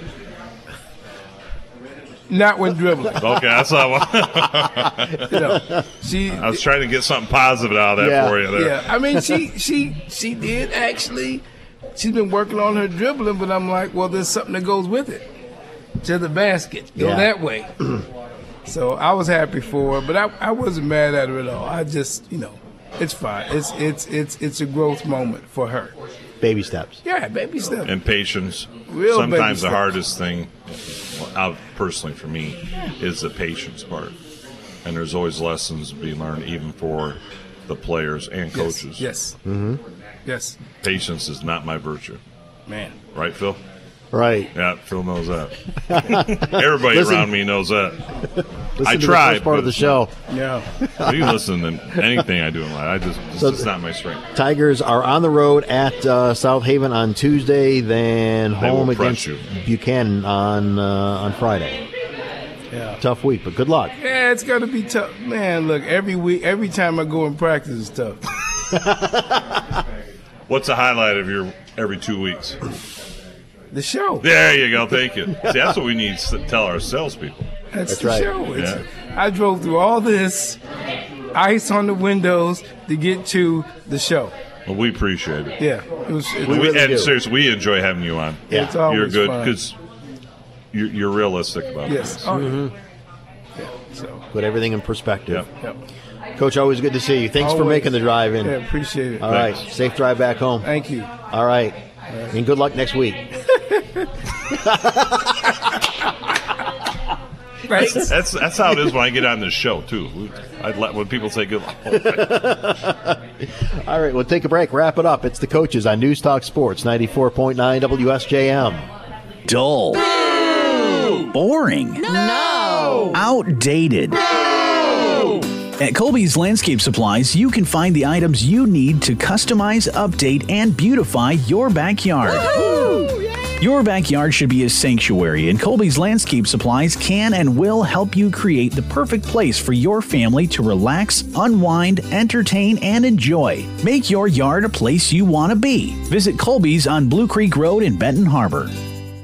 Not when dribbling. Okay, that's not what. You know, she. I was trying to get something positive out of that for you. There. Yeah, I mean, she she she did actually. She's been working on her dribbling, but I'm like, well, there's something that goes with it. To the basket, go Yeah. that way. so I was happy for her, but I, I wasn't mad at her at all. I just, you know, it's fine. It's it's it's it's a growth moment for her. Baby steps. Yeah, baby steps. and patience. Real baby Sometimes the steps. hardest thing, well, personally for me, is the patience part. And there's always lessons to be learned, even for the players and Yes, coaches. Yes. Mm-hmm. Yes. Patience is not my virtue. Man. Right, Phil? Right. Yeah, Phil knows that. Everybody Listen- around me knows that. Listen I to the tried. first part but of the it's show. Yeah. not- You listen to anything I do in life. I just it's So- just not my strength. Tigers are on the road at uh, South Haven on Tuesday, then They will home press against you. Buchanan on uh, on Friday. Yeah. Tough week, but good luck. Yeah, it's gonna be tough, man. Look, every week, every time I go and practice, it's tough. What's the highlight of your every two weeks? The show. There you go. Thank you. See, that's what we need to tell our salespeople. That's, That's the right. show. It's, Yeah. I drove through all this, ice on the windows to get to the show. Well, we appreciate it. Yeah, it was. It, We, really and do. seriously, we enjoy having you on. Yeah. It's always you're good because you're, you're realistic about yes. this. Oh, Mm-hmm. Yeah. So. Put everything in perspective. Yep. Coach, always good to see you. Thanks for making the drive in. Yeah, appreciate it. All right, safe drive back home. Thank you. All right, and good luck next week. That's, that's that's how it is when I get on this show too. I let when people say good luck. All right, we'll take a break. Wrap it up. It's the coaches on News Talk Sports 94.9 WSJM. Dull. Boring. No. Outdated. At Colby's Landscape Supplies, you can find the items you need to customize, update, and beautify your backyard. Your backyard should be a sanctuary, and Colby's Landscape Supplies can and will help you create the perfect place for your family to relax, unwind, entertain, and enjoy. Make your yard a place you want to be. Visit Colby's on Blue Creek Road in Benton Harbor.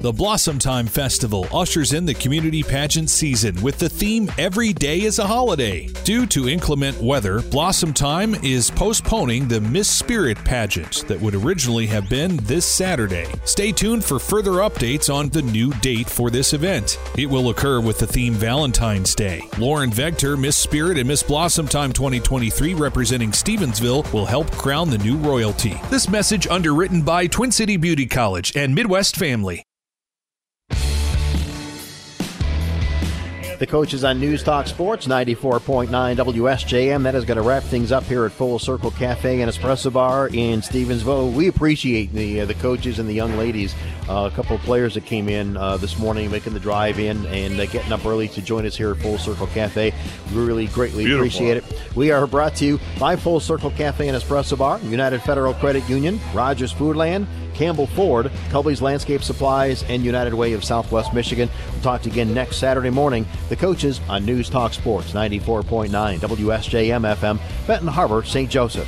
The Blossom Time Festival ushers in the community pageant season with the theme Every Day is a Holiday. Due to inclement weather, Blossom Time is postponing the Miss Spirit pageant that would originally have been this Saturday. Stay tuned for further updates on the new date for this event. It will occur with the theme Valentine's Day. Lauren Vector, Miss Spirit, and Miss Blossom Time 2023 representing Stevensville will help crown the new royalty. This message underwritten by Twin City Beauty College and Midwest Family. The coaches on News Talk Sports 94.9 WSJM. That is going to wrap things up here at Full Circle Cafe and Espresso Bar in Stevensville. We appreciate the uh, the coaches and the young ladies. Uh, a couple of players that came in uh, this morning making the drive in and uh, getting up early to join us here at Full Circle Cafe. We really greatly Beautiful. appreciate it. We are brought to you by Full Circle Cafe and Espresso Bar, United Federal Credit Union, Rogers Foodland, Campbell Ford, Colby's Landscape Supplies, and United Way of Southwest Michigan. We'll talk to you again next Saturday morning. The coaches on News Talk Sports 94.9 WSJM FM, Benton Harbor, St. Joseph.